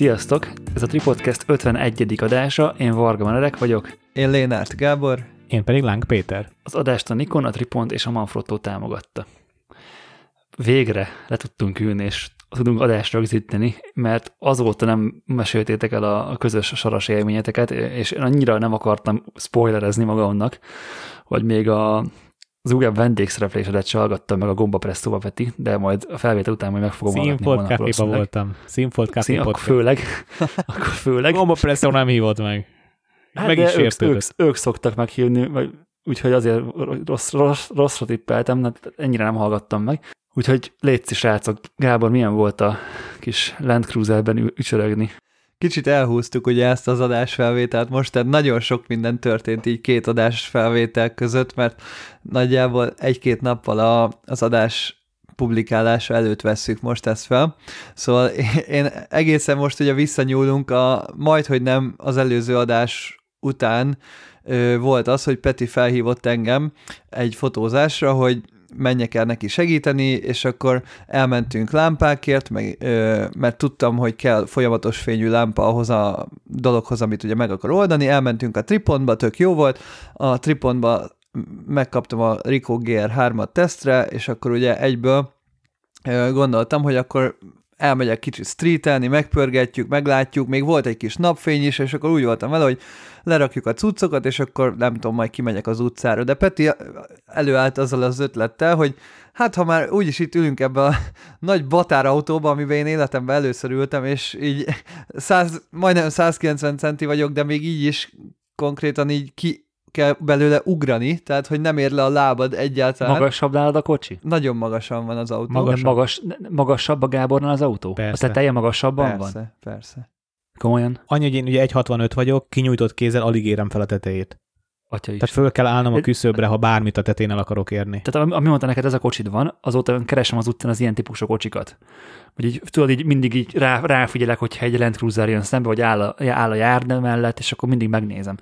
Sziasztok! Ez a Tripodcast 51. adása, én Varga Meredek vagyok. Én Lénárt Gábor. Én pedig Láng Péter. Az adást a Nikon, a Tripont és a Manfrotto támogatta. Végre le tudtunk ülni, és tudunk adást rögzíteni, mert azóta nem meséltétek el a, közös saras élményeteket, és én annyira nem akartam spoilerezni magamnak, hogy még a, az újabb vendégszereplésedet se hallgattam meg a Gomba Presszóba, Peti, de majd a felvétel után majd meg fogom Színfolt kávéba voltam. Színfolt kávé Szín, akkor főleg. akkor főleg. Gomba Presszó nem hívott meg. Hát meg is ők, ők, ők, szoktak meghívni, vagy úgyhogy azért rossz, rossz, rosszra tippeltem, hát ennyire nem hallgattam meg. Úgyhogy létszi srácok, Gábor, milyen volt a kis Land Cruiserben ücsörögni? Kicsit elhúztuk ugye ezt az adásfelvételt most, tehát nagyon sok minden történt így két adás felvétel között, mert nagyjából egy-két nappal a, az adás publikálása előtt vesszük most ezt fel. Szóval én egészen most ugye visszanyúlunk a majd, hogy nem az előző adás után ö, volt az, hogy Peti felhívott engem egy fotózásra, hogy menjek el neki segíteni, és akkor elmentünk lámpákért, meg, ö, mert tudtam, hogy kell folyamatos fényű lámpa ahhoz a dologhoz, amit ugye meg akar oldani, elmentünk a Tripontba, tök jó volt, a Tripontba megkaptam a Ricoh GR3-at tesztre, és akkor ugye egyből gondoltam, hogy akkor elmegyek kicsit streetelni, megpörgetjük, meglátjuk, még volt egy kis napfény is, és akkor úgy voltam vele, hogy lerakjuk a cuccokat, és akkor nem tudom, majd kimegyek az utcára. De Peti előállt azzal az ötlettel, hogy hát ha már úgyis itt ülünk ebbe a nagy batárautóba, amiben én életemben először ültem, és így 100, majdnem 190 centi vagyok, de még így is konkrétan így ki kell belőle ugrani, tehát hogy nem ér le a lábad egyáltalán. Magasabb nálad a kocsi? Nagyon magasan van az autó. Magas, magas, magasabb a Gábornál az autó? Persze. A teje magasabban persze, van? Persze, persze. Komolyan? Annyi, hogy én ugye 1,65 vagyok, kinyújtott kézzel alig érem fel a tetejét. Atya is. Tehát föl kell állnom a küszöbre, ha bármit a tetén el akarok érni. Tehát ami mondta neked, ez a kocsid van, azóta keresem az utcán az ilyen típusú kocsikat. Vagy így, tudod, így mindig így rá, ráfigyelek, hogyha egy Land Cruiser jön szembe, vagy áll a, áll a járda mellett, és akkor mindig megnézem.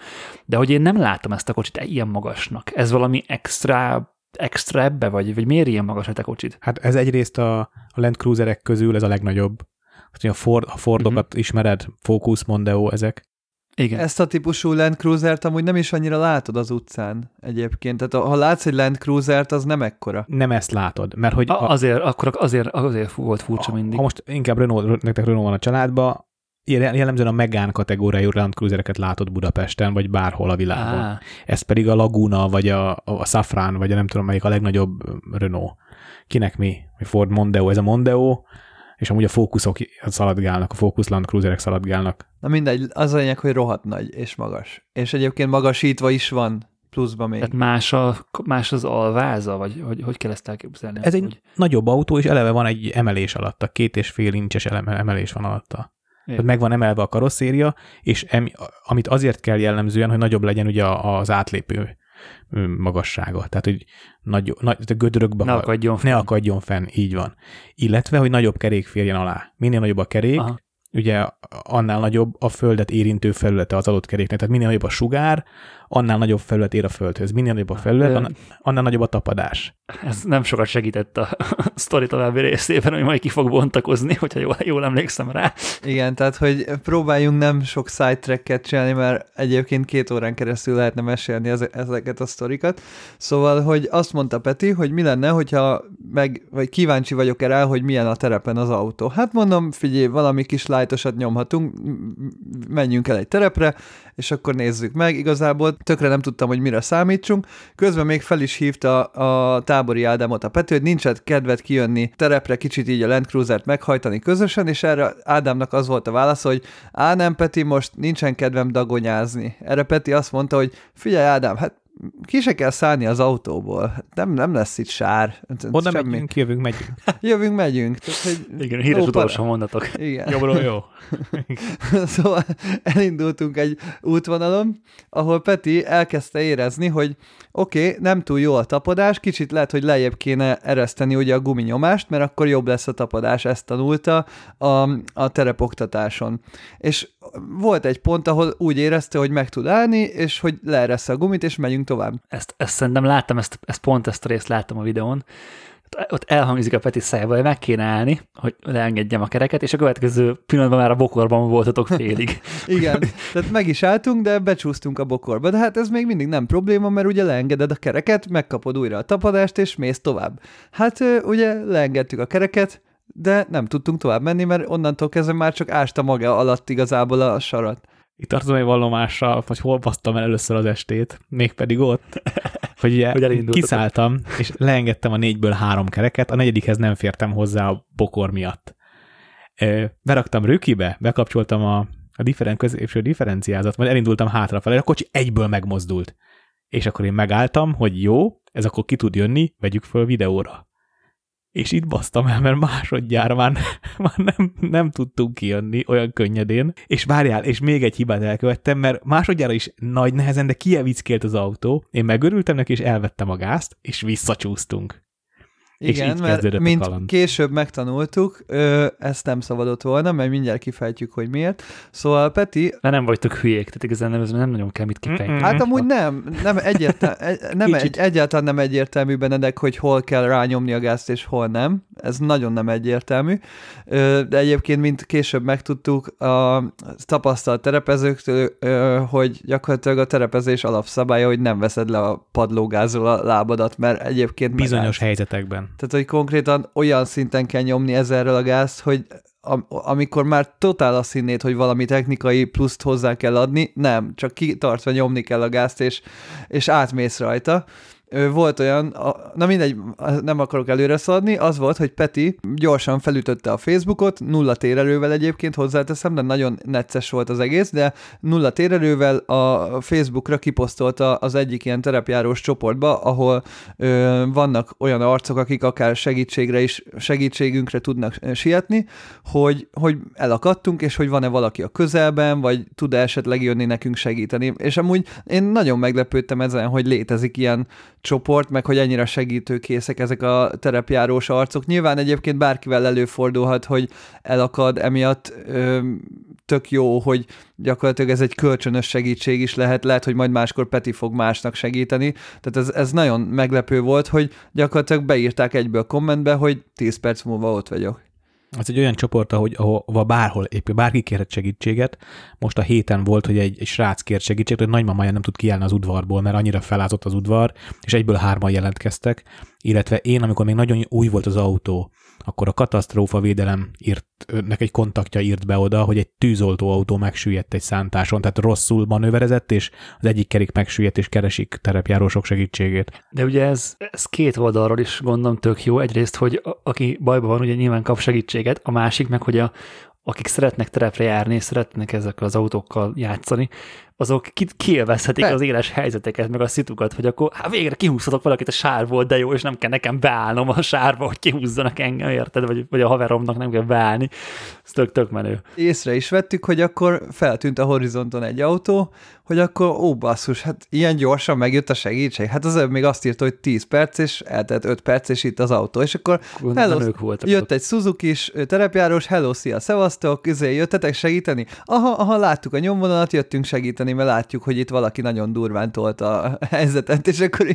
De hogy én nem látom ezt a kocsit ilyen magasnak. Ez valami extra extra ebbe, vagy, vagy miért ilyen magas a te kocsid? Hát ez egyrészt a, a Land Cruiserek közül ez a legnagyobb. Hát, a, Ford, a Fordokat uh-huh. ismered, Focus, Mondeo, ezek. Igen. Ezt a típusú Land Cruiser-t amúgy nem is annyira látod az utcán egyébként. Tehát ha látsz egy Land Cruiser-t, az nem ekkora. Nem ezt látod, mert hogy... A, azért, akkor azért, azért volt furcsa mindig. Ha most inkább Renault, nektek Renault van a családban, jellemzően a Megán kategóriájú Land Cruisereket látod Budapesten, vagy bárhol a világon. Á. Ez pedig a Laguna, vagy a, a Safran, vagy a nem tudom melyik a legnagyobb Renault. Kinek mi? Ford Mondeo, ez a Mondeo, és amúgy a fókuszok szaladgálnak, a Focus Land Cruiserek szaladgálnak. Na mindegy, az a lényeg, hogy rohadt nagy és magas. És egyébként magasítva is van pluszban még. Tehát más, a, más az alváza, vagy hogy, hogy kell ezt elképzelni? Ez egy hogy... nagyobb autó, és eleve van egy emelés alatta, két és fél incses emelés van alatta. Tehát meg van emelve a karosszéria, és em, amit azért kell jellemzően, hogy nagyobb legyen ugye az átlépő magassága. Tehát, hogy nagy, nagy, a gödrökbe ne akadjon, fenn. ne akadjon fenn, így van. Illetve, hogy nagyobb kerék férjen alá. Minél nagyobb a kerék, Aha. ugye annál nagyobb a földet érintő felülete az adott keréknek. Tehát minél nagyobb a sugár, annál nagyobb felület ér a földhöz. Minél nagyobb a felület, annál, annál nagyobb a tapadás. Ez nem sokat segített a sztori további részében, hogy majd ki fog bontakozni, hogyha jól, jól emlékszem rá. Igen, tehát hogy próbáljunk nem sok sidetracket csinálni, mert egyébként két órán keresztül lehetne mesélni ezeket a sztorikat. Szóval, hogy azt mondta Peti, hogy mi lenne, hogyha meg, vagy kíváncsi vagyok erre, hogy milyen a terepen az autó. Hát mondom, figyelj, valami kis lájtosat nyomhatunk, menjünk el egy terepre, és akkor nézzük meg. Igazából tökre nem tudtam, hogy mire számítsunk. Közben még fel is hívta a tábori Ádámot a Pető, hogy nincs kedved kijönni terepre, kicsit így a Land Cruiser-t meghajtani közösen, és erre Ádámnak az volt a válasz, hogy á nem Peti, most nincsen kedvem dagonyázni. Erre Peti azt mondta, hogy figyelj Ádám, hát ki se kell szállni az autóból. Nem, nem lesz itt sár. Oda Semmi. megyünk, jövünk, megyünk. jövünk, megyünk. Tehát, hogy Igen, híres utolsó mondatok. Igen. Jobbról jó. szóval elindultunk egy útvonalon, ahol Peti elkezdte érezni, hogy oké, okay, nem túl jó a tapadás, kicsit lehet, hogy lejjebb kéne ereszteni ugye a guminyomást, mert akkor jobb lesz a tapadás, ezt tanulta a, a terepoktatáson. És volt egy pont, ahol úgy érezte, hogy meg tud állni, és hogy leeresz a gumit, és megyünk tovább. Ezt, ezt szerintem láttam, ezt, ezt pont ezt a részt láttam a videón, ott elhangzik a Peti szájba, hogy meg kéne állni, hogy leengedjem a kereket, és a következő pillanatban már a bokorban voltatok félig. Igen, tehát meg is álltunk, de becsúsztunk a bokorba. De hát ez még mindig nem probléma, mert ugye leengeded a kereket, megkapod újra a tapadást, és mész tovább. Hát ugye leengedtük a kereket, de nem tudtunk tovább menni, mert onnantól kezdve már csak ásta maga alatt igazából a sarat. Itt tartozom egy vallomással, hogy hol basztam el először az estét, mégpedig ott, hogy ugye hogy kiszálltam, és leengedtem a négyből három kereket, a negyedikhez nem fértem hozzá a bokor miatt. Beraktam rökibe, bekapcsoltam a, a differen, középső differenciázat, majd elindultam hátrafelé, a kocsi egyből megmozdult. És akkor én megálltam, hogy jó, ez akkor ki tud jönni, vegyük föl videóra és itt basztam el, mert másodjára már, már nem, nem tudtunk kijönni olyan könnyedén, és várjál, és még egy hibát elkövettem, mert másodjára is nagy nehezen, de kievickélt az autó, én megörültem neki, és elvettem a gázt, és visszacsúsztunk. Igen, és mert mint a később megtanultuk, ö, ezt nem szabadott volna, mert mindjárt kifejtjük, hogy miért. Szóval Peti... De nem vagytok hülyék, tehát igazán nem, nem nagyon kell mit kifejteni. Hát amúgy nem, nem, egyértel, nem egy, egyáltalán nem egyértelmű Benedek, hogy hol kell rányomni a gázt és hol nem. Ez nagyon nem egyértelmű. Ö, de egyébként, mint később megtudtuk a tapasztalt terepezőktől, ö, hogy gyakorlatilag a terepezés alapszabálya, hogy nem veszed le a padlógázról a lábadat, mert egyébként Bizonyos megállsz. helyzetekben. Tehát, hogy konkrétan olyan szinten kell nyomni ezerrel a gázt, hogy am- amikor már totál azt hinnéd, hogy valami technikai pluszt hozzá kell adni, nem, csak kitartva nyomni kell a gázt, és, és átmész rajta volt olyan, na mindegy, nem akarok előre szaladni, az volt, hogy Peti gyorsan felütötte a Facebookot, nulla térerővel egyébként hozzáteszem, de nagyon necces volt az egész, de nulla térerővel a Facebookra kiposztolta az egyik ilyen terepjárós csoportba, ahol ö, vannak olyan arcok, akik akár segítségre is, segítségünkre tudnak sietni, hogy, hogy elakadtunk, és hogy van-e valaki a közelben, vagy tud -e esetleg jönni nekünk segíteni. És amúgy én nagyon meglepődtem ezen, hogy létezik ilyen csoport, meg hogy ennyire segítőkészek ezek a terepjárós arcok. Nyilván egyébként bárkivel előfordulhat, hogy elakad, emiatt ö, tök jó, hogy gyakorlatilag ez egy kölcsönös segítség is lehet, lehet, hogy majd máskor Peti fog másnak segíteni. Tehát ez, ez nagyon meglepő volt, hogy gyakorlatilag beírták egyből kommentbe, hogy 10 perc múlva ott vagyok. Ez egy olyan csoport, ahogy, ahova bárhol épp bárki kérhet segítséget. Most a héten volt, hogy egy, egy srác kért segítséget, hogy nagymamája nem tud kiállni az udvarból, mert annyira felázott az udvar, és egyből hárman jelentkeztek, illetve én, amikor még nagyon új volt az autó, akkor a katasztrófa védelem írt, önnek egy kontaktja írt be oda, hogy egy tűzoltóautó megsüllyedt egy szántáson, tehát rosszul manőverezett, és az egyik kerék megsüllyedt, és keresik terepjárósok segítségét. De ugye ez, ez két oldalról is gondolom tök jó. Egyrészt, hogy a, aki bajban van, ugye nyilván kap segítséget, a másik meg, hogy a, akik szeretnek terepre járni, szeretnek ezekkel az autókkal játszani, azok kielvezhetik az éles helyzeteket, meg a szitukat, hogy akkor hát végre kihúzhatok valakit a sárból, de jó, és nem kell nekem beállnom a sárba, hogy kihúzzanak engem, érted? Vagy, vagy a haveromnak nem kell beállni. Ez tök, tök menő. Észre is vettük, hogy akkor feltűnt a horizonton egy autó, hogy akkor ó, basszus, hát ilyen gyorsan megjött a segítség. Hát az még azt írta, hogy 10 perc, és eltelt 5 perc, és itt az autó. És akkor hello, jött ott. egy Suzuki is terepjárós, hello, szia, szevasztok, izé, jöttetek segíteni? Aha, aha, láttuk a nyomvonalat, jöttünk segíteni, mert látjuk, hogy itt valaki nagyon durván tolta a helyzetet, és akkor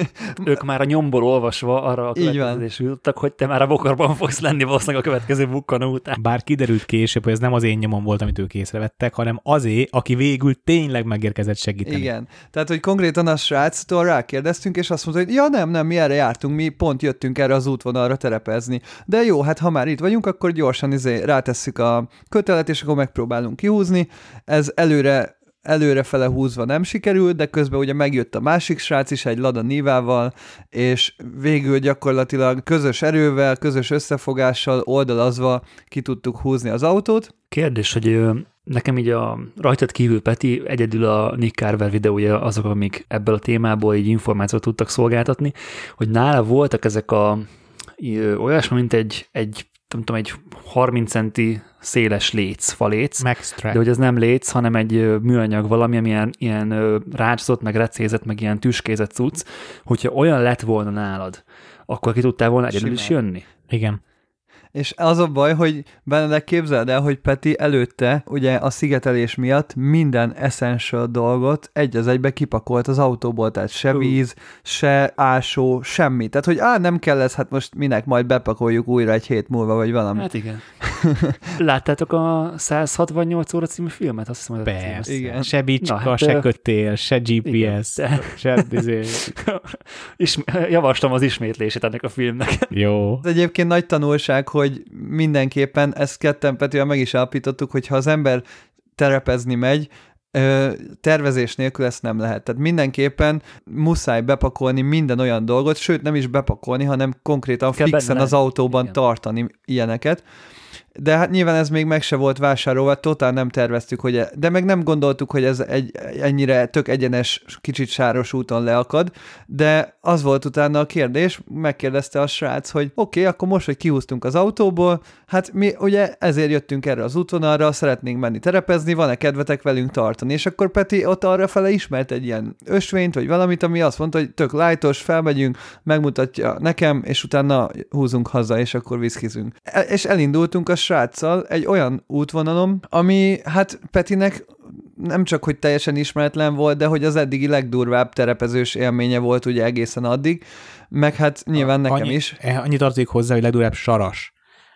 Ők már a nyomból olvasva arra a következés jutottak, hogy te már a bokarban fogsz lenni valószínűleg a következő bukkanó után. Bár kiderült később, hogy ez nem az én nyomom volt, amit ők észrevettek, hanem azé, aki végül tényleg megérkezett segíteni. Igen. Tehát, hogy konkrétan a sráctól rákérdeztünk, és azt mondta, hogy ja nem, nem, mi erre jártunk, mi pont jöttünk erre az útvonalra terepezni. De jó, hát ha már itt vagyunk, akkor gyorsan izé rátesszük a kötelet, és akkor megpróbálunk kihúzni. Ez előre előre fele húzva nem sikerült, de közben ugye megjött a másik srác is egy Lada Nívával, és végül gyakorlatilag közös erővel, közös összefogással oldalazva ki tudtuk húzni az autót. Kérdés, hogy Nekem így a rajtad kívül, Peti, egyedül a Nick Carver videója azok, amik ebből a témából így információt tudtak szolgáltatni, hogy nála voltak ezek a olyasmi, mint egy, egy nem tudom, egy 30 centi széles léc, faléc, de hogy ez nem léc, hanem egy műanyag valami, ami ilyen, ilyen ráczott, meg recézett, meg ilyen tüskézett cucc, hogyha olyan lett volna nálad, akkor ki tudtál volna egyedül is jönni? Igen. És az a baj, hogy Benedek képzeld el, hogy Peti előtte, ugye a szigetelés miatt minden essential dolgot egy az egybe kipakolt az autóból, tehát se víz, se ásó, semmi. Tehát, hogy á, nem kell ez, hát most minek majd bepakoljuk újra egy hét múlva, vagy valami. Hát igen. Láttátok a 168 óra című filmet? Azt hiszem, hogy Persze. Igen. Se bicska, Na, hát, se kötél, se GPS, igen, se... Izé... Javaslom az ismétlését ennek a filmnek. Jó. Ez egyébként nagy tanulság, hogy mindenképpen, ezt ketten Petivel meg is állapítottuk, hogy ha az ember terepezni megy, tervezés nélkül ezt nem lehet. Tehát mindenképpen muszáj bepakolni minden olyan dolgot, sőt nem is bepakolni, hanem konkrétan Kell fixen benne. az autóban Igen. tartani ilyeneket de hát nyilván ez még meg se volt vásárolva, totál nem terveztük, hogy, e, de meg nem gondoltuk, hogy ez egy ennyire tök egyenes, kicsit sáros úton leakad, de az volt utána a kérdés, megkérdezte a srác, hogy oké, okay, akkor most, hogy kihúztunk az autóból, hát mi ugye ezért jöttünk erre az útvonalra, szeretnénk menni terepezni, van-e kedvetek velünk tartani, és akkor Peti ott arra fele ismert egy ilyen ösvényt, vagy valamit, ami azt mondta, hogy tök lájtos, felmegyünk, megmutatja nekem, és utána húzunk haza, és akkor viszkizünk. E- és elindultunk a sráccal egy olyan útvonalom, ami hát Petinek nem csak, hogy teljesen ismeretlen volt, de hogy az eddigi legdurvább terepezős élménye volt ugye egészen addig, meg hát nyilván nekem annyi, is. Eh, annyit tartozik hozzá, hogy legdurvább saras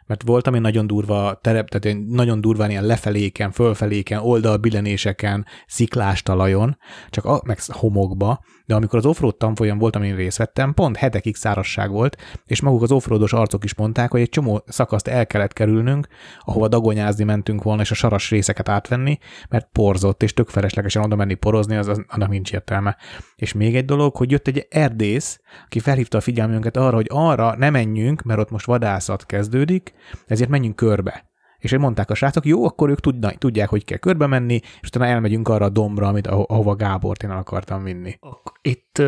mert voltam én nagyon durva terep, tehát nagyon durván ilyen lefeléken, fölfeléken, oldalbillenéseken, sziklás talajon, csak a, meg homokba, de amikor az offroad tanfolyam volt, amin részt vettem, pont hetekig szárasság volt, és maguk az offroados arcok is mondták, hogy egy csomó szakaszt el kellett kerülnünk, ahova dagonyázni mentünk volna, és a saras részeket átvenni, mert porzott, és tök feleslegesen oda menni porozni, az, az annak nincs értelme. És még egy dolog, hogy jött egy erdész, aki felhívta a figyelmünket arra, hogy arra ne menjünk, mert ott most vadászat kezdődik, ezért menjünk körbe. És mondták a srácok, jó, akkor ők tudnak, tudják, hogy kell körbe menni, és utána elmegyünk arra a dombra, amit, ahova Gábort én el akartam vinni. Itt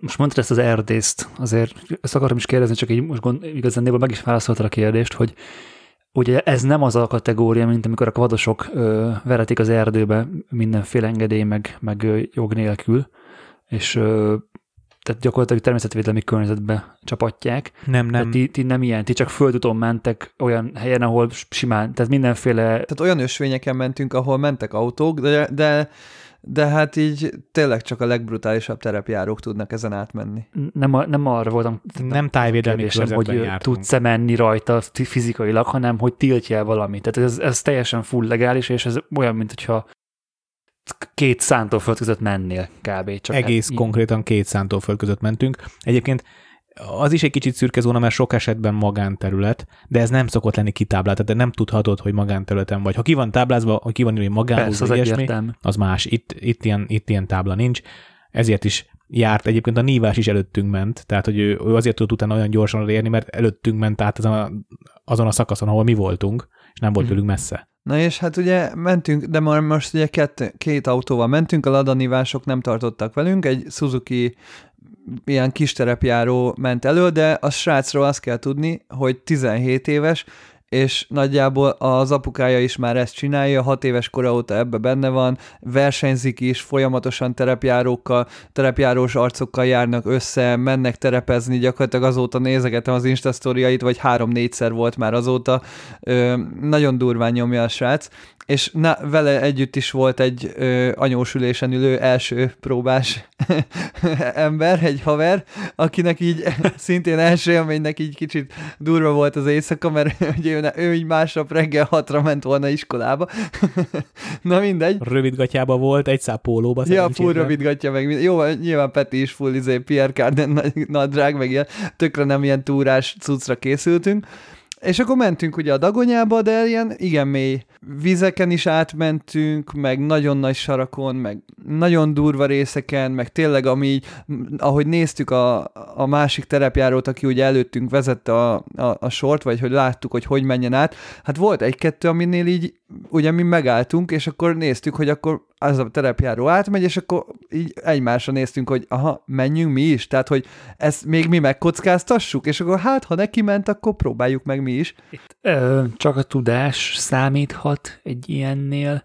most mondtad ezt az erdészt, azért ezt akarom is kérdezni, csak így most gond, igazán meg is válaszoltad a kérdést, hogy ugye ez nem az a kategória, mint amikor a kvadosok ö, veretik az erdőbe mindenféle engedély, meg, meg jog nélkül, és ö, tehát gyakorlatilag természetvédelmi környezetbe csapatják. Nem, nem. ti, ti nem ilyen, ti csak földúton mentek olyan helyen, ahol simán, tehát mindenféle... Tehát olyan ösvényeken mentünk, ahol mentek autók, de, de de hát így tényleg csak a legbrutálisabb terepjárók tudnak ezen átmenni. Nem, nem arra voltam. Nem tájvédelmi kérdésem, hogy jártunk. tudsz-e menni rajta fizikailag, hanem hogy tiltja valamit. Tehát ez, ez teljesen full legális, és ez olyan, mint hogyha két szántóföld között mennél kb. Csak Egész hát, konkrétan két szántóföld között mentünk. Egyébként az is egy kicsit szürke zóna, mert sok esetben magánterület, de ez nem szokott lenni kitáblált, de nem tudhatod, hogy magánterületen vagy. Ha ki van táblázva, hogy ki van írva magán, Persze, az, ilyesmi, az más. Itt, itt, ilyen, itt ilyen tábla nincs. Ezért is járt. Egyébként a nívás is előttünk ment, tehát hogy ő, ő azért tudott utána olyan gyorsan érni, mert előttünk ment át azon a, azon a szakaszon, ahol mi voltunk, és nem volt hmm. tőlünk messze. Na és hát ugye mentünk, de már most ugye két, két autóval mentünk, a ladanívások nem tartottak velünk, egy Suzuki ilyen kis terepjáró ment elő, de a srácról azt kell tudni, hogy 17 éves, és nagyjából az apukája is már ezt csinálja, hat éves kora óta ebbe benne van, versenyzik is, folyamatosan terepjárókkal, terepjárós arcokkal járnak össze, mennek terepezni, gyakorlatilag azóta nézegetem az instasztoriait, vagy három-négyszer volt már azóta, Ö, nagyon durván nyomja a srác, és na, vele együtt is volt egy ö, anyósülésen ülő első próbás ember, egy haver, akinek így szintén első élménynek így kicsit durva volt az éjszaka, mert ugye ő, ő így másnap reggel hatra ment volna iskolába. na mindegy. Rövidgatjába volt, egy száp pólóba. Ja, full rövidgatja meg. Jó, nyilván Peti is full izé, Pierre Carden nadrág, meg ilyen, tökre nem ilyen túrás cuccra készültünk. És akkor mentünk ugye a Dagonyába, de ilyen igen mély vizeken is átmentünk, meg nagyon nagy sarakon, meg nagyon durva részeken, meg tényleg ami, ahogy néztük a, a másik terepjárót, aki ugye előttünk vezette a, a, a sort, vagy hogy láttuk, hogy hogy menjen át, hát volt egy-kettő, aminél így ugye mi megálltunk, és akkor néztük, hogy akkor az a terepjáró átmegy, és akkor így egymásra néztünk, hogy aha, menjünk mi is, tehát, hogy ezt még mi megkockáztassuk, és akkor hát, ha neki ment, akkor próbáljuk meg mi is. Itt, ö, csak a tudás számíthat egy ilyennél.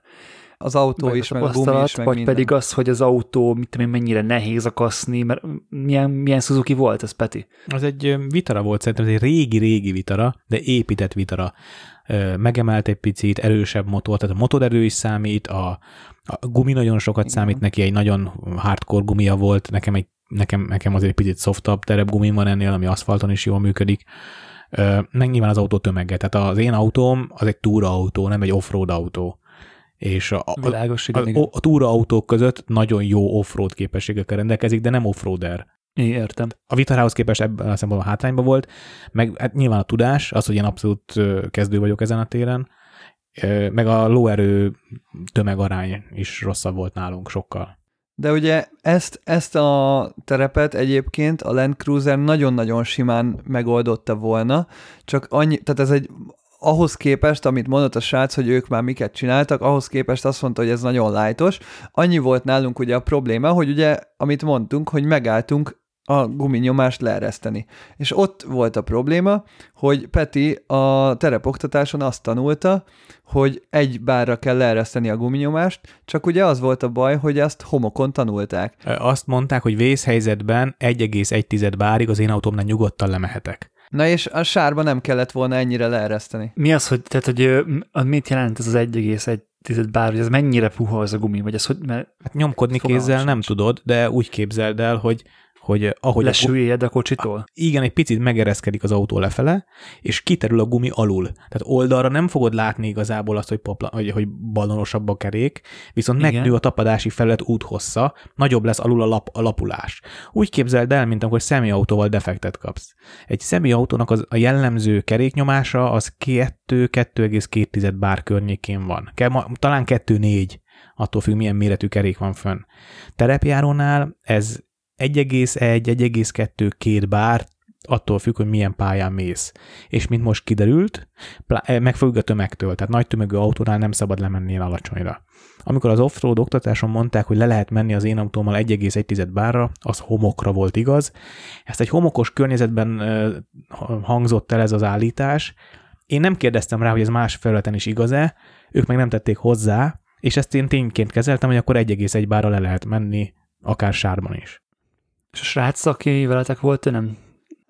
az autó vagy is, a meg a gumi is, meg vagy minden. pedig az, hogy az autó mit tudom én, mennyire nehéz akaszni, mert milyen, milyen Suzuki volt ez, Peti? Az egy vitara volt, szerintem ez egy régi-régi vitara, de épített vitara. Megemelt egy picit, erősebb motor, tehát a motorerő is számít, a, a gumi nagyon sokat Igen. számít, neki egy nagyon hardcore gumia volt, nekem, egy, nekem, nekem azért egy picit softabb terep gumim van ennél, ami aszfalton is jól működik. Meg nyilván az autó tömege, tehát az én autóm az egy túraautó, nem egy offroad autó. És a, Világos, a, igen, a, a túraautók között nagyon jó offroad képességekkel rendelkezik, de nem offroader értem. a Vitarához képest ebben a szempontból hátrányban volt, meg hát nyilván a tudás, az, hogy én abszolút kezdő vagyok ezen a téren, meg a lóerő tömegarány is rosszabb volt nálunk sokkal. De ugye ezt, ezt a terepet egyébként a Land Cruiser nagyon-nagyon simán megoldotta volna, csak annyi, tehát ez egy ahhoz képest, amit mondott a srác, hogy ők már miket csináltak, ahhoz képest azt mondta, hogy ez nagyon lájtos. Annyi volt nálunk ugye a probléma, hogy ugye, amit mondtunk, hogy megálltunk a guminyomást leereszteni. És ott volt a probléma, hogy Peti a terepoktatáson azt tanulta, hogy egy bárra kell leereszteni a guminyomást, csak ugye az volt a baj, hogy ezt homokon tanulták. Azt mondták, hogy vészhelyzetben 1,1 bárig az én autómnál nyugodtan lemehetek. Na és a sárba nem kellett volna ennyire leereszteni. Mi az, hogy, tehát, hogy mit jelent ez az 1,1 bár, hogy ez mennyire puha az a gumi, vagy ez hogy, mert Hát nyomkodni kézzel nem sincs. tudod, de úgy képzeld el, hogy hogy ahogy a, gu- lesüljed a kocsitól? igen, egy picit megereszkedik az autó lefele, és kiterül a gumi alul. Tehát oldalra nem fogod látni igazából azt, hogy, popla, hogy, hogy ballonosabb a kerék, viszont Igen. megnő a tapadási felület úthossza, nagyobb lesz alul a, lap, a lapulás. Úgy képzeld el, mint amikor személyautóval defektet kapsz. Egy személyautónak az, a jellemző keréknyomása az 2-2,2 bár környékén van. Talán 2,4 attól függ, milyen méretű kerék van fönn. Terepjárónál ez 1,1-1,2 két bár, attól függ, hogy milyen pályán mész. És mint most kiderült, eh, megfügg a tömegtől, tehát nagy tömegű autónál nem szabad lemenni ilyen alacsonyra. Amikor az offroad oktatáson mondták, hogy le lehet menni az én autómmal 1,1 bárra, az homokra volt igaz. Ezt egy homokos környezetben ö, hangzott el ez az állítás. Én nem kérdeztem rá, hogy ez más felületen is igaz-e, ők meg nem tették hozzá, és ezt én tényként kezeltem, hogy akkor 1,1 bárra le lehet menni, akár sárban is. És a srác, aki veletek volt, ő nem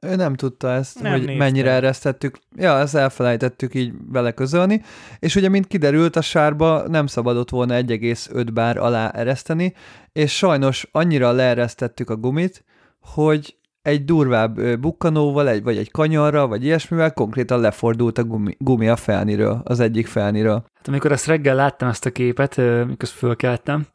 Ő nem tudta ezt, Nem hogy nézte. mennyire eresztettük. Ja, ezt elfelejtettük így beleközölni. És ugye, mint kiderült, a sárba nem szabadott volna 1,5 bár alá ereszteni, és sajnos annyira leeresztettük a gumit, hogy egy durvább bukkanóval, egy, vagy egy kanyarra, vagy ilyesmivel konkrétan lefordult a gumi, gumi a felniről, az egyik felniről. Hát amikor ezt reggel láttam ezt a képet, mikor fölkeltem,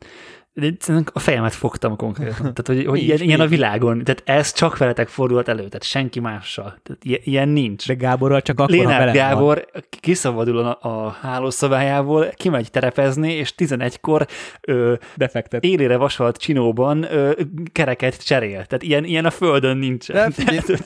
a fejemet fogtam konkrétan. Tehát, hogy, hogy Mi ilyen, ilyen a világon. Tehát ez csak veletek fordult elő, tehát senki mással. Tehát ilyen, nincs. De Gáborral csak akkor, ha Lénár velem van. Gábor kiszabadul a, a hálószobájából, kimegy terepezni, és 11-kor ö, defektet. élére vasalt csinóban ö, kereket cserél. Tehát ilyen, ilyen a földön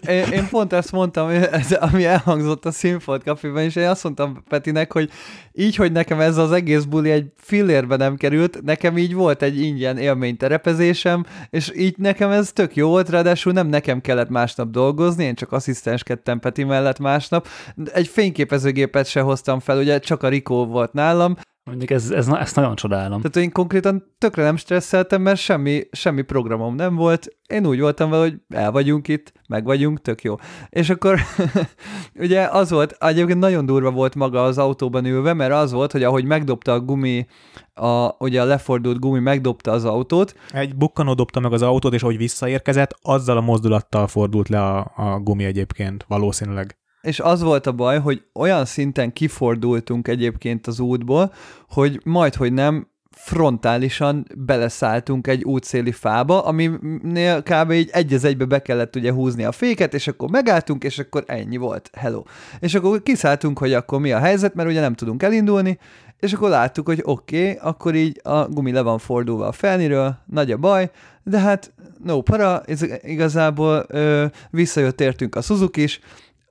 én, én pont ezt mondtam, ez, ami elhangzott a Színfolt kafiban, és én azt mondtam Petinek, hogy így, hogy nekem ez az egész buli egy fillérbe nem került, nekem így volt egy ingyen élményterepezésem, és így nekem ez tök jó volt, ráadásul nem nekem kellett másnap dolgozni, én csak asszisztenskedtem Peti mellett másnap, egy fényképezőgépet se hoztam fel, ugye csak a Rikó volt nálam, Mondjuk ez, ez, ezt nagyon csodálom. tehát én konkrétan tökre nem stresszeltem, mert semmi, semmi programom nem volt. Én úgy voltam vele, hogy el vagyunk itt, meg vagyunk, tök jó. És akkor ugye az volt, egyébként nagyon durva volt maga az autóban ülve, mert az volt, hogy ahogy megdobta a gumi, a, ugye a lefordult gumi megdobta az autót, Egy bukkanó dobta meg az autót, és ahogy visszaérkezett, azzal a mozdulattal fordult le a, a gumi egyébként, valószínűleg. És az volt a baj, hogy olyan szinten kifordultunk egyébként az útból, hogy majd, hogy nem frontálisan beleszálltunk egy útszéli fába, aminél kb. így egy az egybe be kellett ugye húzni a féket, és akkor megálltunk, és akkor ennyi volt, hello. És akkor kiszálltunk, hogy akkor mi a helyzet, mert ugye nem tudunk elindulni, és akkor láttuk, hogy oké, okay, akkor így a gumi le van fordulva a felniről, nagy a baj, de hát no para, ez igazából ö, visszajött értünk a Suzuki is,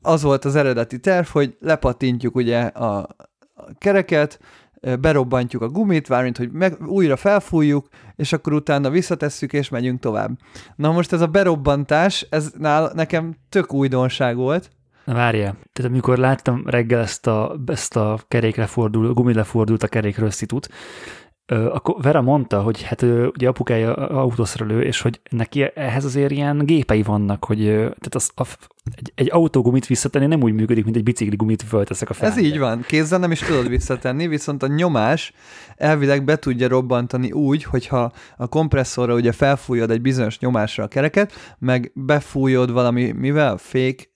az volt az eredeti terv, hogy lepatintjuk ugye a, kereket, berobbantjuk a gumit, vármint, hogy meg, újra felfújjuk, és akkor utána visszatesszük, és megyünk tovább. Na most ez a berobbantás, ez nál, nekem tök újdonság volt, Na várjál, tehát amikor láttam reggel ezt a, ezt a kerékre fordul, gumire fordult a kerék rösszitut, akkor Vera mondta, hogy hát ugye apukája autószerelő, és hogy neki ehhez azért ilyen gépei vannak, hogy tehát az, a, egy, egy autógumit visszatenni nem úgy működik, mint egy bicikligumit fölteszek a fel. Ez így van, kézzel nem is tudod visszatenni, viszont a nyomás elvileg be tudja robbantani úgy, hogyha a kompresszorra ugye felfújod egy bizonyos nyomásra a kereket, meg befújod valami, mivel? Fék,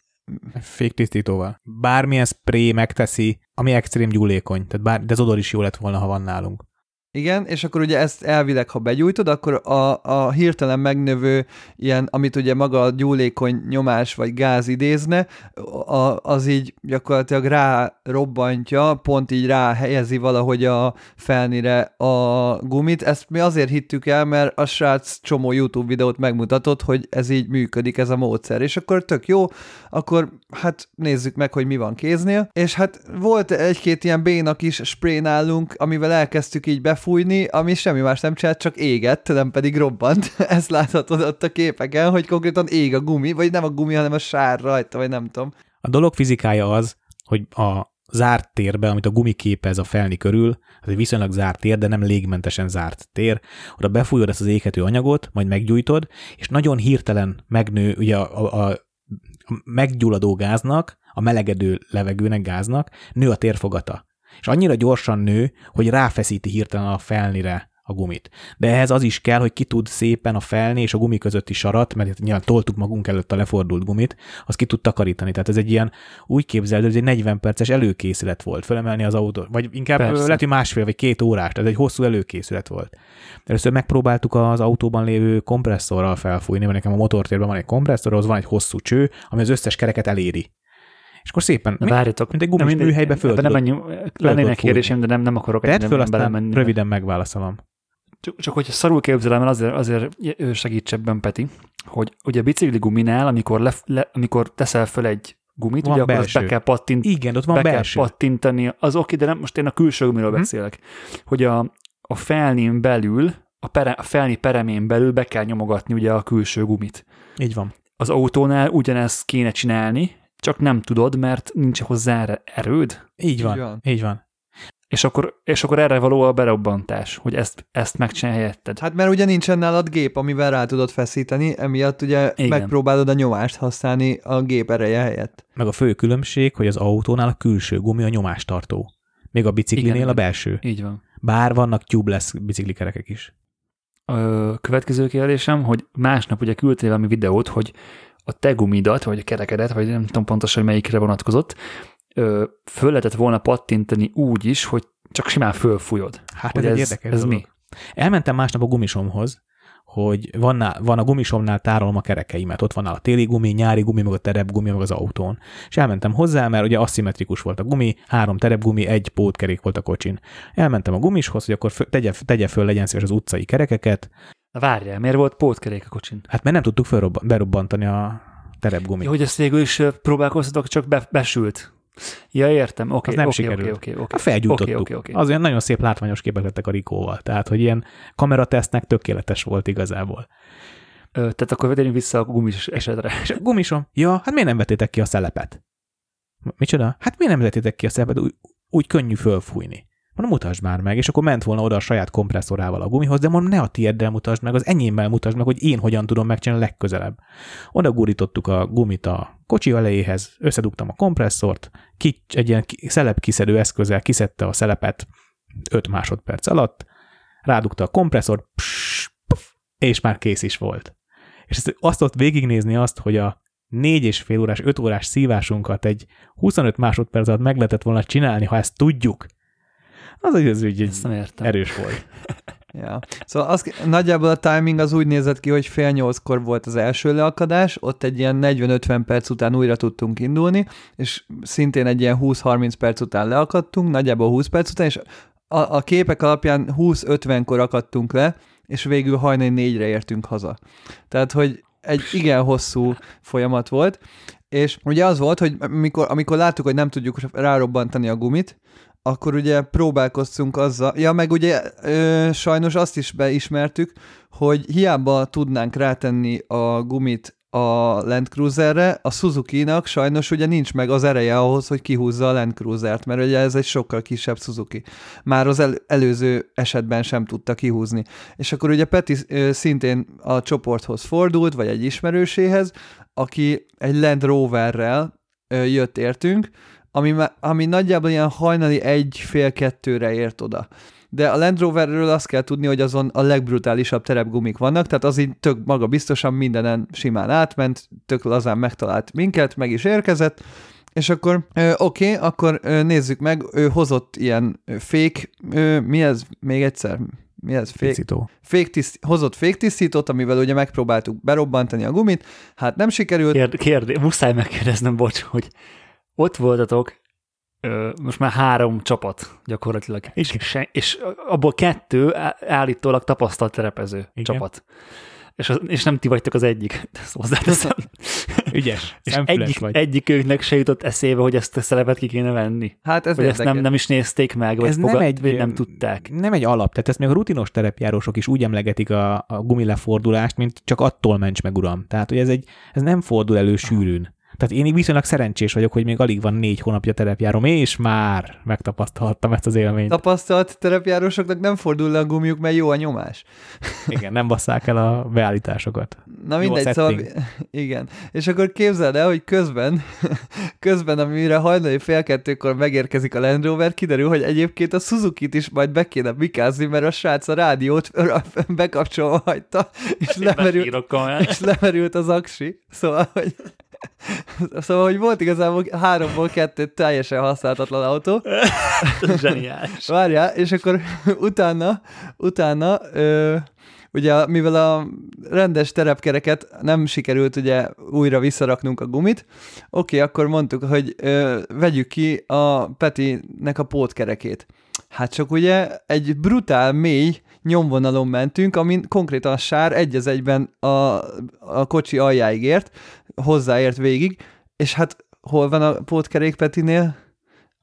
féktisztítóval. Bármilyen spray megteszi, ami extrém gyúlékony, tehát bár, de az odor is jó lett volna, ha van nálunk. Igen, és akkor ugye ezt elvileg, ha begyújtod, akkor a, a hirtelen megnövő ilyen, amit ugye maga a gyúlékony nyomás vagy gáz idézne, a, az így gyakorlatilag rá robbantja, pont így rá helyezi valahogy a felnire a gumit. Ezt mi azért hittük el, mert a srác csomó YouTube videót megmutatott, hogy ez így működik, ez a módszer. És akkor tök jó, akkor hát nézzük meg, hogy mi van kéznél. És hát volt egy-két ilyen bénak is spray nálunk, amivel elkezdtük így be befújni, ami semmi más nem csinált, csak égett, nem pedig robbant. Ezt láthatod ott a képeken, hogy konkrétan ég a gumi, vagy nem a gumi, hanem a sár rajta, vagy nem tudom. A dolog fizikája az, hogy a zárt térbe, amit a gumi képez a felni körül, az egy viszonylag zárt tér, de nem légmentesen zárt tér, oda befújod ezt az éghető anyagot, majd meggyújtod, és nagyon hirtelen megnő ugye a, a, a meggyulladó gáznak, a melegedő levegőnek gáznak nő a térfogata és annyira gyorsan nő, hogy ráfeszíti hirtelen a felnire a gumit. De ehhez az is kell, hogy ki tud szépen a felni és a gumi közötti sarat, mert nyilván toltuk magunk előtt a lefordult gumit, az ki tud takarítani. Tehát ez egy ilyen, úgy képzeld, hogy egy 40 perces előkészület volt, felemelni az autót, vagy inkább Persze. lehet, hogy másfél vagy két órás, ez egy hosszú előkészület volt. Először megpróbáltuk az autóban lévő kompresszorral felfújni, mert nekem a motortérben van egy kompresszor, az van egy hosszú cső, ami az összes kereket eléri. És akkor szépen, várjatok, mint egy gumis nem, műhelybe föl. Nem menjünk, lennének kérdésem, de nem, nem akarok Tedd föl, aztán belemenni. röviden megválaszolom. Csak, csak hogyha szarul képzelem, azért, azért segíts ebben, Peti, hogy ugye a bicikli guminál, amikor, le, le, amikor teszel föl egy gumit, van ugye belső. akkor be kell, pattint, Igen, ott van be belső. kell pattintani, az oké, de nem, most én a külső gumiról hmm. beszélek, hogy a, a felnén belül, a, pere, a felni peremén belül be kell nyomogatni ugye a külső gumit. Így van. Az autónál ugyanezt kéne csinálni, csak nem tudod, mert nincs hozzá erőd. Így van, így van. Így van. És akkor, és akkor erre való a berobbantás, hogy ezt, ezt megcsinálj helyetted. Hát mert ugye nincsen nálad gép, amivel rá tudod feszíteni, emiatt ugye Igen. megpróbálod a nyomást használni a gép ereje helyett. Meg a fő különbség, hogy az autónál a külső gumi a nyomástartó. Még a biciklinél Igen, a belső. Így van. Bár vannak tubeless biciklikerekek is. A következő kérdésem, hogy másnap ugye küldtél valami videót, hogy a te gumidat, vagy a kerekedet, vagy nem tudom pontosan, hogy melyikre vonatkozott, föl lehetett volna pattintani úgy is, hogy csak simán fölfújod. Hát ez, ez érdekes Ez mi? Elmentem másnap a gumisomhoz, hogy van, van a gumisomnál tárolom a kerekeimet, ott van a téli gumi, nyári gumi, meg a terepgumi, meg az autón. És elmentem hozzá, mert ugye aszimmetrikus volt a gumi, három terepgumi, egy pótkerék volt a kocsin. Elmentem a gumishoz, hogy akkor tegye, tegye föl, legyen szíves az utcai kerekeket, várjál, miért volt pótkerék a kocsin? Hát mert nem tudtuk felrobban, berobbantani a terepgumit. Ja, hogy ezt végül is próbálkoztatok, csak be, besült. Ja, értem. Oké, okay, nem okay, sikerült. Okay, okay, okay. Hát felgyújtottuk. Okay, okay, okay. Az olyan nagyon szép látványos képek lettek a Rikóval. Tehát, hogy ilyen kameratesztnek tökéletes volt igazából. Ö, tehát akkor vegyünk vissza a gumis esetre. És a gumisom? Ja, hát miért nem vetétek ki a szelepet? Micsoda? Hát miért nem vetétek ki a szelepet? Úgy, úgy könnyű fölfújni. Mondom, mutasd már meg, és akkor ment volna oda a saját kompresszorával a gumihoz, de mondom, ne a tieddel mutasd meg, az enyémmel mutasd meg, hogy én hogyan tudom megcsinálni legközelebb. Oda gurítottuk a gumit a kocsi elejéhez, összedugtam a kompresszort, ki, egy ilyen szelep kiszedő eszközzel kiszedte a szelepet 5 másodperc alatt, rádugta a kompresszort, pss, pff, és már kész is volt. És azt ott végignézni azt, hogy a négy és fél órás, öt órás szívásunkat egy 25 másodperc alatt meg lehetett volna csinálni, ha ezt tudjuk, az az ügy egy erős volt. Ja. Szóval az, nagyjából a timing az úgy nézett ki, hogy fél nyolckor volt az első leakadás, ott egy ilyen 40-50 perc után újra tudtunk indulni, és szintén egy ilyen 20-30 perc után leakadtunk, nagyjából 20 perc után, és a, a képek alapján 20-50-kor akadtunk le, és végül hajnali négyre értünk haza. Tehát, hogy egy igen hosszú folyamat volt, és ugye az volt, hogy amikor, amikor láttuk, hogy nem tudjuk rárobbantani a gumit, akkor ugye próbálkoztunk azzal, ja meg ugye ö, sajnos azt is beismertük, hogy hiába tudnánk rátenni a gumit a Land Cruiserre, a Suzuki-nak sajnos ugye nincs meg az ereje ahhoz, hogy kihúzza a Land Cruiser-t, mert ugye ez egy sokkal kisebb Suzuki. Már az el- előző esetben sem tudta kihúzni. És akkor ugye Peti szintén a csoporthoz fordult, vagy egy ismerőséhez, aki egy Land Roverrel jött értünk, ami, ami nagyjából ilyen hajnali egy fél kettőre ért oda de a Land Roverről azt kell tudni, hogy azon a legbrutálisabb terepgumik vannak, tehát az így tök maga biztosan mindenen simán átment, tök lazán megtalált minket, meg is érkezett, és akkor oké, okay, akkor nézzük meg, ő hozott ilyen fék, mi ez még egyszer? Mi ez? Fék, fék tiszt, hozott féktisztítót, amivel ugye megpróbáltuk berobbantani a gumit, hát nem sikerült. Kérd, kérd, muszáj megkérdeznem, bocs, hogy ott voltatok most már három csapat gyakorlatilag. És, és, és abból kettő állítólag tapasztalt terepező Igen. csapat. És, az, és nem ti vagytok az egyik, ezt hozzáteszem. Ügyes, és egyik, vagy. egyikőknek se jutott eszébe, hogy ezt a szerepet ki kéne venni. Hát ez vagy ezt nem, nem is nézték meg, vagy, ez fogad, nem, egy, vagy nem tudták. Nem egy alap, tehát ezt még a rutinos terepjárósok is úgy emlegetik a, a gumilefordulást, mint csak attól ments meg, uram. Tehát, hogy ez, egy, ez nem fordul elő sűrűn. Tehát én viszonylag szerencsés vagyok, hogy még alig van négy hónapja terepjárom, és már megtapasztaltam ezt az élményt. Tapasztalt terepjárósoknak nem fordul le a gumiuk, mert jó a nyomás. Igen, nem basszák el a beállításokat. Na mindegy, szóval igen. És akkor képzeld el, hogy közben, közben, amire hajnali fél kettőkor megérkezik a Land Rover, kiderül, hogy egyébként a Suzuki-t is majd be kéne bikázni, mert a srác a rádiót bekapcsolva hagyta, és lemerült, és lemerült az aksi. Szóval, hogy Szóval, hogy volt igazából háromból kettő teljesen használhatatlan autó. Zseniális. Várjál, és akkor utána, utána ö, ugye mivel a rendes terepkereket nem sikerült ugye újra visszaraknunk a gumit, oké, akkor mondtuk, hogy ö, vegyük ki a Petinek a pótkerekét. Hát csak ugye egy brutál mély nyomvonalon mentünk, amin konkrétan a sár egy az egyben a, a kocsi aljáig ért, hozzáért végig, és hát hol van a pótkerék Petinél?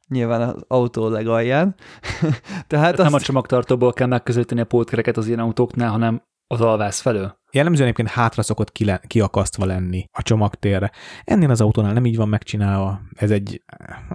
Nyilván az autó legalján. Tehát, Tehát azt... nem a csomagtartóból kell megközelíteni a pótkereket az ilyen autóknál, hanem az alvász felől. Jellemzően egyébként hátra szokott ki le, kiakasztva lenni a csomagtérre. Ennél az autónál nem így van megcsinálva. Ez egy,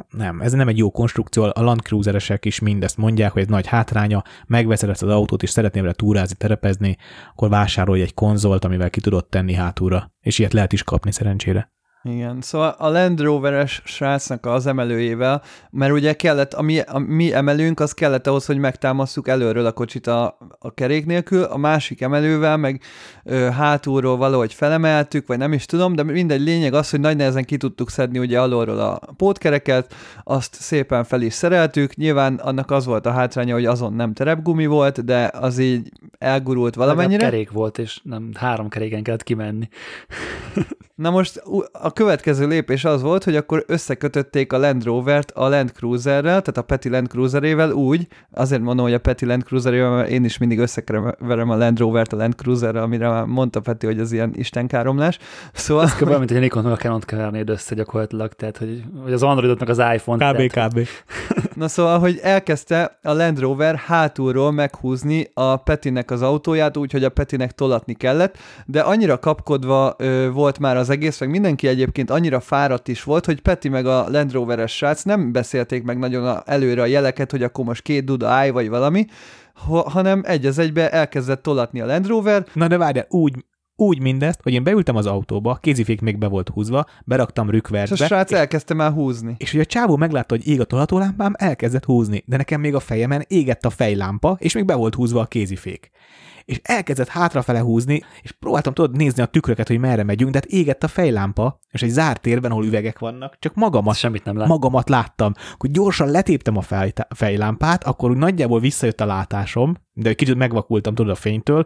nem, ez nem egy jó konstrukció. A Land Cruiseresek is mindezt mondják, hogy ez nagy hátránya, megveszed ezt az autót és szeretnél vele túrázni, terepezni, akkor vásárolj egy konzolt, amivel ki tudod tenni hátulra. És ilyet lehet is kapni szerencsére. Igen, szóval a Land Rover-es srácnak az emelőjével, mert ugye kellett, a mi, a mi emelőnk, az kellett ahhoz, hogy megtámasztjuk előről a kocsit a, a kerék nélkül, a másik emelővel meg ö, hátulról valahogy felemeltük, vagy nem is tudom, de mindegy lényeg az, hogy nagy nehezen ki tudtuk szedni ugye alulról a pótkereket, azt szépen fel is szereltük, nyilván annak az volt a hátránya, hogy azon nem terepgumi volt, de az így elgurult valamennyire. kerék volt, és nem három keréken kellett kimenni. Na most a következő lépés az volt, hogy akkor összekötötték a Land Rover-t a Land Cruiserrel, tehát a Peti Land Cruiserével úgy, azért mondom, hogy a Peti Land Cruiserével, mert én is mindig összekeverem a Land Rover-t a Land Cruiserrel, amire már mondta Peti, hogy az ilyen istenkáromlás. Szóval... Ez kb. mint Nikon a Canon-t kevernéd össze gyakorlatilag, tehát hogy, hogy az Androidotnak az iPhone. Kb. Tehát... kb. Na szóval, hogy elkezdte a Land Rover hátulról meghúzni a Petinek az autóját, úgyhogy a Petinek tolatni kellett, de annyira kapkodva ö, volt már az egész, meg mindenki egyébként annyira fáradt is volt, hogy Peti meg a Land Rover-es srác nem beszélték meg nagyon a, előre a jeleket, hogy akkor most két duda állj, vagy valami, hanem egy az egybe elkezdett tolatni a Land Rover. Na de várjál, úgy, úgy mindezt, hogy én beültem az autóba, kézifék még be volt húzva, beraktam rükvercbe. És a srác és, elkezdte már húzni. És hogy a csávó meglátta, hogy ég a tolatólámpám, elkezdett húzni, de nekem még a fejemen égett a fejlámpa, és még be volt húzva a kézifék és elkezdett hátrafele húzni, és próbáltam tudod nézni a tükröket, hogy merre megyünk, de hát égett a fejlámpa, és egy zárt térben, ahol üvegek vannak, csak magamat, Semmit nem lát. magamat láttam. Akkor gyorsan letéptem a fej, fejlámpát, akkor úgy nagyjából visszajött a látásom, de egy kicsit megvakultam tudod a fénytől,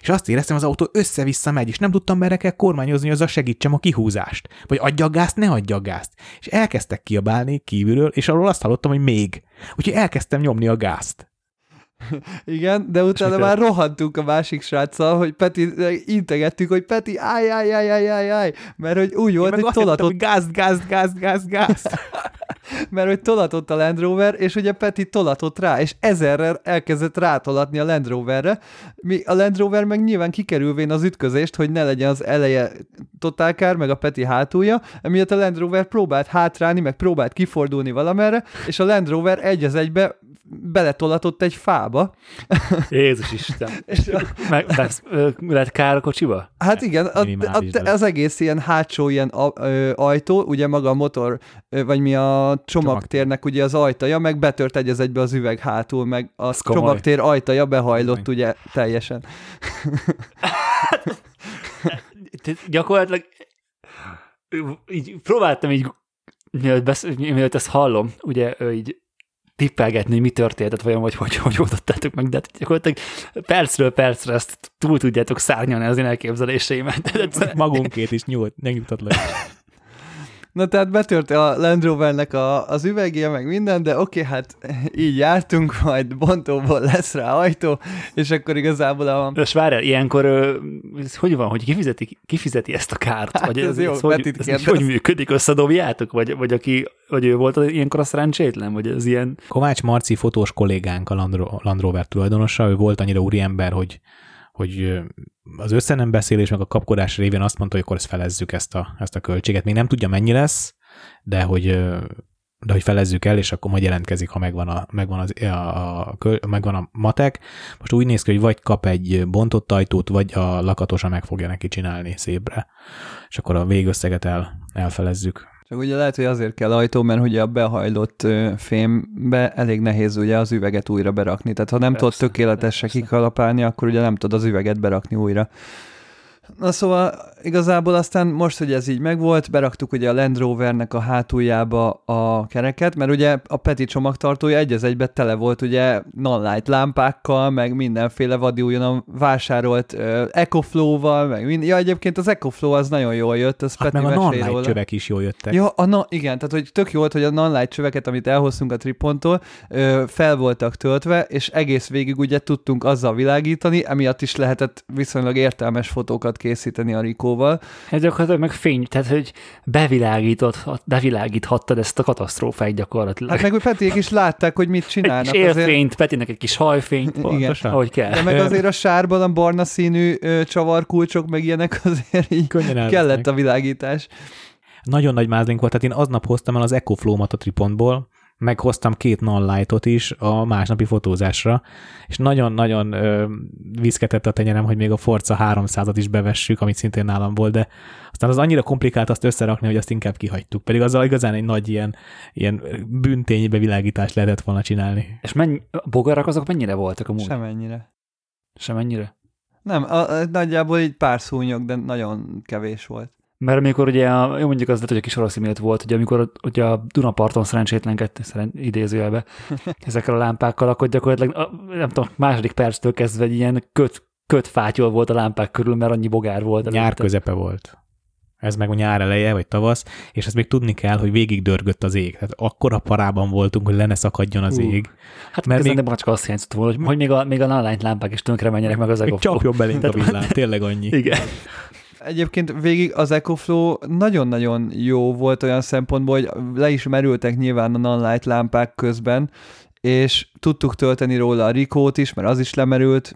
és azt éreztem, az autó össze-vissza megy, és nem tudtam, merre kell kormányozni, az a segítsem a kihúzást. Vagy adja a gázt, ne adja a gázt. És elkezdtek kiabálni kívülről, és arról azt hallottam, hogy még. Úgyhogy elkezdtem nyomni a gázt. Igen, de utána már rohantunk a másik sráccal, hogy Peti, integettük, hogy Peti, állj, állj, állj, állj, állj, állj, mert hogy úgy volt, hogy tolatott. Gáz, gáz, gáz, gáz, gáz. mert hogy tolatott a Land Rover, és ugye Peti tolatott rá, és ezerrel elkezdett rátolatni a Land Roverre. Mi, a Land Rover meg nyilván kikerülvén az ütközést, hogy ne legyen az eleje totálkár, meg a Peti hátulja, emiatt a Land Rover próbált hátrálni, meg próbált kifordulni valamerre, és a Land Rover egy az egybe beletolatott egy fába. Jézus Isten. és a... Meg, lesz, lett kár a kocsiba? Hát igen, a, a, az egész ilyen hátsó ilyen ajtó, ugye maga a motor, vagy mi a csomagtérnek ugye az ajtaja, meg betört egy az egybe az üveg hátul, meg a Ez csomagtér komoly. ajtaja behajlott ugye teljesen. Gyakorlatilag így próbáltam így mielőtt, besz, mielőtt ezt hallom, ugye így tippelgetni, mi történt, vajon, vagy hogy, hogy oldottátok meg, de hát gyakorlatilag percről percre ezt túl tudjátok szárnyalni az én elképzeléseimet. Magunkét is nyújt, megnyugtatlak. Na tehát betört a Land Rovernek a, az üvegje, meg minden, de oké, okay, hát így jártunk, majd bontóból lesz rá ajtó, és akkor igazából a... És várjál, ilyenkor ez hogy van, hogy kifizeti, kifizeti ezt a kárt? Hát vagy ez, ez, jó, ez, hogy, ez hogy működik, összedobjátok? Vagy, vagy aki, vagy ő volt ilyenkor a szerencsétlen? Vagy ez ilyen... Kovács Marci fotós kollégánk a Land, Land Rover tulajdonosa, ő volt annyira úriember, hogy hogy az összenem beszélés meg a kapkodás révén azt mondta, hogy akkor ezt felezzük ezt a, ezt a költséget. Még nem tudja, mennyi lesz, de hogy, de hogy felezzük el, és akkor majd jelentkezik, ha megvan a, megvan, az, a, a, megvan a matek. Most úgy néz ki, hogy vagy kap egy bontott ajtót, vagy a lakatosa meg fogja neki csinálni szépre. És akkor a végösszeget el, elfelezzük. Csak ugye lehet, hogy azért kell ajtó, mert ugye a behajlott fémbe elég nehéz ugye az üveget újra berakni. Tehát ha nem persze, tudod tökéletesen kikalapálni, akkor ugye nem tudod az üveget berakni újra. Na szóval igazából aztán most, hogy ez így megvolt, beraktuk ugye a Land Rovernek a hátuljába a kereket, mert ugye a Peti csomagtartója egy az egybe tele volt ugye non-light lámpákkal, meg mindenféle vadi újonnan vásárolt uh, EcoFlow-val, meg mind... Ja, egyébként az EcoFlow az nagyon jól jött, az hát Peti meg a non-light csövek is jól jöttek. Ja, a na, igen, tehát hogy tök jó volt, hogy a non-light csöveket, amit elhoztunk a Triponttól, uh, fel voltak töltve, és egész végig ugye tudtunk azzal világítani, emiatt is lehetett viszonylag értelmes fotókat készíteni a Rikóval. Ez gyakorlatilag meg fény, tehát hogy bevilágított, bevilágíthattad ezt a katasztrófát gyakorlatilag. Hát meg hogy Petiék is látták, hogy mit csinálnak. Egy élfényt, azért... Petinek egy kis hajfényt, pontosan, ahogy kell. De meg azért a sárban a barna színű ö, csavarkulcsok, meg ilyenek azért így Könnyen kellett a világítás. Nagyon nagy mázlink volt, tehát én aznap hoztam el az EcoFlow-mat a Tripontból, meghoztam két non-lightot is a másnapi fotózásra, és nagyon-nagyon viszketett a tenyerem, hogy még a Forza 300-at is bevessük, amit szintén nálam volt, de aztán az annyira komplikált azt összerakni, hogy azt inkább kihagytuk. Pedig azzal igazán egy nagy ilyen, ilyen bünténybe világítást lehetett volna csinálni. És mennyi, a bogarak azok mennyire voltak amúgy? Semennyire. Semennyire? Nem, a, a, nagyjából így pár szúnyog, de nagyon kevés volt. Mert amikor ugye, a, jó mondjuk az lett, hogy a kis orosz volt, ugye amikor ugye a Dunaparton szerencsétlenkedett, szeren, idézőjelbe ezekkel a lámpákkal, akkor gyakorlatilag, a, nem tudom, második perctől kezdve egy ilyen köt, kötfátyol volt a lámpák körül, mert annyi bogár volt. Nyár előtte. közepe volt. Ez meg a nyár eleje, vagy tavasz, és ezt még tudni kell, hogy végig dörgött az ég. Tehát akkora parában voltunk, hogy le ne szakadjon az uh, ég. Hát mert még... nem csak azt hiányzott volna, hogy, hogy még a, még a lámpák is tönkre menjenek meg az egofó. Csapjon belénk a villám, tényleg annyi. Igen. Egyébként végig az EcoFlow nagyon-nagyon jó volt olyan szempontból, hogy le is merültek nyilván a non-light lámpák közben, és tudtuk tölteni róla a Rikót is, mert az is lemerült,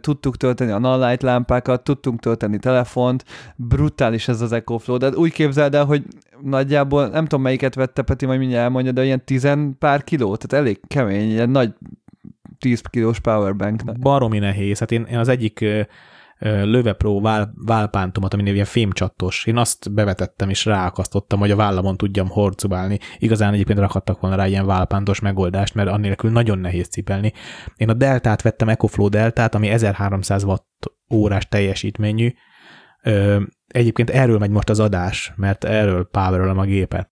tudtuk tölteni a non-light lámpákat, tudtunk tölteni telefont, brutális ez az EcoFlow, de úgy képzeld el, hogy nagyjából, nem tudom melyiket vette Peti, majd mindjárt elmondja, de ilyen tizen pár kiló, tehát elég kemény, ilyen nagy 10 kilós powerbank. Baromi nehéz, hát én, én az egyik Löve Pro vál, válpántomat, ami ilyen fémcsattos. Én azt bevetettem és ráakasztottam, hogy a vállamon tudjam horcubálni. Igazán egyébként rakhattak volna rá ilyen válpántos megoldást, mert annélkül nagyon nehéz cipelni. Én a Deltát vettem, EcoFlow Deltát, ami 1300 watt órás teljesítményű. Egyébként erről megy most az adás, mert erről powerolom a gépet.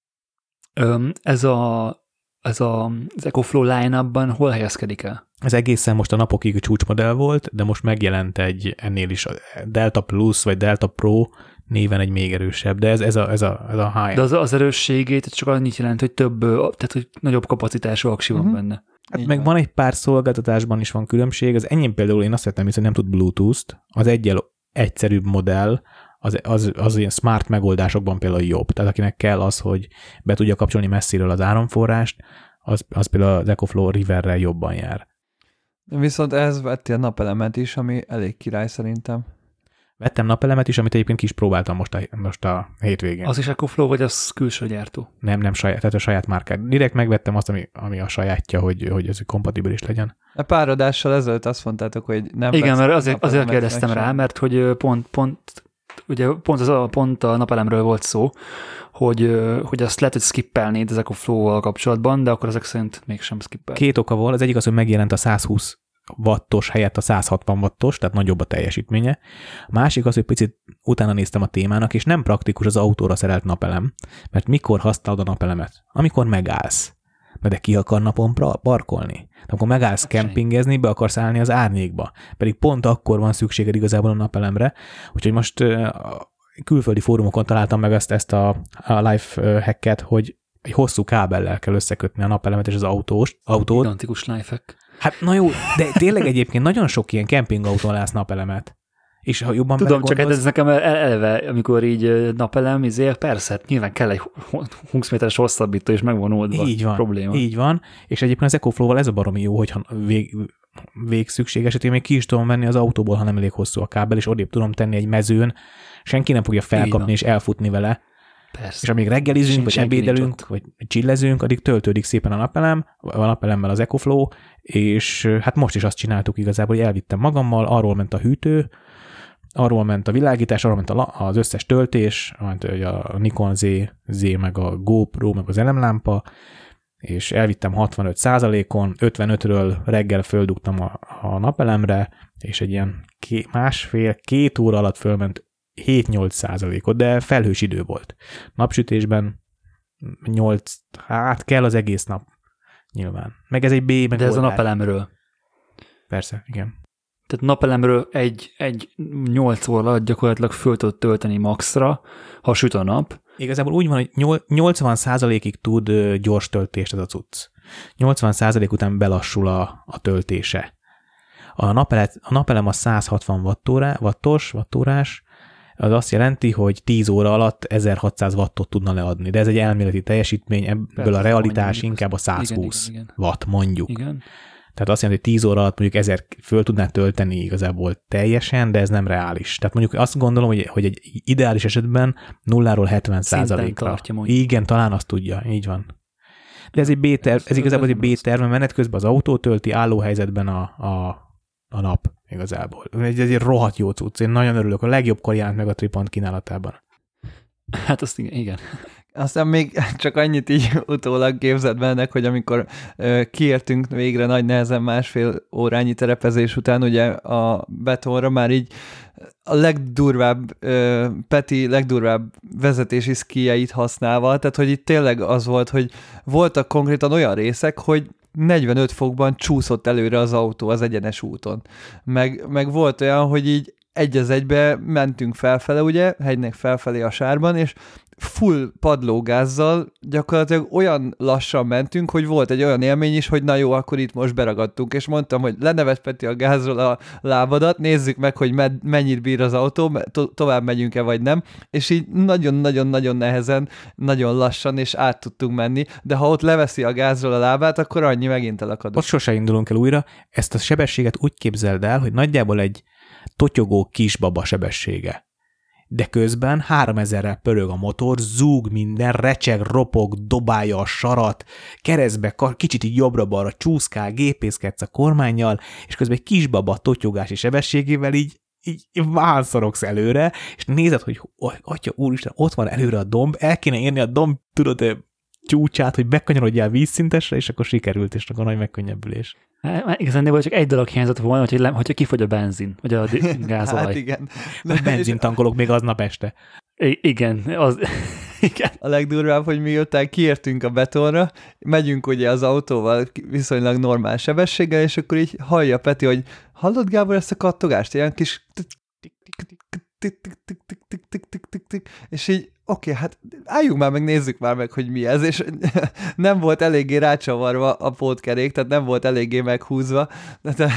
Ez a ez a, az EcoFlow line hol helyezkedik el? Ez egészen most a napokig csúcsmodell volt, de most megjelent egy ennél is Delta Plus, vagy Delta Pro néven egy még erősebb, de ez, ez, a, ez, a, ez a high. De az, az erősségét csak annyit jelent, hogy több, tehát hogy nagyobb kapacitású aksi van uh-huh. benne. Hát meg van egy pár szolgáltatásban is van különbség, az enyém például én azt vettem hogy nem tud Bluetooth-t, az egyel egyszerűbb modell, az, az, az ilyen smart megoldásokban például jobb. Tehát akinek kell az, hogy be tudja kapcsolni messziről az áramforrást, az, az például az EcoFlow Riverrel jobban jár. Viszont ehhez vettél napelemet is, ami elég király szerintem. Vettem napelemet is, amit egyébként kis próbáltam most a, most a hétvégén. Az is EcoFlow, vagy az külső gyártó? Nem, nem saját, tehát a saját márkát. Direkt megvettem azt, ami, ami a sajátja, hogy, hogy ez kompatibilis legyen. A pár adással ezelőtt azt mondtátok, hogy nem Igen, mert azért, azért kérdeztem rá, mert hogy pont, pont ugye pont, az, pont a napelemről volt szó, hogy, hogy azt lehet, hogy skippelnéd ezek a flow-val kapcsolatban, de akkor ezek szerint mégsem skippel. Két oka volt, az egyik az, hogy megjelent a 120 wattos helyett a 160 wattos, tehát nagyobb a teljesítménye. A másik az, hogy picit utána néztem a témának, és nem praktikus az autóra szerelt napelem, mert mikor használod a napelemet? Amikor megállsz. De ki akar napon parkolni? De akkor megállsz hát kempingezni, be akarsz állni az árnyékba. Pedig pont akkor van szükséged igazából a napelemre. Úgyhogy most külföldi fórumokon találtam meg ezt, ezt a, a life hacket, hogy egy hosszú kábellel kell összekötni a napelemet és az autós, autót. Gigantikus lifehack. Hát na jó, de tényleg egyébként nagyon sok ilyen kempingautón látsz napelemet. És ha jobban Tudom, csak hát ez nekem eleve, amikor így napelem, izé, persze, hát nyilván kell egy 20 méteres hosszabbító, és megvan oldva így van, probléma. Így van, és egyébként az EcoFlow-val ez a baromi jó, hogyha vég, végszükség esetén még ki is tudom venni az autóból, ha nem elég hosszú a kábel, és odébb tudom tenni egy mezőn, senki nem fogja felkapni és elfutni vele. Persze. És amíg reggelizünk, vagy ebédelünk, vagy csillezünk, addig töltődik szépen a napelem, a napelemmel az EcoFlow, és hát most is azt csináltuk igazából, hogy elvittem magammal, arról ment a hűtő, arról ment a világítás, arról ment az összes töltés, a Nikon Z, Z, meg a GoPro, meg az elemlámpa, és elvittem 65%-on, 55-ről reggel földugtam a, a napelemre, és egy ilyen ké, másfél, két óra alatt fölment 7-8 százalékot, de felhős idő volt. Napsütésben 8, hát kell az egész nap, nyilván. Meg ez egy B, meg De ez a napelemről. Persze, igen. Tehát napelemről egy, egy 8 óra alatt gyakorlatilag föl tudod tölteni maxra, ha süt a nap. Igazából úgy van, hogy 80%-ig tud gyors töltést ez a cucc. 80% után belassul a, a töltése. A, napelet, a napelem a 160 wattórá, wattos, wattórás, az azt jelenti, hogy 10 óra alatt 1600 wattot tudna leadni, de ez egy elméleti teljesítmény, ebből Persze, a realitás inkább a 120 igen, igen, igen. watt mondjuk. Igen. Tehát azt jelenti, hogy 10 óra alatt mondjuk 1000 föl tudná tölteni igazából teljesen, de ez nem reális. Tehát mondjuk azt gondolom, hogy, hogy egy ideális esetben nulláról 70 százalékra. Igen, talán azt tudja, így van. De ez egy B-terv, ez igazából egy B-terv, mert menet közben az autó tölti, álló helyzetben a, a, a nap igazából. Ez egy rohadt jó cucc, én nagyon örülök, a legjobb jelent meg a Tripont kínálatában. Hát azt igen. igen. Aztán még csak annyit így utólag képzeld bennek, hogy amikor ö, kiértünk végre nagy nehezen másfél órányi terepezés után, ugye a betonra már így a legdurvább, ö, Peti legdurvább vezetési szkijeit használva, tehát hogy itt tényleg az volt, hogy voltak konkrétan olyan részek, hogy 45 fokban csúszott előre az autó az egyenes úton. Meg, meg volt olyan, hogy így egy az egybe mentünk felfele, ugye, hegynek felfelé a sárban, és full padlógázzal gyakorlatilag olyan lassan mentünk, hogy volt egy olyan élmény is, hogy na jó, akkor itt most beragadtunk, és mondtam, hogy lenevet Peti a gázról a lábadat, nézzük meg, hogy med- mennyit bír az autó, to- tovább megyünk-e vagy nem, és így nagyon-nagyon-nagyon nehezen, nagyon lassan, és át tudtunk menni, de ha ott leveszi a gázról a lábát, akkor annyi megint elakadunk. Ott sose indulunk el újra, ezt a sebességet úgy képzeld el, hogy nagyjából egy totyogó kisbaba sebessége. De közben 3000-rel pörög a motor, zúg minden, recseg, ropog, dobálja a sarat, keresztbe, kicsit így jobbra-balra csúszkál, gépészkedsz a kormányjal, és közben egy kisbaba totyogási sebességével így így válszorogsz előre, és nézed, hogy atya úristen, ott van előre a domb, el kéne érni a domb, tudod, csúcsát, hogy bekanyarodjál vízszintesre, és akkor sikerült, és akkor nagy megkönnyebbülés. Hát, igazán csak egy dolog hiányzott volna, hogy, hogyha kifogy a benzin, vagy a gázolaj. hát igen. De benzin tankolok még aznap este. I- igen, az, igen. A legdurvább, hogy miután kiértünk a betonra, megyünk ugye az autóval viszonylag normál sebességgel, és akkor így hallja Peti, hogy hallod Gábor ezt a kattogást? Ilyen kis és így oké, okay, hát álljunk már meg, nézzük már meg, hogy mi ez, és nem volt eléggé rácsavarva a pótkerék, tehát nem volt eléggé meghúzva, de, de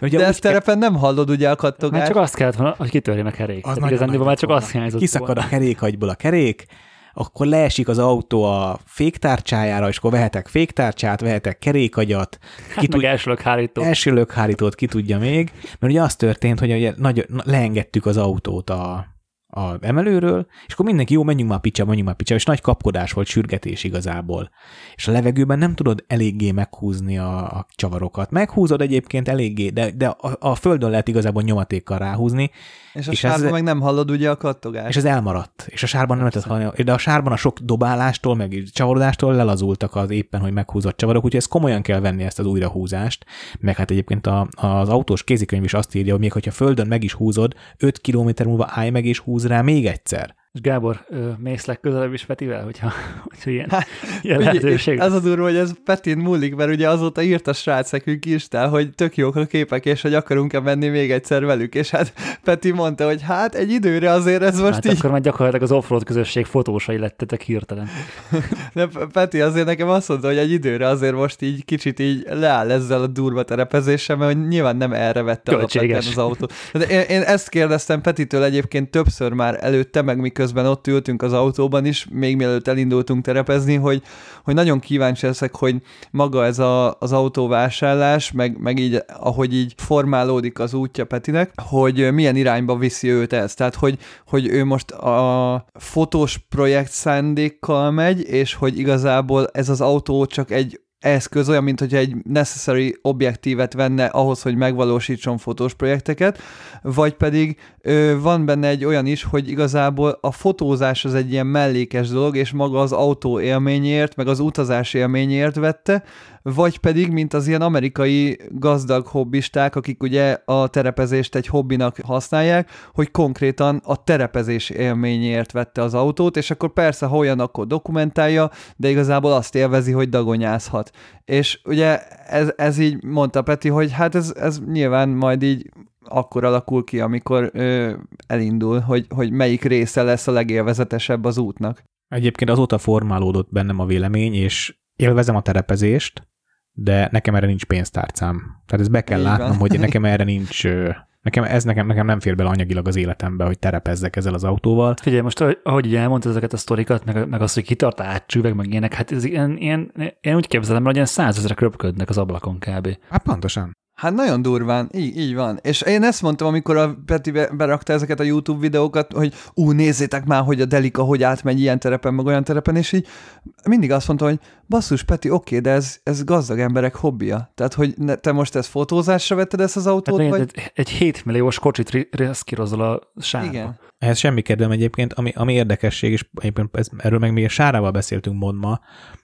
Ugye De ezt terepen nem hallod ugye a kattogást. Már csak azt kellett volna, hogy kitörjön a kerék. Az igazán már csak azt hiányzott Kiszakad volna. a kerékagyból a kerék, akkor leesik az autó a féktárcsájára, és akkor vehetek féktárcsát, vehetek kerékagyat. Hát ki tud... első lökhárítót. Első lökhárítót ki tudja még, mert ugye az történt, hogy ugye nagy, leengedtük az autót a, a emelőről, és akkor mindenki, jó, menjünk már picsa, menjünk már picsa, és nagy kapkodás volt, sürgetés igazából. És a levegőben nem tudod eléggé meghúzni a, a csavarokat. Meghúzod egyébként eléggé, de, de a, a földön lehet igazából nyomatékkal ráhúzni, és a és sárban ez, meg nem hallod ugye a kattogást. És ez elmaradt. És a sárban nem lehetett hallani. De a sárban a sok dobálástól, meg csavarodástól lelazultak az éppen, hogy meghúzott csavarok, úgyhogy ezt komolyan kell venni ezt az újrahúzást. Meg hát egyébként a, az autós kézikönyv is azt írja, hogy még hogyha földön meg is húzod, 5 km múlva állj meg és húz rá még egyszer. És Gábor, mész legközelebb is Petivel, hogyha, hogyha ilyen, hát, ilyen lehetőség. Az a durva, hogy ez Petin múlik, mert ugye azóta írt a srác nekünk Instán, hogy tök jók a képek, és hogy akarunk-e menni még egyszer velük, és hát Peti mondta, hogy hát egy időre azért ez most hát így... akkor már gyakorlatilag az offroad közösség fotósai lettetek hirtelen. De Peti azért nekem azt mondta, hogy egy időre azért most így kicsit így leáll ezzel a durva terepezéssel, mert nyilván nem erre vette az autót. De én, én, ezt kérdeztem Petitől egyébként többször már előtte, meg mikor miközben ott ültünk az autóban is, még mielőtt elindultunk terepezni, hogy, hogy nagyon kíváncsi leszek, hogy maga ez a, az autóvásárlás, meg, meg így, ahogy így formálódik az útja Petinek, hogy milyen irányba viszi őt ez. Tehát, hogy, hogy ő most a fotós projekt szándékkal megy, és hogy igazából ez az autó csak egy eszköz, olyan, mint hogy egy necessary objektívet venne ahhoz, hogy megvalósítson fotós projekteket, vagy pedig ö, van benne egy olyan is, hogy igazából a fotózás az egy ilyen mellékes dolog, és maga az autó élményért, meg az utazás élményért vette, vagy pedig, mint az ilyen amerikai gazdag hobbisták, akik ugye a terepezést egy hobbinak használják, hogy konkrétan a terepezés élményért vette az autót, és akkor persze, ha olyan, akkor dokumentálja, de igazából azt élvezi, hogy dagonyázhat. És ugye ez, ez így mondta Peti, hogy hát ez, ez nyilván majd így akkor alakul ki, amikor ö, elindul, hogy, hogy melyik része lesz a legélvezetesebb az útnak. Egyébként azóta formálódott bennem a vélemény, és élvezem a terepezést, de nekem erre nincs pénztárcám. Tehát ezt be kell Így látnom, van. hogy nekem erre nincs Nekem ez nekem, nekem nem fér bele anyagilag az életembe, hogy terepezzek ezzel az autóval. Figyelj, most ahogy ugye elmondtad ezeket a sztorikat, meg, meg azt, hogy kitart átcsüveg, meg ilyenek, hát ez ilyen, ilyen, én úgy képzelem, hogy ilyen százezrek röpködnek az ablakon kb. Hát pontosan. Hát nagyon durván, így, így van. És én ezt mondtam, amikor a Peti berakta ezeket a YouTube videókat, hogy ú, nézzétek már, hogy a Delika hogy átmegy ilyen terepen, meg olyan terepen, és így mindig azt mondtam, hogy basszus, Peti, oké, de ez, ez gazdag emberek hobbija. Tehát, hogy ne, te most ezt fotózásra vetted ezt az autót, hát, vagy? Egy, egy 7 milliós kocsit reszkírozol a sárba. Igen. Ehhez semmi kedvem egyébként, ami, ami érdekesség, és egyébként ez, erről meg még a Sárával beszéltünk mond ma,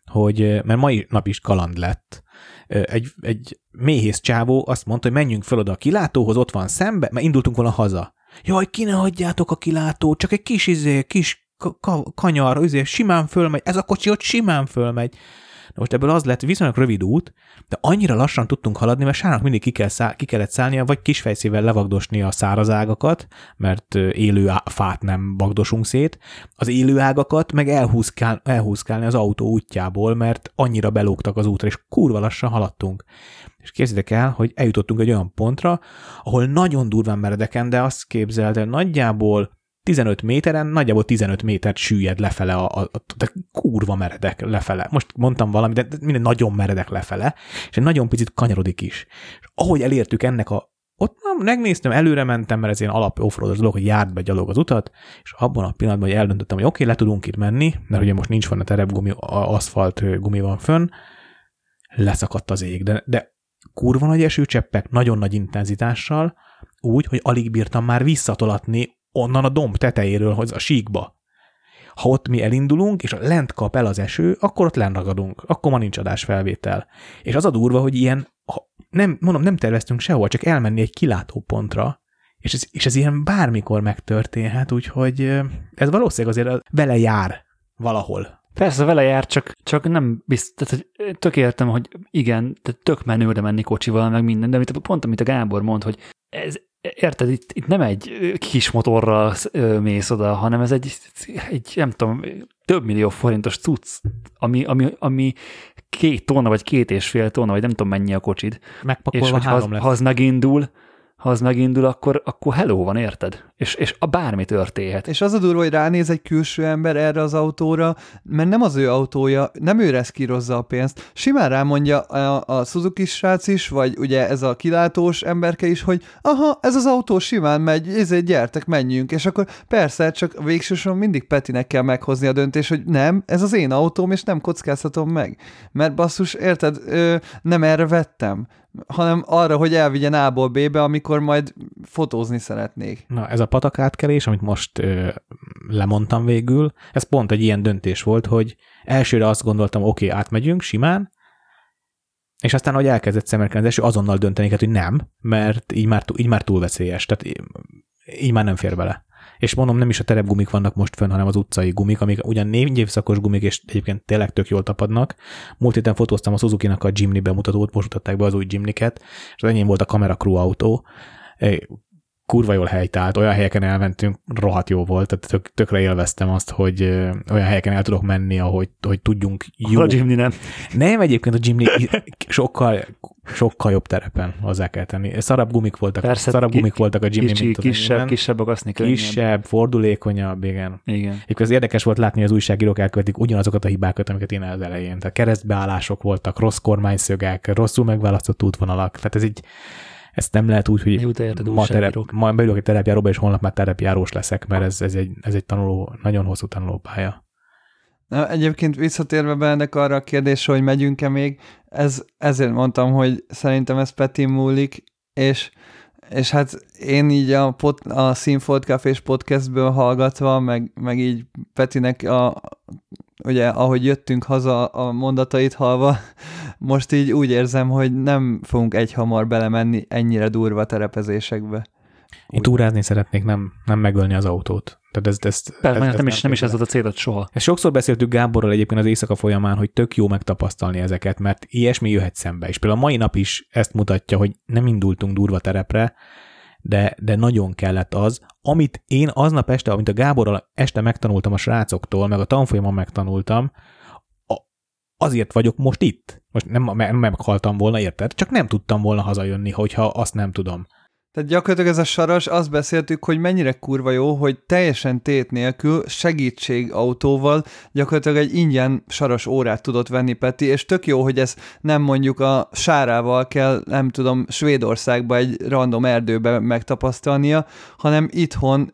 hogy mert mai nap is kaland lett, egy, egy méhész csávó azt mondta, hogy menjünk fel oda a kilátóhoz, ott van szembe, mert indultunk volna haza. Jaj, ki ne hagyjátok a kilátót, csak egy kis izé, kis ka- kanyar, izé, simán fölmegy, ez a kocsi ott simán fölmegy. Most ebből az lett viszonylag rövid út, de annyira lassan tudtunk haladni, mert Sának mindig ki, kell száll, ki kellett szállnia, vagy kisfejszével levagdosni a száraz ágakat, mert élő fát nem vagdosunk szét, az élő ágakat meg elhúzkál, elhúzkálni az autó útjából, mert annyira belógtak az útra, és kurva lassan haladtunk. És képzeljétek el, hogy eljutottunk egy olyan pontra, ahol nagyon durván meredeken, de azt képzeld el, nagyjából 15 méteren, nagyjából 15 métert süllyed lefele, a, a, a, de kurva meredek lefele. Most mondtam valamit, de minden nagyon meredek lefele, és egy nagyon picit kanyarodik is. És ahogy elértük ennek a ott nem, megnéztem, előre mentem, mert ez ilyen alap offroados dolog, hogy járt be gyalog az utat, és abban a pillanatban, hogy eldöntöttem, hogy oké, okay, le tudunk itt menni, mert ugye most nincs van a terepgumi, aszfalt gumi van fönn, leszakadt az ég, de, de kurva nagy esőcseppek, nagyon nagy intenzitással, úgy, hogy alig bírtam már visszatolatni onnan a domb tetejéről hogy a síkba. Ha ott mi elindulunk, és lent kap el az eső, akkor ott lenragadunk, akkor ma nincs adásfelvétel. És az a durva, hogy ilyen, nem, mondom, nem terveztünk sehol, csak elmenni egy kilátópontra, és ez, és ez ilyen bármikor megtörténhet, úgyhogy ez valószínűleg azért vele jár valahol. Persze vele jár, csak, csak nem biztos, tehát hogy tök értem, hogy igen, tehát tök menőre menni kocsival, meg minden, de amit, pont amit a Gábor mond, hogy ez érted, itt, itt nem egy kis motorral mész oda, hanem ez egy, egy nem tudom, több millió forintos cucc, ami, ami, ami két tonna, vagy két és fél tonna, vagy nem tudom mennyi a kocsid. Megpakolva és hogy ha, három lesz. ha az megindul, ha az megindul, akkor, akkor hello van, érted? És, és a bármi történhet. És az a durva, hogy ránéz egy külső ember erre az autóra, mert nem az ő autója, nem ő reszkírozza a pénzt. Simán rámondja a, a Suzuki srác is, vagy ugye ez a kilátós emberke is, hogy aha, ez az autó simán megy, ezért gyertek, menjünk. És akkor persze, csak végsősorban mindig Petinek kell meghozni a döntés, hogy nem, ez az én autóm, és nem kockáztatom meg. Mert basszus, érted, ö, nem erre vettem hanem arra, hogy elvigyen A-ból B-be, amikor majd fotózni szeretnék. Na, ez a patakátkelés, amit most ö, lemondtam végül, ez pont egy ilyen döntés volt, hogy elsőre azt gondoltam, oké, okay, átmegyünk simán, és aztán, hogy elkezdett szemerkelni az első, azonnal dönteni hogy nem, mert így már, így már túl veszélyes, tehát így, így már nem fér bele. És mondom, nem is a terepgumik vannak most fönn, hanem az utcai gumik, amik ugyan négy évszakos gumik, és egyébként tényleg tök jól tapadnak. Múlt héten fotóztam a Suzuki-nak a Jimny bemutatót, most mutatták be az új Jimny-ket, és az enyém volt a Camera Crew autó. Kurva jól helytált, olyan helyeken elmentünk, rohadt jó volt, tehát tök, tökre élveztem azt, hogy olyan helyeken el tudok menni, ahogy, hogy tudjunk jó. A Jimny nem. Nem, egyébként a Jimny sokkal sokkal jobb terepen hozzá kell tenni. Szarabb gumik voltak, Persze, szarabb gumik ki, voltak a Jimny, kicsi, mint kisebb, kisebb agaszni. Kisebb, fordulékonyabb, igen. Igen. Egyébként az érdekes volt látni, hogy az újságírók elkövetik ugyanazokat a hibákat, amiket én az elején. Tehát keresztbeállások voltak, rossz kormányszögek, rosszul megválasztott útvonalak. Tehát ez így, ezt nem lehet úgy, hogy ma, terep, ma beülök egy terepjáróba, és holnap már terepjárós leszek, mert ez, ez, egy, ez egy tanuló, nagyon hosszú tanulópálya. Na, egyébként visszatérve be ennek arra a kérdésre, hogy megyünk-e még, ez, ezért mondtam, hogy szerintem ez Peti múlik, és, és hát én így a, pot, a Színfolt Cafés podcastből hallgatva, meg, meg így Petinek a, ugye, ahogy jöttünk haza a mondatait halva, most így úgy érzem, hogy nem fogunk egyhamar belemenni ennyire durva terepezésekbe. Én túrázni szeretnék, nem, nem megölni az autót. Tehát ez, ez, Persze, ez, ez nem, is, nem is ez volt a célod soha. Ezt sokszor beszéltük Gáborral egyébként az éjszaka folyamán, hogy tök jó megtapasztalni ezeket, mert ilyesmi jöhet szembe. És például a mai nap is ezt mutatja, hogy nem indultunk durva terepre, de, de nagyon kellett az, amit én aznap este, amit a Gáborral este megtanultam a srácoktól, meg a tanfolyamon megtanultam, azért vagyok most itt. Most nem, nem meghaltam volna, érted? Csak nem tudtam volna hazajönni, hogyha azt nem tudom. Tehát gyakorlatilag ez a saras, azt beszéltük, hogy mennyire kurva jó, hogy teljesen tét nélkül segítség autóval gyakorlatilag egy ingyen saras órát tudott venni Peti, és tök jó, hogy ez nem mondjuk a sárával kell, nem tudom, Svédországba egy random erdőbe megtapasztalnia, hanem itthon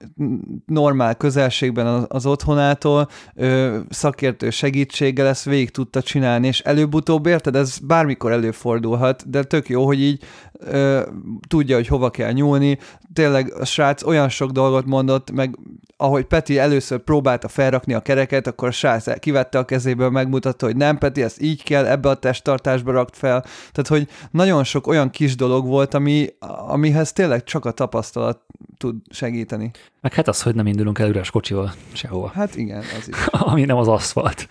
normál közelségben az otthonától ö, szakértő segítséggel ezt végig tudta csinálni, és előbb-utóbb érted, ez bármikor előfordulhat, de tök jó, hogy így ö, tudja, hogy hova kell nyúlni. Tényleg a srác olyan sok dolgot mondott, meg ahogy Peti először próbálta felrakni a kereket, akkor a srác kivette a kezéből, megmutatta, hogy nem, Peti, ezt így kell, ebbe a testtartásba rakt fel. Tehát, hogy nagyon sok olyan kis dolog volt, ami, amihez tényleg csak a tapasztalat tud segíteni. Meg hát az, hogy nem indulunk el üres kocsival sehova. Hát igen, az is. Ami nem az aszfalt.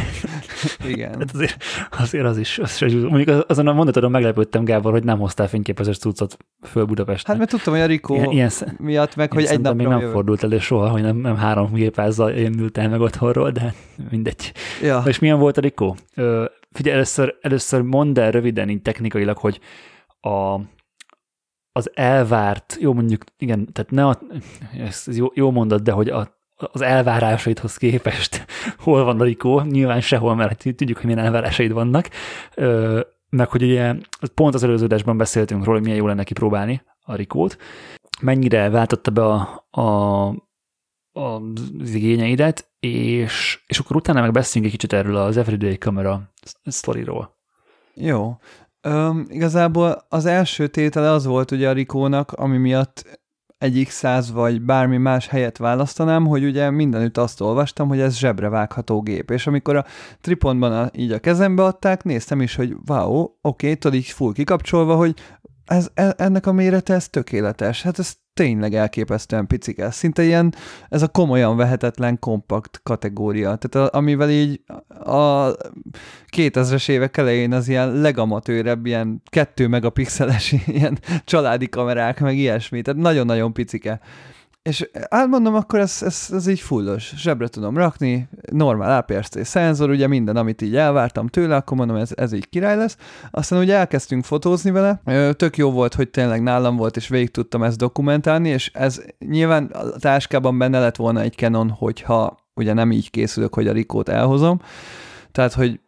igen. Hát azért, azért az is. Az, mondjuk azon a mondatodon meglepődtem, Gábor, hogy nem hoztál fényképezős cuccot föl Budapestre. Hát mert tudtam, hogy a Rikó ilyen, ilyen, miatt meg, hogy egy nap még nem jövő. fordult elő soha, hogy nem, nem három gépázzal indult el meg otthonról, de mindegy. Ja. És milyen volt a Rikó? Figyelj, először, először mondd el röviden így technikailag, hogy a, az elvárt, jó mondjuk, igen, tehát ne a, ez jó, jó mondat, de hogy a, az elvárásaidhoz képest hol van a Rikó, nyilván sehol, mert tudjuk, hogy milyen elvárásaid vannak, ö, meg hogy ugye pont az előződésben beszéltünk róla, hogy milyen jó lenne kipróbálni a Rikót, mennyire váltotta be a, a az igényeidet, és, és akkor utána meg beszéljünk egy kicsit erről az Everyday Camera sztoriról. Jó. Üm, igazából az első tétele az volt ugye a Rikónak, ami miatt egy X100 vagy bármi más helyet választanám, hogy ugye mindenütt azt olvastam, hogy ez zsebre vágható gép, és amikor a tripontban a, így a kezembe adták, néztem is, hogy wow, oké, okay, tudod így full kikapcsolva, hogy ez, e, ennek a mérete, ez tökéletes. Hát ez tényleg elképesztően picike. Szinte ilyen, ez a komolyan vehetetlen kompakt kategória. Tehát a, amivel így a 2000-es évek elején az ilyen legamatőrebb, ilyen kettő megapixeles ilyen családi kamerák, meg ilyesmi. Tehát nagyon-nagyon picike. És átmondom, akkor ez, ez, ez így fullos. Zsebre tudom rakni, normál APS-C szenzor, ugye minden, amit így elvártam tőle, akkor mondom, ez, ez így király lesz. Aztán ugye elkezdtünk fotózni vele. Tök jó volt, hogy tényleg nálam volt, és végig tudtam ezt dokumentálni, és ez nyilván a táskában benne lett volna egy Canon, hogyha ugye nem így készülök, hogy a Rikót elhozom. Tehát, hogy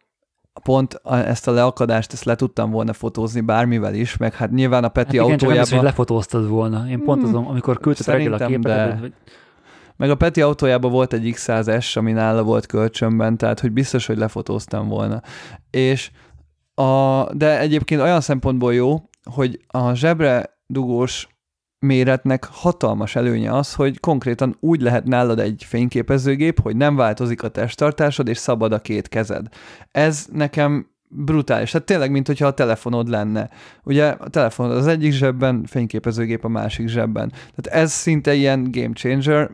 pont ezt a leakadást, ezt le tudtam volna fotózni bármivel is, meg hát nyilván a Peti hát igen, autójában... Csak hogy lefotóztad volna. Én pont azon, amikor küldted reggel a képet, de... hogy... Meg a Peti autójában volt egy X100S, ami nála volt kölcsönben, tehát hogy biztos, hogy lefotóztam volna. És a, de egyébként olyan szempontból jó, hogy a zsebre dugós méretnek hatalmas előnye az, hogy konkrétan úgy lehet nálad egy fényképezőgép, hogy nem változik a testtartásod, és szabad a két kezed. Ez nekem brutális. Tehát tényleg, mint hogyha a telefonod lenne. Ugye a telefonod az egyik zsebben, fényképezőgép a másik zsebben. Tehát ez szinte ilyen game changer,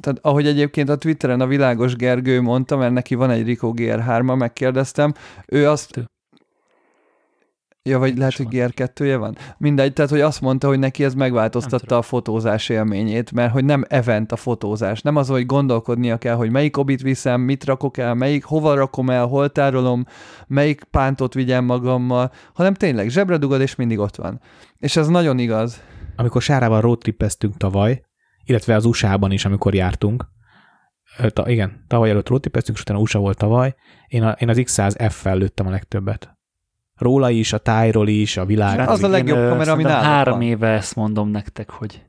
tehát ahogy egyébként a Twitteren a Világos Gergő mondta, mert neki van egy Rico GR3-a, megkérdeztem, ő azt Ja, vagy lehet, hogy GR2-je van? Mindegy, tehát hogy azt mondta, hogy neki ez megváltoztatta a fotózás élményét, mert hogy nem event a fotózás, nem az, hogy gondolkodnia kell, hogy melyik obit viszem, mit rakok el, melyik, hova rakom el, hol tárolom, melyik pántot vigyem magammal, hanem tényleg zsebre dugod, és mindig ott van. És ez nagyon igaz. Amikor Sárával roadtrippeztünk tavaly, illetve az USA-ban is, amikor jártunk, ta, igen, tavaly előtt roadtrippeztünk, és utána USA volt tavaly, én, a, én az X100F-fel lőttem a legtöbbet róla is, a tájról is, a világ. Az a legjobb kamera, ami nálam Három van. éve ezt mondom nektek, hogy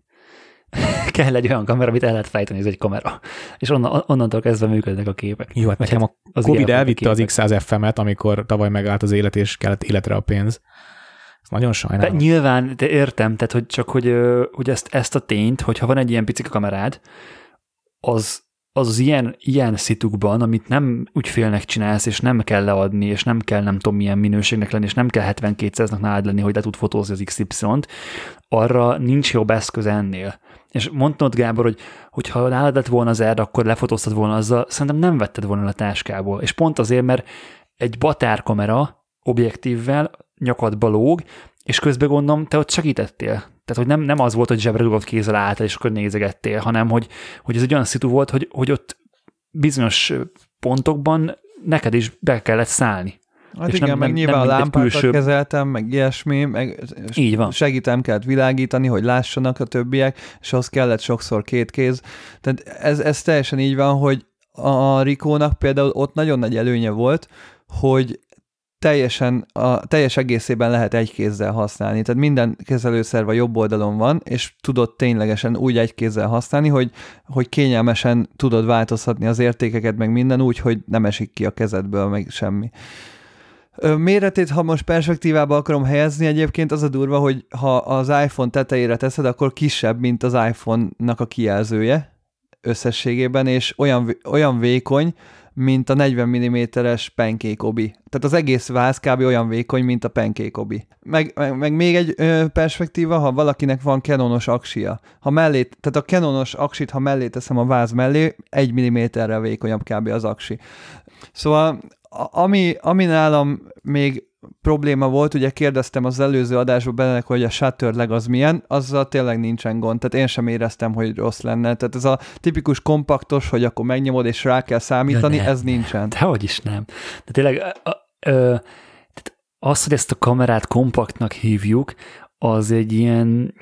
kell egy olyan kamera, amit el lehet fejteni, ez egy kamera. És onnan, onnantól kezdve működnek a képek. Jó, hát nekem a az Covid elvitte az X100 FM-et, amikor tavaly megállt az élet, és kellett életre a pénz. Ez nagyon sajnálom. De nyilván, de értem, tehát hogy csak, hogy, hogy ezt, ezt a tényt, hogyha van egy ilyen picik kamerád, az, az az ilyen, ilyen szitukban, amit nem ügyfélnek csinálsz, és nem kell leadni, és nem kell nem tudom milyen minőségnek lenni, és nem kell 70-200-nak nálad lenni, hogy le tud fotózni az XY-t, arra nincs jobb eszköz ennél. És mondtad, Gábor, hogy hogyha nálad lett volna az erre, akkor lefotóztad volna azzal, szerintem nem vetted volna a táskából. És pont azért, mert egy batárkamera objektívvel nyakadba lóg, és közben gondolom, te ott segítettél. Tehát, hogy nem, nem az volt, hogy zsebre dugott kézzel álltál, és akkor nézegettél, hanem, hogy, hogy ez egy olyan szitu volt, hogy, hogy ott bizonyos pontokban neked is be kellett szállni. Hát és igen, nem, meg nem, nyilván nem a lámpákat külső... kezeltem, meg ilyesmi, meg Így van. segítem kellett világítani, hogy lássanak a többiek, és az kellett sokszor két kéz. Tehát ez, ez teljesen így van, hogy a Rikónak például ott nagyon nagy előnye volt, hogy teljesen, a teljes egészében lehet egy kézzel használni. Tehát minden kezelőszerv a jobb oldalon van, és tudod ténylegesen úgy egy kézzel használni, hogy, hogy kényelmesen tudod változtatni az értékeket, meg minden úgy, hogy nem esik ki a kezedből, meg semmi. Méretét, ha most perspektívába akarom helyezni, egyébként az a durva, hogy ha az iPhone tetejére teszed, akkor kisebb, mint az iPhone-nak a kijelzője összességében, és olyan, olyan vékony, mint a 40 mm-es pancake. Tehát az egész váz kb. olyan vékony, mint a pancake. Meg, meg, meg még egy ö, perspektíva, ha valakinek van kenonos aksia. Ha mellé, tehát a kenonos aksit, ha mellé teszem a váz mellé, egy milliméterrel vékonyabb kb. az aksi. Szóval ami, ami nálam még probléma volt, ugye kérdeztem az előző adásban benne, hogy a shutter leg az milyen, azzal tényleg nincsen gond, tehát én sem éreztem, hogy rossz lenne. Tehát ez a tipikus kompaktos, hogy akkor megnyomod és rá kell számítani, ja, ez nincsen. Dehogy is nem. De tényleg a, a, ö, tehát az, hogy ezt a kamerát kompaktnak hívjuk, az egy ilyen,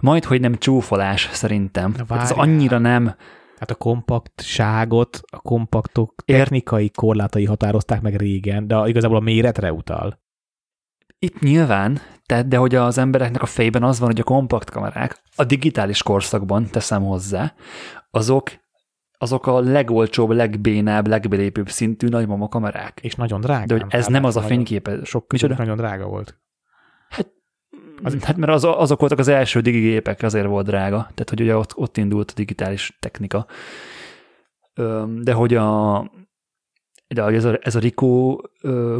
majd, hogy nem csúfolás szerintem. Ez annyira nem, Hát a kompaktságot, a kompaktok technikai korlátai határozták meg régen, de igazából a méretre utal. Itt nyilván, tehát, de hogy az embereknek a fejben az van, hogy a kompakt kamerák a digitális korszakban, teszem hozzá, azok azok a legolcsóbb, legbénább, legbelépőbb szintű nagymama kamerák. És nagyon drága. De hogy ez nem az a fényképe. Sok nagyon drága volt. Az, hát mert az, azok voltak az első digigépek, azért volt drága. Tehát, hogy ugye ott, ott indult a digitális technika. De hogy a, de ez a, ez a Ricoh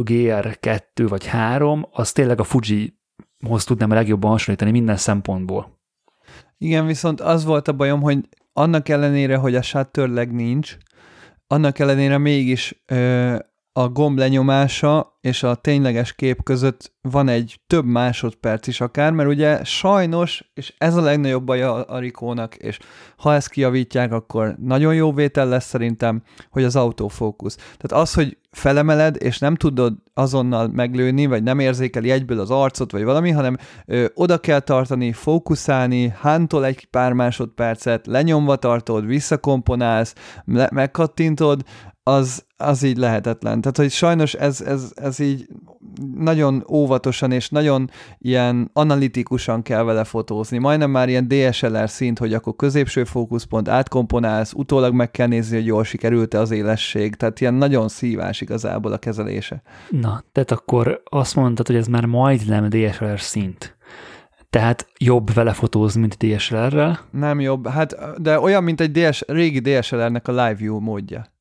GR2 vagy 3, az tényleg a Fuji hoz tudnám a legjobban hasonlítani minden szempontból. Igen, viszont az volt a bajom, hogy annak ellenére, hogy a shutter leg nincs, annak ellenére mégis ö, a gomb lenyomása és a tényleges kép között van egy több másodperc is akár, mert ugye sajnos, és ez a legnagyobb baj a, a Rikónak, és ha ezt kiavítják, akkor nagyon jó vétel lesz szerintem, hogy az autofókusz. Tehát az, hogy felemeled, és nem tudod azonnal meglőni, vagy nem érzékeli egyből az arcot, vagy valami, hanem ö, oda kell tartani, fókuszálni, hántol egy pár másodpercet, lenyomva tartod, visszakomponálsz, le- megkattintod, az, az így lehetetlen. Tehát, hogy sajnos ez, ez, ez így nagyon óvatosan és nagyon ilyen analitikusan kell vele fotózni. Majdnem már ilyen DSLR szint, hogy akkor középső fókuszpont átkomponálsz, utólag meg kell nézni, hogy jól sikerült-e az élesség. Tehát ilyen nagyon szívás igazából a kezelése. Na, tehát akkor azt mondtad, hogy ez már majdnem DSLR szint. Tehát jobb vele fotózni, mint DSLR-rel? Nem jobb, hát de olyan, mint egy DS, régi DSLR-nek a live view módja.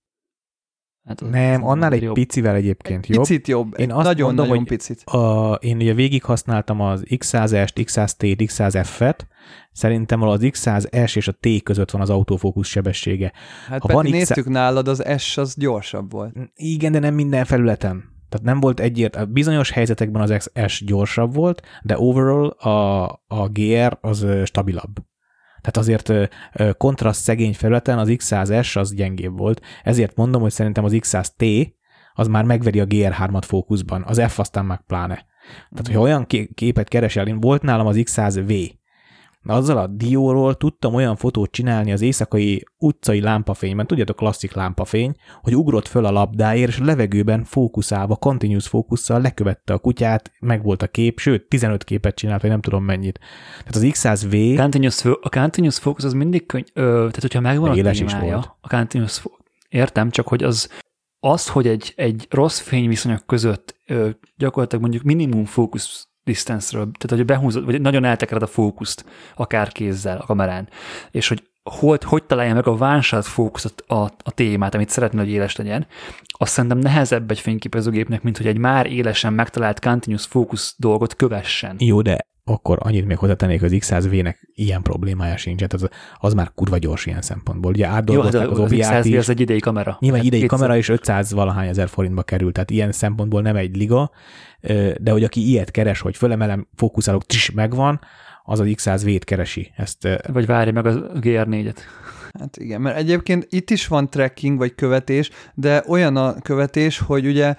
Hát nem, annál egy jobb. picivel egyébként jobb. Picit jobb, én azt nagyon, mondom, nagyon hogy picit. A, én ugye végig használtam az X100-est, X100T-t, X100F-et, szerintem az X100S és a T között van az autofókusz sebessége. Hát ha van néztük X... nálad, az S az gyorsabb volt. Igen, de nem minden felületen. Tehát nem volt egyért, bizonyos helyzetekben az S gyorsabb volt, de overall a, a GR az stabilabb. Tehát azért kontraszt szegény felületen az X100S az gyengébb volt. Ezért mondom, hogy szerintem az X100T az már megveri a GR3-at fókuszban, az F aztán meg pláne. Tehát, hogyha olyan képet keresel, én volt nálam az X100V, azzal a dióról tudtam olyan fotót csinálni az éjszakai utcai lámpafényben, tudjátok, klasszik lámpafény, hogy ugrott föl a labdáért, és a levegőben fókuszálva, continuous fókusszal lekövette a kutyát, meg volt a kép, sőt, 15 képet csinált, vagy nem tudom mennyit. Tehát az X100V... Continuous, a continuous focus az mindig könny... Ö, tehát, hogyha megvan a témája, is volt. a continuous focus, értem, csak hogy az az, hogy egy, egy rossz fényviszonyok között ö, gyakorlatilag mondjuk minimum fókusz distance-ről, tehát hogy behúzod, vagy nagyon eltekered a fókuszt, akár kézzel a kamerán, és hogy hogy, hogy találja meg a vánsát fókuszt a, a témát, amit szeretne, hogy éles legyen, azt szerintem nehezebb egy fényképezőgépnek, mint hogy egy már élesen megtalált continuous fókusz dolgot kövessen. Jó, de akkor annyit még hozzátennék, az X100V-nek ilyen problémája sincs, az, az már kurva gyors ilyen szempontból. Ugye átdolgozták az, az OBI-t is. az egy idei kamera. Nyilván hát idei 200. kamera is 500 valahány ezer forintba került, tehát ilyen szempontból nem egy liga, de hogy aki ilyet keres, hogy fölemelem, fókuszálok, tis megvan, az az X100V-t keresi. Ezt, vagy várja meg a GR4-et. Hát igen, mert egyébként itt is van tracking vagy követés, de olyan a követés, hogy ugye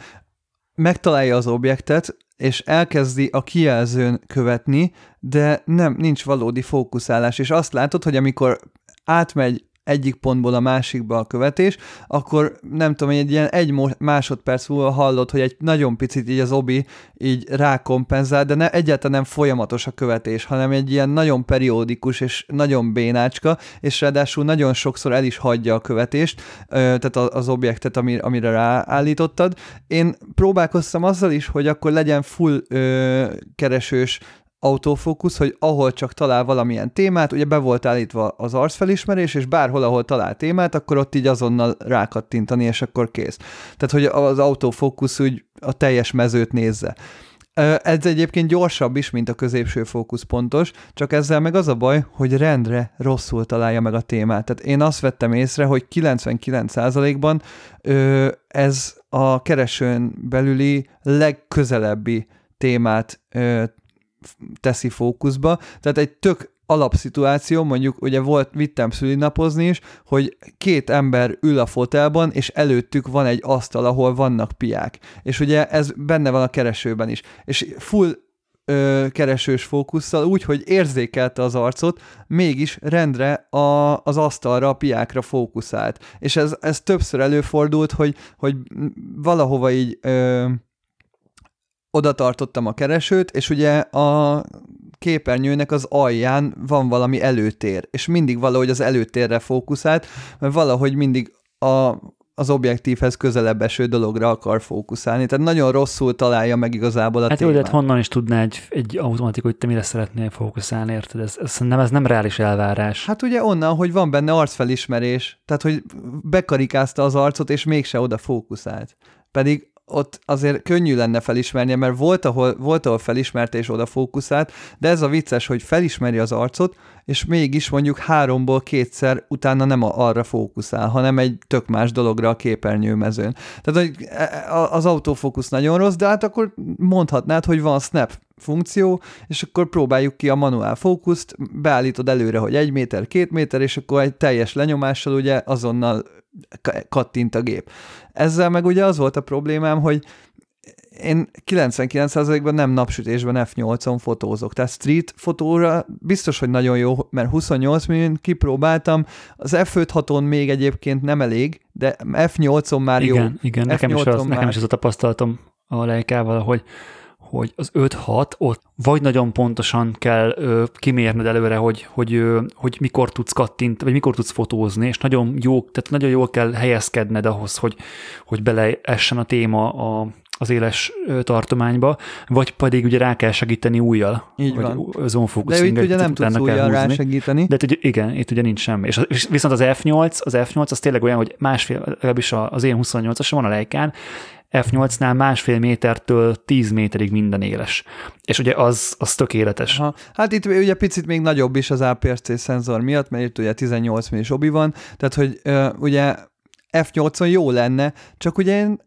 megtalálja az objektet, és elkezdi a kijelzőn követni, de nem, nincs valódi fókuszálás, és azt látod, hogy amikor átmegy egyik pontból a másikba a követés, akkor nem tudom, egy ilyen egy másodperc múlva hallod, hogy egy nagyon picit így az obi így rákompenzál, de ne, egyáltalán nem folyamatos a követés, hanem egy ilyen nagyon periódikus és nagyon bénácska, és ráadásul nagyon sokszor el is hagyja a követést, tehát az objektet, amire ráállítottad. Én próbálkoztam azzal is, hogy akkor legyen full keresős autofókusz, hogy ahol csak talál valamilyen témát, ugye be volt állítva az arcfelismerés, és bárhol, ahol talál témát, akkor ott így azonnal rákattintani, és akkor kész. Tehát, hogy az autofókusz úgy a teljes mezőt nézze. Ez egyébként gyorsabb is, mint a középső fókuszpontos, csak ezzel meg az a baj, hogy rendre rosszul találja meg a témát. Tehát én azt vettem észre, hogy 99%-ban ez a keresőn belüli legközelebbi témát teszi fókuszba, tehát egy tök alapszituáció, mondjuk ugye volt, vittem szülinapozni is, hogy két ember ül a fotelban, és előttük van egy asztal, ahol vannak piák. És ugye ez benne van a keresőben is. És full ö, keresős fókusszal, úgy, hogy érzékelte az arcot, mégis rendre a, az asztalra, a piákra fókuszált. És ez, ez többször előfordult, hogy, hogy valahova így ö, oda tartottam a keresőt, és ugye a képernyőnek az alján van valami előtér, és mindig valahogy az előtérre fókuszált, mert valahogy mindig a, az objektívhez közelebb eső dologra akar fókuszálni, tehát nagyon rosszul találja meg igazából a Hát témát. hát honnan is tudná egy, egy automatik, hogy te mire szeretnél fókuszálni, érted? Ez, ez, nem, ez nem reális elvárás. Hát ugye onnan, hogy van benne arcfelismerés, tehát hogy bekarikázta az arcot, és mégse oda fókuszált. Pedig ott azért könnyű lenne felismernie, mert volt ahol, volt, ahol felismerte és oda fókuszált, de ez a vicces, hogy felismeri az arcot, és mégis mondjuk háromból kétszer utána nem arra fókuszál, hanem egy tök más dologra a képernyőmezőn. Tehát hogy e, e, az autofókusz nagyon rossz, de hát akkor mondhatnád, hogy van snap funkció, és akkor próbáljuk ki a manuál fókuszt, beállítod előre, hogy egy méter, két méter, és akkor egy teljes lenyomással ugye azonnal kattint a gép. Ezzel meg ugye az volt a problémám, hogy én 99%-ban nem napsütésben F8-on fotózok, tehát street fotóra biztos, hogy nagyon jó, mert 28 mm kipróbáltam, az F5-6-on még egyébként nem elég, de F8-on már igen, jó. Igen, nekem is, az, már... nekem is az a tapasztalatom a lejkával, hogy hogy az 5-6 ott vagy nagyon pontosan kell ö, kimérned előre, hogy, hogy, ö, hogy mikor tudsz kattint, vagy mikor tudsz fotózni, és nagyon jó, tehát nagyon jól kell helyezkedned ahhoz, hogy, hogy beleessen a téma a, az éles tartományba, vagy pedig ugye rá kell segíteni újjal. Így van. De itt ugye nem tudsz újjal rá segíteni. De ugye, igen, itt ugye nincs semmi. És, és viszont az F8, az F8 az tényleg olyan, hogy másfél, legalábbis az én 28-asom van a Leikán, F8-nál másfél métertől 10 méterig minden éles. És ugye az, az tökéletes. Aha. Hát itt ugye picit még nagyobb is az APS-C szenzor miatt, mert itt ugye 18 millis obi van, tehát hogy uh, ugye F8-on jó lenne, csak ugye én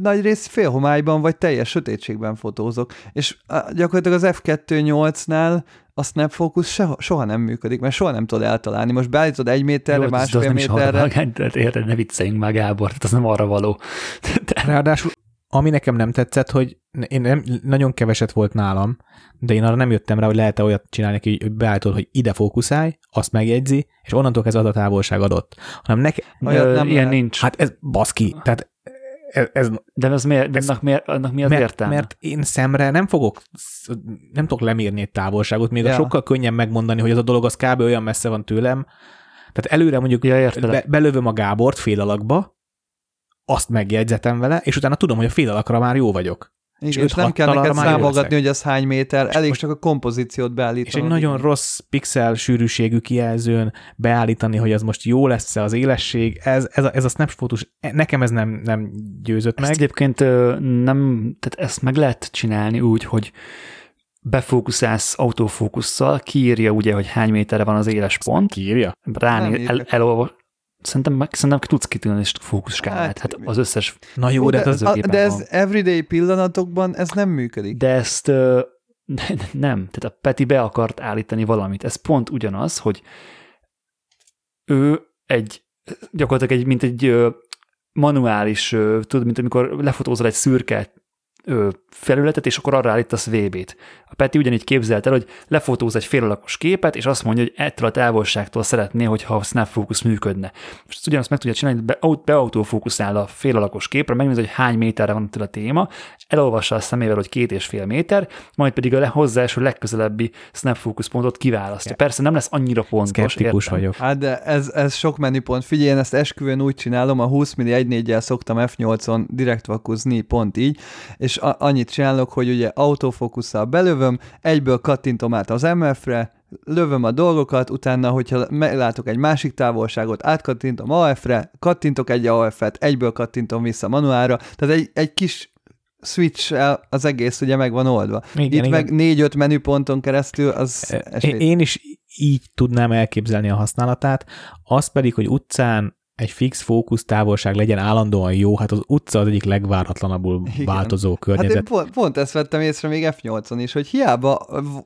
nagy rész félhomályban vagy teljes sötétségben fotózok, és gyakorlatilag az F2.8-nál a snap focus soha, soha nem működik, mert soha nem tudod eltalálni. Most beállítod egy méterre, Jó, másfél az méterre. Nem is érted, ne vicceljünk már, Gábor, tehát az nem arra való. De... Ráadásul ami nekem nem tetszett, hogy én nem, nagyon keveset volt nálam, de én arra nem jöttem rá, hogy lehet-e olyat csinálni, hogy beállítod, hogy ide fókuszálj, azt megjegyzi, és onnantól kezdve az a távolság adott. Hanem nekem... Olyat nem ilyen lehet. nincs. Hát ez baszki. Tehát ez, ez, de ez miért, de ez, annak, miért, annak mi az mert, értelme? Mert én szemre nem fogok, nem tudok lemérni egy távolságot, még ja. sokkal könnyen megmondani, hogy az a dolog az kb. olyan messze van tőlem. Tehát előre mondjuk ja, be, belövöm a Gábort fél alakba, azt megjegyzetem vele, és utána tudom, hogy a fél alakra már jó vagyok. És, és nem kell neked számolgatni, hogy az hány méter, és elég most, csak a kompozíciót beállítani. És egy nagyon rossz pixel sűrűségű kijelzőn beállítani, hogy az most jó lesz-e az élesség, ez, ez, a, ez a snapshotos, nekem ez nem, nem győzött ezt meg. egyébként nem, tehát ezt meg lehet csinálni úgy, hogy befókuszálsz autofókusszal, kiírja ugye, hogy hány méterre van az éles pont. Kiírja? Ránél, el, elolvas, Szerintem, meg, szerintem tudsz kitűnni és fókuszskálát. Hát, hát az összes... Na jó, de, de, az a, de ez van. everyday pillanatokban ez nem működik. De ezt uh, nem. Tehát a Peti be akart állítani valamit. Ez pont ugyanaz, hogy ő egy gyakorlatilag egy, mint egy manuális, tudod, mint amikor lefotózol egy szürke felületet, és akkor arra állítasz VB-t. A Peti ugyanígy képzelt el, hogy lefotóz egy félalakos képet, és azt mondja, hogy ettől a távolságtól szeretné, hogyha a snap focus működne. És ezt ugyanazt meg tudja csinálni, hogy be, beautófókuszál a félalakos képre, megnézi, hogy hány méterre van a téma, elolvassa a szemével, hogy két és fél méter, majd pedig a hozzáeső legközelebbi snap focus pontot kiválasztja. Persze nem lesz annyira pontos. Skeptikus vagyok. Hát de ez, ez sok menüpont. Figyelj, én ezt esküvőn úgy csinálom, a 20 milli 1 szoktam F8-on direkt vakuzni, pont így, és a, annyit csinálok, hogy ugye autofókusszal belövöm, egyből kattintom át az MF-re, lövöm a dolgokat, utána, hogyha meglátok egy másik távolságot, átkattintom AF-re, kattintok egy AF-et, egyből kattintom vissza manuálra, tehát egy, egy kis switch az egész ugye meg van oldva. Igen, Itt igen. meg négy-öt menüponton keresztül az esély. Én is így tudnám elképzelni a használatát, az pedig, hogy utcán egy fix fókusz távolság legyen állandóan jó, hát az utca az egyik legváratlanabbul Igen. változó környezet. Hát én pont, pont ezt vettem észre még F8-on is, hogy hiába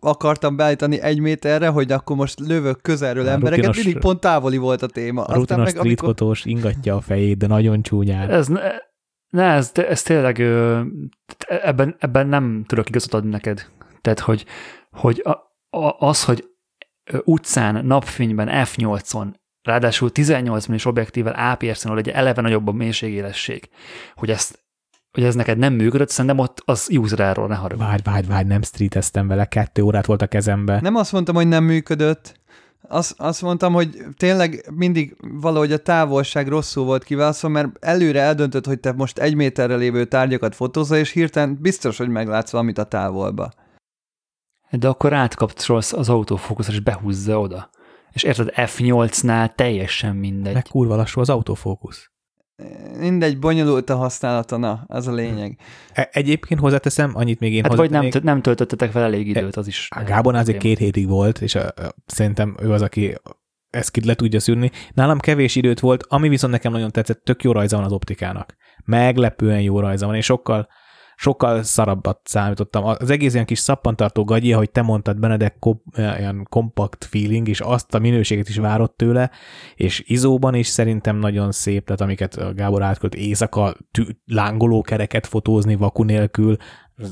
akartam beállítani egy méterre, hogy akkor most lövök közelről a embereket, rutinos, mindig pont távoli volt a téma. A rutinos meg, amikor... ingatja a fejét, de nagyon csúnyán. Ez, ne, ne ez, ez tényleg ebben, ebben nem tudok igazat adni neked. Tehát, hogy, hogy a, a, az, hogy utcán, napfényben, F8-on ráadásul 18 mm objektívvel APS-en, egy eleve nagyobb a mélységélesség, hogy ezt hogy ez neked nem működött, szerintem ott az useráról ne haragudj. Várj, várj, várj, nem streeteztem vele, kettő órát volt a kezembe. Nem azt mondtam, hogy nem működött, azt, azt mondtam, hogy tényleg mindig valahogy a távolság rosszul volt kiválasztva, mert előre eldöntött, hogy te most egy méterre lévő tárgyakat fotózol, és hirtelen biztos, hogy meglátsz valamit a távolba. De akkor átkapcsolsz az autofókusz, és behúzza oda. És érted, F8-nál teljesen mindegy. Meg kurva lassú az autofókusz. mindegy, bonyolult a használata, na, az a lényeg. E- Egyébként hozzáteszem, annyit még én Hát vagy nem, nem töltöttetek fel elég időt, az is. A Gábor azért két hétig volt, és a, a, szerintem ő az, aki ezt ki le tudja szűrni. Nálam kevés időt volt, ami viszont nekem nagyon tetszett, tök jó rajza van az optikának. Meglepően jó rajza van, és sokkal, sokkal szarabbat számítottam. Az egész ilyen kis szappantartó gagyi, ahogy te mondtad, Benedek, kom, ilyen kompakt feeling, és azt a minőséget is várott tőle, és izóban is szerintem nagyon szép, tehát amiket Gábor átkölt éjszaka tű, lángoló kereket fotózni vaku nélkül,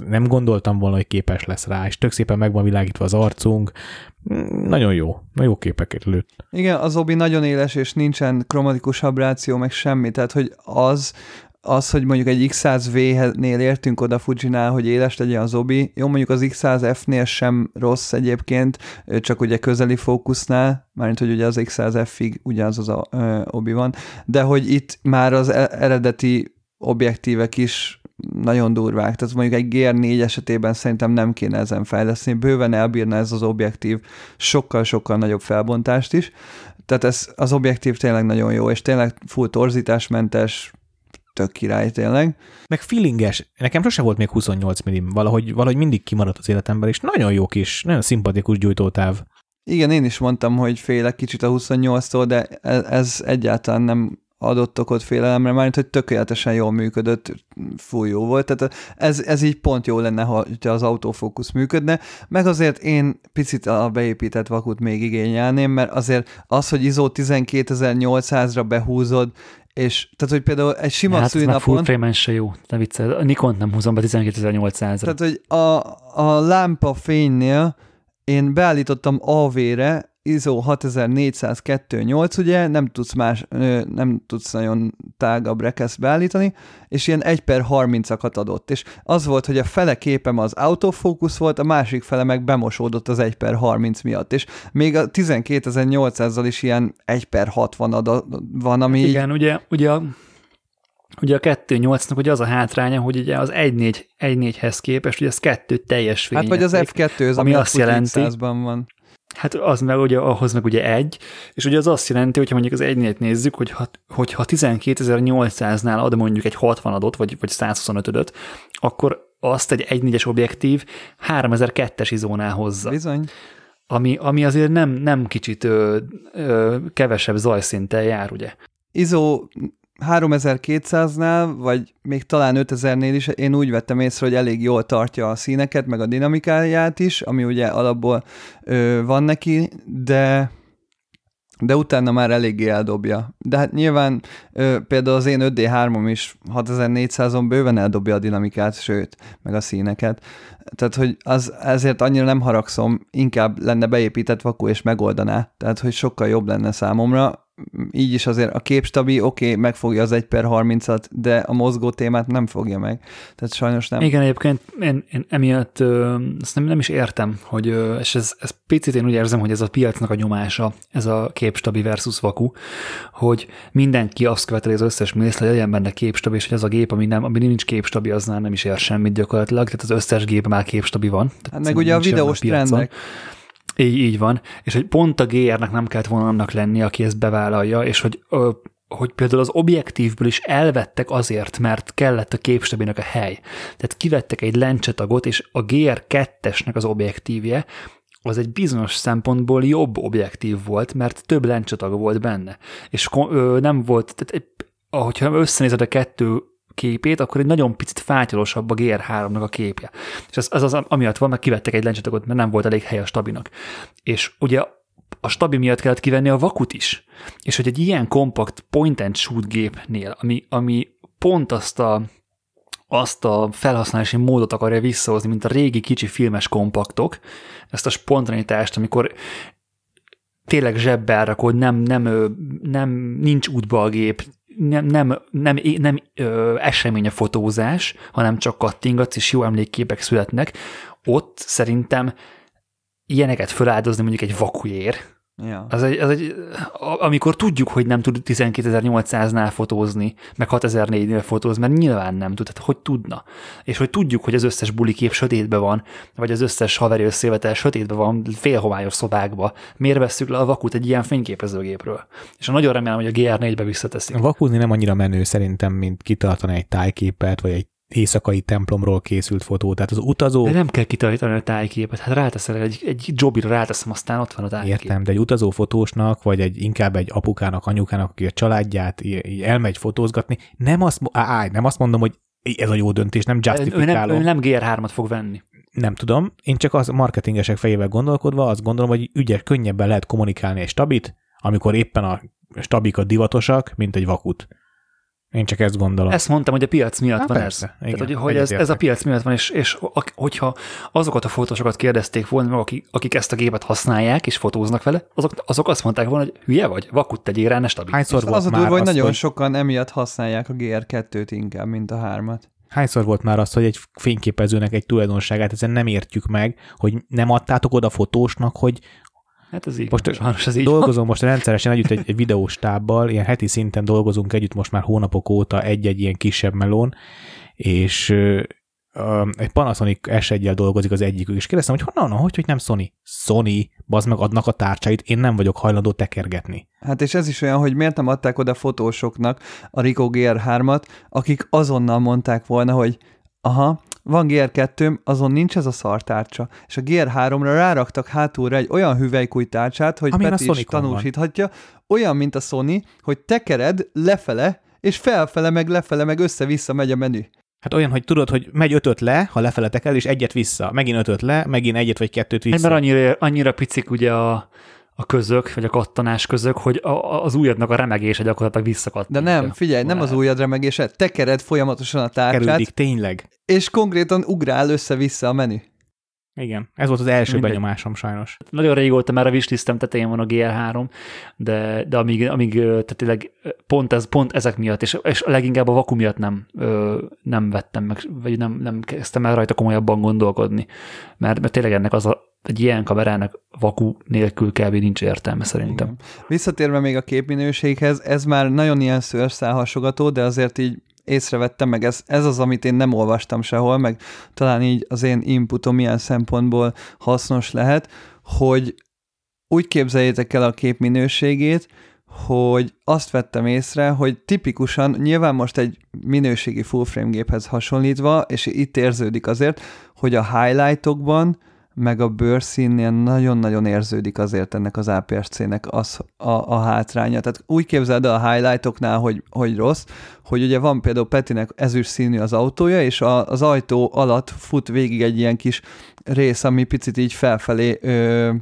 nem gondoltam volna, hogy képes lesz rá, és tök szépen meg van világítva az arcunk. Mm, Nagyon jó, nagyon jó képeket lőtt. Igen, az obi nagyon éles, és nincsen kromatikus abráció, meg semmi, tehát hogy az, az, hogy mondjuk egy X100V-nél értünk oda Fujinál, hogy éles legyen az obi, jó, mondjuk az X100F-nél sem rossz egyébként, csak ugye közeli fókusznál, mármint, hogy ugye az X100F-ig ugyanaz az a, ö, obi van, de hogy itt már az e- eredeti objektívek is nagyon durvák, tehát mondjuk egy GR4 esetében szerintem nem kéne ezen fejleszteni, bőven elbírna ez az objektív sokkal-sokkal nagyobb felbontást is, tehát ez az objektív tényleg nagyon jó, és tényleg full torzításmentes, tök király tényleg. Meg feelinges. Nekem sose volt még 28 mm, valahogy, valahogy mindig kimaradt az életemben, és nagyon jó kis, nagyon szimpatikus gyújtótáv. Igen, én is mondtam, hogy félek kicsit a 28-tól, de ez, ez egyáltalán nem adott okot félelemre, mert hogy tökéletesen jól működött, full jó volt, tehát ez, ez így pont jó lenne, ha az autofókusz működne, meg azért én picit a beépített vakut még igényelném, mert azért az, hogy ISO 12800-ra behúzod, és tehát, hogy például egy sima hát ez már full frame se jó, ne viccel. A Nikon nem húzom be 12800-ra. tehát, hogy a, a lámpa fénynél én beállítottam AV-re, ISO 6402.8, ugye, nem tudsz más, nem tudsz nagyon tágabb rekeszt beállítani, és ilyen 1 per 30-akat adott, és az volt, hogy a fele képem az autofókusz volt, a másik fele meg bemosódott az 1 per 30 miatt, és még a 12800-zal is ilyen 1 per 60 adat van, ami így- Igen, ugye, ugye a Ugye a 2.8-nak ugye az a hátránya, hogy ugye az 1.4, 1.4-hez képest ugye az kettő teljes Hát vagy az fényjáték. F2, az, ami ami, azt jelenti- 400-ban van. Hát az meg ugye, ahhoz meg ugye egy, és ugye az azt jelenti, hogyha mondjuk az egynél nézzük, hogy ha, hogyha 12.800-nál ad mondjuk egy 60 adott, vagy, vagy 125-öt, akkor azt egy 1.4-es objektív 3002-es izónál hozza, Bizony. ami, ami azért nem, nem kicsit ö, ö, kevesebb zajszinttel jár, ugye. ISO 3200-nál, vagy még talán 5000-nél is én úgy vettem észre, hogy elég jól tartja a színeket, meg a dinamikáját is, ami ugye alapból ö, van neki, de de utána már eléggé eldobja. De hát nyilván ö, például az én 5D3-om is 6400-on bőven eldobja a dinamikát, sőt, meg a színeket. Tehát, hogy az, ezért annyira nem haragszom, inkább lenne beépített vaku és megoldaná. Tehát, hogy sokkal jobb lenne számomra. Így is azért a képstabi, oké, okay, megfogja az 1 per 30-at, de a mozgó témát nem fogja meg. Tehát sajnos nem. Igen, egyébként én, én emiatt ö, ezt nem, nem is értem, hogy, ö, és ez, ez picit én úgy érzem, hogy ez a piacnak a nyomása, ez a képstabi versus vaku, hogy mindenki azt követeli az összes mész, hogy legyen benne képstabi, és hogy az a gép, ami, nem, ami nincs képstabi, az már nem is ér semmit gyakorlatilag, tehát az összes gép már képstabi van. Tehát Hát meg ugye a videós trendek. Így, így van, és hogy pont a GR-nek nem kellett volna annak lenni, aki ezt bevállalja, és hogy, ö, hogy például az objektívből is elvettek azért, mert kellett a képstabinak a hely. Tehát kivettek egy lencsetagot, és a GR2-esnek az objektívje, az egy bizonyos szempontból jobb objektív volt, mert több lencsetag volt benne. És ö, nem volt, tehát egy, ahogyha összenézed a kettő képét, akkor egy nagyon picit fátyolosabb a GR3-nak a képje. És ez, ez az amiatt van, mert kivettek egy lencsetagot, mert nem volt elég hely a stabinak. És ugye a stabi miatt kellett kivenni a vakut is. És hogy egy ilyen kompakt point and shoot gépnél, ami, ami pont azt a, azt a felhasználási módot akarja visszahozni, mint a régi kicsi filmes kompaktok, ezt a spontanitást, amikor tényleg zsebbe rakod, nem, nem, nem, nincs útba a gép, nem, nem, nem, nem ö, esemény a fotózás, hanem csak kattingatsz, és jó emlékképek születnek, ott szerintem ilyeneket feláldozni mondjuk egy vakujér, Ja. Ez egy, ez egy, amikor tudjuk, hogy nem tud 12800-nál fotózni, meg 6004-nél fotózni, mert nyilván nem tud, tehát hogy tudna. És hogy tudjuk, hogy az összes bulikép sötétbe van, vagy az összes haveri összevetel sötétbe van, félhomályos szobákba. Miért vesszük le a vakut egy ilyen fényképezőgépről? És nagyon remélem, hogy a GR4-be visszateszik. Vakúzni nem annyira menő szerintem, mint kitartani egy tájképet, vagy egy éjszakai templomról készült fotó. Tehát az utazó... De nem kell kitalítani a tájképet, hát ráteszel egy, egy jobbira ráteszem, aztán ott van a tájkép. Értem, de egy utazó fotósnak, vagy egy inkább egy apukának, anyukának, aki a családját így, így elmegy fotózgatni, nem azt, á, nem azt mondom, hogy ez a jó döntés, nem justifikálom. Ő nem, ő nem GR3-at fog venni. Nem tudom. Én csak az marketingesek fejével gondolkodva azt gondolom, hogy ügyes, könnyebben lehet kommunikálni egy stabit, amikor éppen a stabik divatosak, mint egy vakut. Én csak ezt gondolom. Ezt mondtam, hogy a piac miatt Há, van persze, ez. Igen, Tehát, hogy, hogy ez, ez a piac miatt van, és, és hogyha azokat a fotósokat kérdezték volna, akik, akik ezt a gépet használják és fotóznak vele, azok, azok azt mondták volna, hogy hülye vagy, vakut tegyél rá, ne stabil. Hányszor volt az a durva, hogy nagyon hogy... sokan emiatt használják a GR2-t inkább, mint a 3-at. Hányszor volt már az, hogy egy fényképezőnek egy tulajdonságát ezen nem értjük meg, hogy nem adtátok oda fotósnak, hogy Hát ez így most van, sajnos ez így Dolgozom van. most rendszeresen együtt egy, egy videóstábbal, ilyen heti szinten dolgozunk együtt most már hónapok óta egy-egy ilyen kisebb melón, és uh, egy Panasonic s 1 dolgozik az egyikük, és kérdeztem, hogy honnan, hogy, hogy nem Sony? Sony, bazd meg adnak a tárcsait, én nem vagyok hajlandó tekergetni. Hát és ez is olyan, hogy miért nem adták oda fotósoknak a Ricoh GR3-at, akik azonnal mondták volna, hogy aha, van GR2, azon nincs ez a szartárcsa, és a GR3-ra ráraktak hátulra egy olyan hüvelykúj tárcsát, hogy Amilyen Peti is tanúsíthatja, van. olyan, mint a Sony, hogy tekered lefele, és felfele, meg lefele, meg össze-vissza megy a menü. Hát olyan, hogy tudod, hogy megy ötöt le, ha lefele tekel, és egyet vissza. Megint ötöt le, megint egyet vagy kettőt vissza. Mert annyira, annyira picik ugye a, a közök, vagy a kattanás közök, hogy a, az ujjadnak a remegése gyakorlatilag visszakadt. De nem, figyelj, nem az ujjad remegése, tekered folyamatosan a tárcsát. Kerülik, tényleg. És konkrétan ugrál össze-vissza a menü. Igen, ez volt az első Mindegy. benyomásom sajnos. Nagyon régóta már a wishlistem tetején van a GR3, de, de amíg, amíg tehát tényleg pont, ez, pont ezek miatt, és, és leginkább a vaku miatt nem, nem vettem meg, vagy nem, nem kezdtem el rajta komolyabban gondolkodni, mert, mert tényleg ennek az a, egy ilyen kamerának vaku nélkül kb. nincs értelme szerintem. Igen. Visszatérve még a képminőséghez, ez már nagyon ilyen szőrszálhasogató, de azért így észrevettem, meg ez, ez az, amit én nem olvastam sehol, meg talán így az én inputom ilyen szempontból hasznos lehet, hogy úgy képzeljétek el a kép minőségét, hogy azt vettem észre, hogy tipikusan, nyilván most egy minőségi full frame géphez hasonlítva, és itt érződik azért, hogy a highlightokban meg a bőrszínnél nagyon-nagyon érződik azért ennek az APS-C-nek az, a, a hátránya. Tehát úgy képzeld el a highlightoknál, hogy, hogy rossz, hogy ugye van például Petinek ezüst színű az autója, és a, az ajtó alatt fut végig egy ilyen kis rész, ami picit így felfelé ö,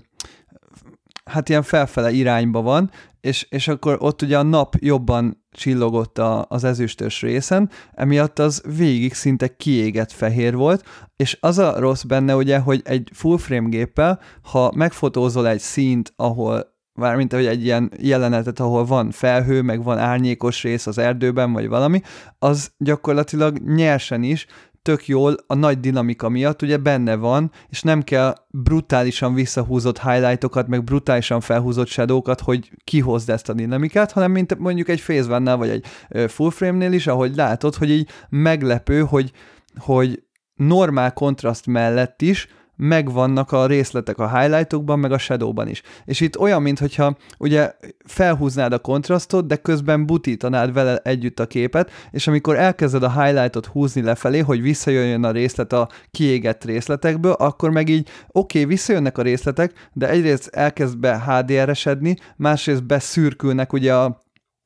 hát ilyen felfele irányba van, és, és akkor ott ugye a nap jobban csillogott a, az ezüstös részen, emiatt az végig szinte kiégett fehér volt, és az a rossz benne ugye, hogy egy full frame géppel, ha megfotózol egy színt, ahol mármint hogy egy ilyen jelenetet, ahol van felhő, meg van árnyékos rész az erdőben, vagy valami, az gyakorlatilag nyersen is tök jól a nagy dinamika miatt ugye benne van, és nem kell brutálisan visszahúzott highlightokat, meg brutálisan felhúzott shadowkat, hogy kihozd ezt a dinamikát, hanem mint mondjuk egy phase vagy egy full frame-nél is, ahogy látod, hogy így meglepő, hogy, hogy normál kontraszt mellett is megvannak a részletek a highlightokban, meg a shadowban is. És itt olyan, mintha ugye felhúznád a kontrasztot, de közben butítanád vele együtt a képet, és amikor elkezded a highlightot húzni lefelé, hogy visszajöjjön a részlet a kiégett részletekből, akkor meg így oké, okay, visszajönnek a részletek, de egyrészt elkezd be HDR-esedni, másrészt beszürkülnek ugye a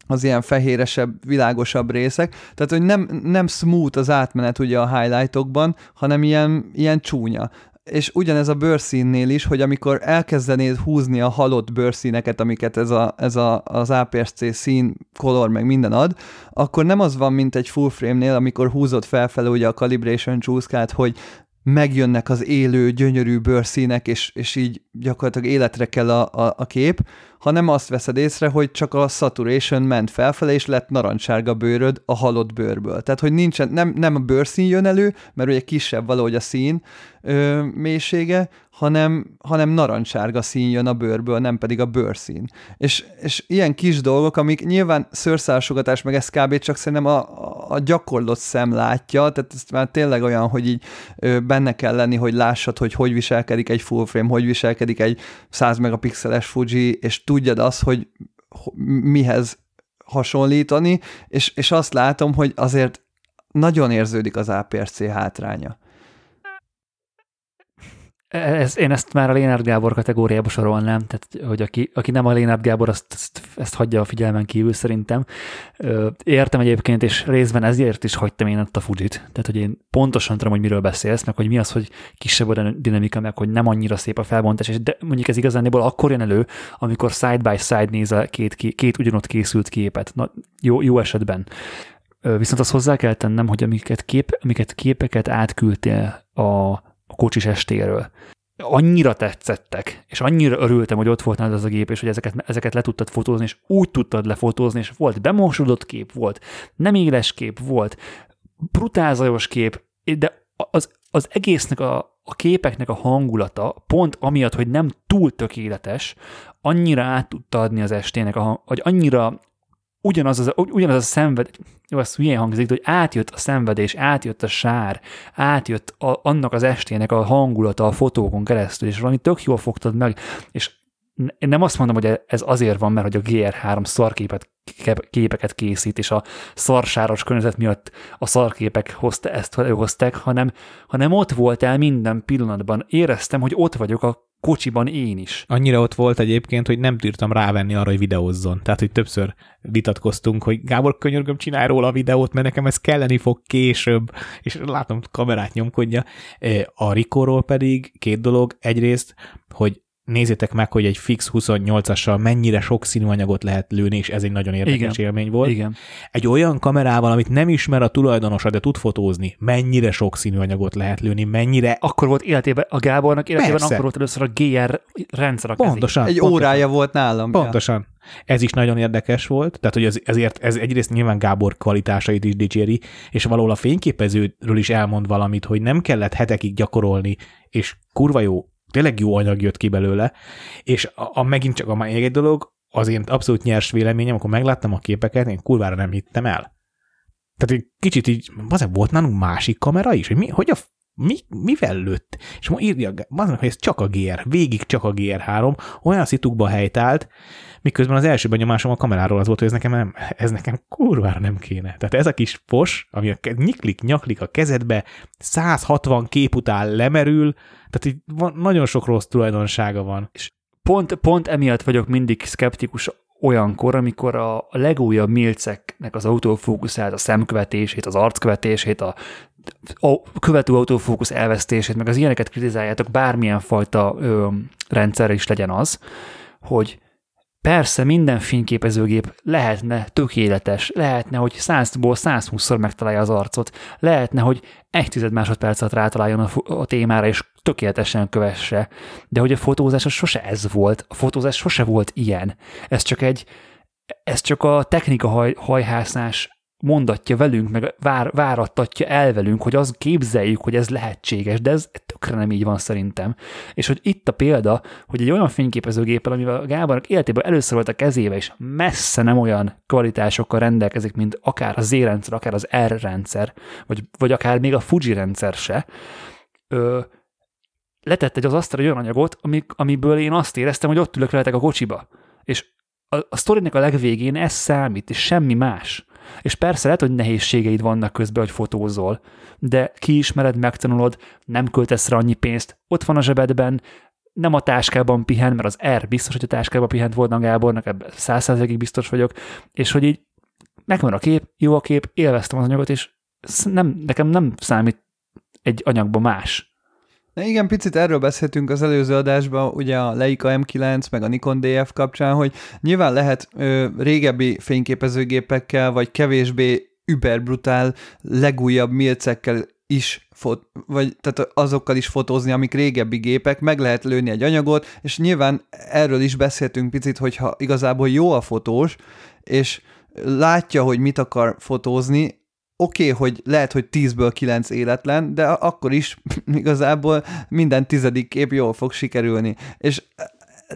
az ilyen fehéresebb, világosabb részek, tehát hogy nem, nem smooth az átmenet ugye a highlightokban, hanem ilyen, ilyen csúnya és ugyanez a bőrszínnél is, hogy amikor elkezdenéd húzni a halott bőrszíneket, amiket ez, a, ez a, az APS-C szín, color, meg minden ad, akkor nem az van, mint egy full frame-nél, amikor húzott felfelé ugye a calibration csúszkát, hogy megjönnek az élő, gyönyörű bőrszínek, és, és így gyakorlatilag életre kell a, a, a kép, hanem azt veszed észre, hogy csak a saturation ment felfelé, és lett narancssárga bőröd a halott bőrből. Tehát, hogy nincsen, nem, nem a bőrszín jön elő, mert ugye kisebb valahogy a szín ö, mélysége, hanem, hanem narancssárga szín jön a bőrből, nem pedig a bőrszín. És, és ilyen kis dolgok, amik nyilván szőrszálsogatás, meg ez kb. csak szerintem a, a gyakorlott szem látja, tehát ez már tényleg olyan, hogy így benne kell lenni, hogy lássad, hogy hogy viselkedik egy full frame, hogy viselkedik egy 100 megapixeles Fuji, és tudjad azt, hogy mihez hasonlítani, és, és azt látom, hogy azért nagyon érződik az APS-C hátránya. Ez, én ezt már a Lénárd Gábor kategóriába sorolnám, tehát hogy aki, aki nem a Lénárd Gábor, azt, ezt, ezt hagyja a figyelmen kívül szerintem. Értem egyébként, és részben ezért is hagytam én ott a Fujit. Tehát, hogy én pontosan tudom, hogy miről beszélsz, meg hogy mi az, hogy kisebb a dinamika, meg hogy nem annyira szép a felbontás, és de mondjuk ez igazániból akkor jön elő, amikor side by side nézel két, két ugyanott készült képet. Na, jó, jó esetben. Viszont azt hozzá kell tennem, hogy amiket, kép, amiket képeket átküldtél a a kocsis estéről. Annyira tetszettek, és annyira örültem, hogy ott volt nálad az a gép, és hogy ezeket, ezeket le tudtad fotózni, és úgy tudtad lefotózni, és volt bemosodott kép, volt nem éles kép, volt brutálzajos kép, de az, az egésznek a, a képeknek a hangulata, pont amiatt, hogy nem túl tökéletes, annyira át tudta adni az estének, hogy annyira ugyanaz, az, ugyanaz a szenved, jó, ez milyen hangzik, hogy átjött a szenvedés, átjött a sár, átjött a, annak az estének a hangulata a fotókon keresztül, és valami tök jól fogtad meg, és én nem azt mondom, hogy ez azért van, mert hogy a GR3 szarképet, képeket készít, és a szarsáros környezet miatt a szarképek hozta, ezt hozták, hanem, hanem ott voltál minden pillanatban. Éreztem, hogy ott vagyok a kocsiban én is. Annyira ott volt egyébként, hogy nem tudtam rávenni arra, hogy videózzon. Tehát, hogy többször vitatkoztunk, hogy Gábor, könyörgöm, csinálj róla a videót, mert nekem ez kelleni fog később, és látom, kamerát nyomkodja. A Rikóról pedig két dolog. Egyrészt, hogy nézzétek meg, hogy egy fix 28-assal mennyire sok színű anyagot lehet lőni, és ez egy nagyon érdekes Igen. élmény volt. Igen. Egy olyan kamerával, amit nem ismer a tulajdonosa, de tud fotózni, mennyire sok színű anyagot lehet lőni, mennyire... Akkor volt életében, a Gábornak életében Persze. akkor volt először a GR rendszer a Pontosan. Egy pontosan. órája volt nálam. Pontosan. Ja. Ez is nagyon érdekes volt, tehát hogy ez, ezért ez egyrészt nyilván Gábor kvalitásait is dicséri, és valahol a fényképezőről is elmond valamit, hogy nem kellett hetekig gyakorolni, és kurva jó tényleg jó anyag jött ki belőle, és a, a megint csak a még egy dolog, az én abszolút nyers véleményem, amikor megláttam a képeket, én kurvára nem hittem el. Tehát egy kicsit így, az volt nálunk másik kamera is, hogy mi, hogy a mi, mivel lőtt? És ma írja, aznak, hogy ez csak a GR, végig csak a GR3, olyan szitukba helytált, miközben az első benyomásom a kameráról az volt, hogy ez nekem, nem, ez nekem kurvára nem kéne. Tehát ez a kis pos, ami a nyiklik, nyaklik a kezedbe, 160 kép után lemerül, tehát így van, nagyon sok rossz tulajdonsága van. És pont, pont emiatt vagyok mindig szkeptikus olyankor, amikor a legújabb milceknek az autofókuszát, a szemkövetését, az arckövetését, a a követő autofókusz elvesztését, meg az ilyeneket kritizáljátok, bármilyen fajta ö, rendszer is legyen az, hogy Persze minden fényképezőgép lehetne tökéletes, lehetne, hogy 100-ból 120-szor megtalálja az arcot, lehetne, hogy egy tized másodperc alatt rátaláljon a, a témára, és tökéletesen kövesse. De hogy a fotózás az sose ez volt, a fotózás sose volt ilyen. Ez csak egy, ez csak a technika haj, hajhászás mondatja velünk, meg vár, várattatja el velünk, hogy az képzeljük, hogy ez lehetséges, de ez tökre nem így van szerintem. És hogy itt a példa, hogy egy olyan fényképezőgéppel, amivel a Gábornak életében először volt a kezébe, és messze nem olyan kvalitásokkal rendelkezik, mint akár a Z rendszer, akár az R rendszer, vagy, vagy akár még a Fuji rendszer se, ö, letett egy az asztal egy olyan anyagot, ami, amiből én azt éreztem, hogy ott ülök veletek a kocsiba. És a, a sztorinek a legvégén ez számít, és semmi más. És persze lehet, hogy nehézségeid vannak közben, hogy fotózol, de kiismered, megtanulod, nem költesz rá annyi pénzt, ott van a zsebedben, nem a táskában pihen, mert az R biztos, hogy a táskában pihent volna Gábornak, ebben százszerzegig biztos vagyok, és hogy így megvan a kép, jó a kép, élveztem az anyagot, és nem, nekem nem számít egy anyagban más. Na igen, picit erről beszéltünk az előző adásban, ugye a Leica M9 meg a Nikon DF kapcsán, hogy nyilván lehet ö, régebbi fényképezőgépekkel, vagy kevésbé überbrutál, legújabb milcekkel is, fot, vagy tehát azokkal is fotózni, amik régebbi gépek, meg lehet lőni egy anyagot, és nyilván erről is beszéltünk picit, hogyha igazából jó a fotós, és látja, hogy mit akar fotózni, oké, okay, hogy lehet, hogy 10-ből 9 életlen, de akkor is igazából minden tizedik kép jól fog sikerülni. És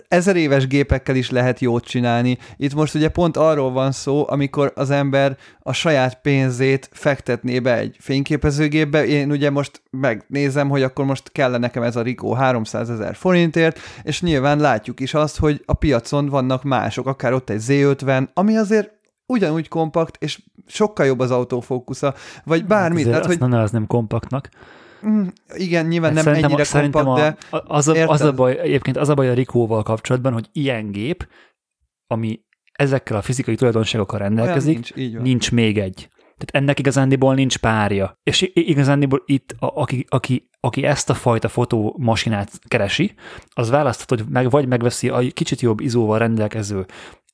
ezer éves gépekkel is lehet jót csinálni. Itt most ugye pont arról van szó, amikor az ember a saját pénzét fektetné be egy fényképezőgépbe. Én ugye most megnézem, hogy akkor most kell nekem ez a Rico 300 ezer forintért, és nyilván látjuk is azt, hogy a piacon vannak mások, akár ott egy Z50, ami azért ugyanúgy kompakt, és sokkal jobb az autofókusza, vagy hát bármi. Azért tehát, hogy... nem kompaktnak. Mm, igen, nyilván nem szerintem, ennyire szerintem kompakt, a, de... Az a, az a baj, egyébként az a baj a Rikóval kapcsolatban, hogy ilyen gép, ami ezekkel a fizikai tulajdonságokkal rendelkezik, nincs, így nincs még egy. Tehát ennek igazándiból nincs párja. És igazándiból itt, a, aki, aki, aki ezt a fajta fotómasinát keresi, az választhat, hogy meg, vagy megveszi a kicsit jobb izóval rendelkező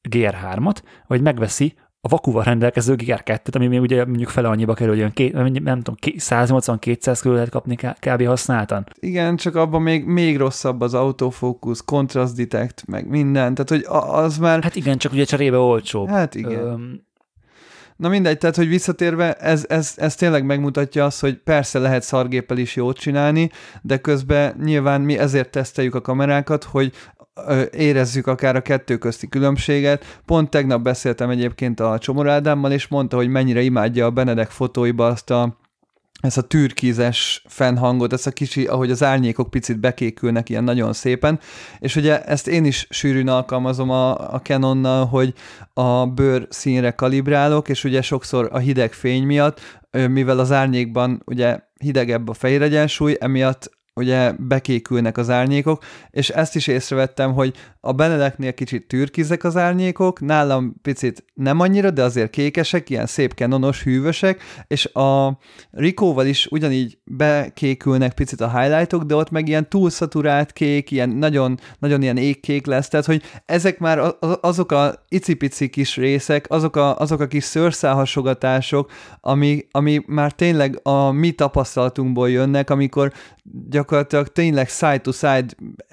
GR3-at, vagy megveszi a vakuval rendelkező GR2-t, ami még ugye mondjuk fele annyiba kerül, hogy két, nem tudom, 180-200 körül lehet kapni kb. használtan. Igen, csak abban még, még rosszabb az autofókusz, contrast detect, meg minden, tehát hogy az már... Hát igen, csak ugye cserébe olcsóbb. Hát igen. Öm, Na mindegy, tehát hogy visszatérve, ez, ez, ez tényleg megmutatja azt, hogy persze lehet szargéppel is jót csinálni, de közben nyilván mi ezért teszteljük a kamerákat, hogy érezzük akár a kettő közti különbséget. Pont tegnap beszéltem egyébként a Csomor Ádámmal, és mondta, hogy mennyire imádja a Benedek fotóiba azt a ezt a türkízes fennhangot, ezt a kicsi, ahogy az árnyékok picit bekékülnek ilyen nagyon szépen, és ugye ezt én is sűrűn alkalmazom a, a Canonnal, hogy a bőr színre kalibrálok, és ugye sokszor a hideg fény miatt, mivel az árnyékban ugye hidegebb a fejregyensúly, emiatt ugye bekékülnek az árnyékok, és ezt is észrevettem, hogy a Benedeknél kicsit türkizek az árnyékok, nálam picit nem annyira, de azért kékesek, ilyen szép kenonos, hűvösek, és a Rikóval is ugyanígy bekékülnek picit a highlightok, de ott meg ilyen túlszaturált kék, ilyen nagyon, nagyon ilyen égkék lesz, tehát hogy ezek már azok a icipici kis részek, azok a, azok a kis szőrszálhasogatások, ami, ami már tényleg a mi tapasztalatunkból jönnek, amikor gyakorlatilag tényleg side to side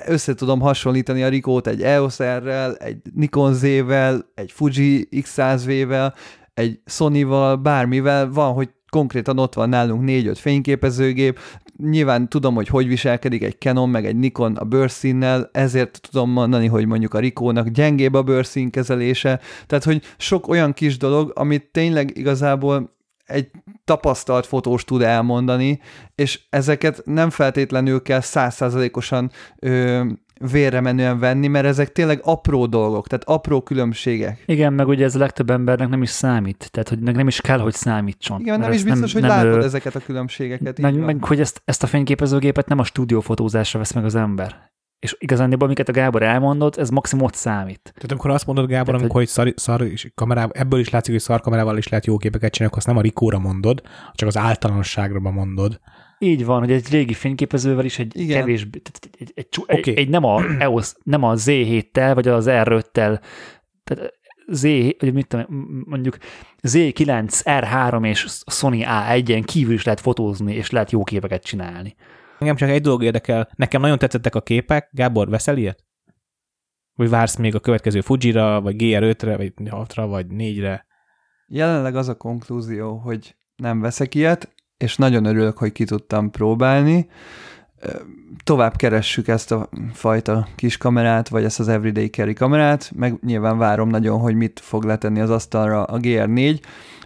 össze tudom hasonlítani a Rikót egy EOS R-rel, egy Nikon Z-vel, egy Fuji X100V-vel, egy Sony-val, bármivel, van, hogy konkrétan ott van nálunk négy-öt fényképezőgép, nyilván tudom, hogy hogy viselkedik egy Canon, meg egy Nikon a bőrszínnel, ezért tudom mondani, hogy mondjuk a Rikónak gyengébb a bőrszín kezelése, tehát hogy sok olyan kis dolog, amit tényleg igazából egy tapasztalt fotós tud elmondani, és ezeket nem feltétlenül kell százszázalékosan vérremenően venni, mert ezek tényleg apró dolgok, tehát apró különbségek. Igen, meg ugye ez a legtöbb embernek nem is számít, tehát hogy nem is kell, hogy számítson. Igen, nem is biztos, nem, hogy nem, látod ő, ezeket a különbségeket. Meg, meg hogy ezt, ezt a fényképezőgépet nem a stúdiófotózásra vesz meg az ember. És igazán, amiket a Gábor elmondott, ez maximum ott számít. Tehát amikor azt mondod, Gábor, Tehát, amikor hogy szar, szar és kamerával, ebből is látszik, hogy szar kamerával is lehet jó képeket csinálni, akkor azt nem a Rikóra mondod, csak az általánosságra mondod. Így van, hogy egy régi fényképezővel is egy Igen. kevés, egy, egy, egy, okay. egy, nem, a EOS, nem a Z7-tel, vagy az R5-tel, tehát Z, vagy mit tudom, mondjuk Z9, R3 és Sony A1-en kívül is lehet fotózni, és lehet jó képeket csinálni. Engem csak egy dolog érdekel. Nekem nagyon tetszettek a képek. Gábor, veszel ilyet? Vagy vársz még a következő Fuji-ra, vagy GR5-re, vagy 6-ra, vagy 4-re? Jelenleg az a konklúzió, hogy nem veszek ilyet, és nagyon örülök, hogy ki tudtam próbálni. Tovább keressük ezt a fajta kis kamerát, vagy ezt az Everyday Carry kamerát, meg nyilván várom nagyon, hogy mit fog letenni az asztalra a GR4.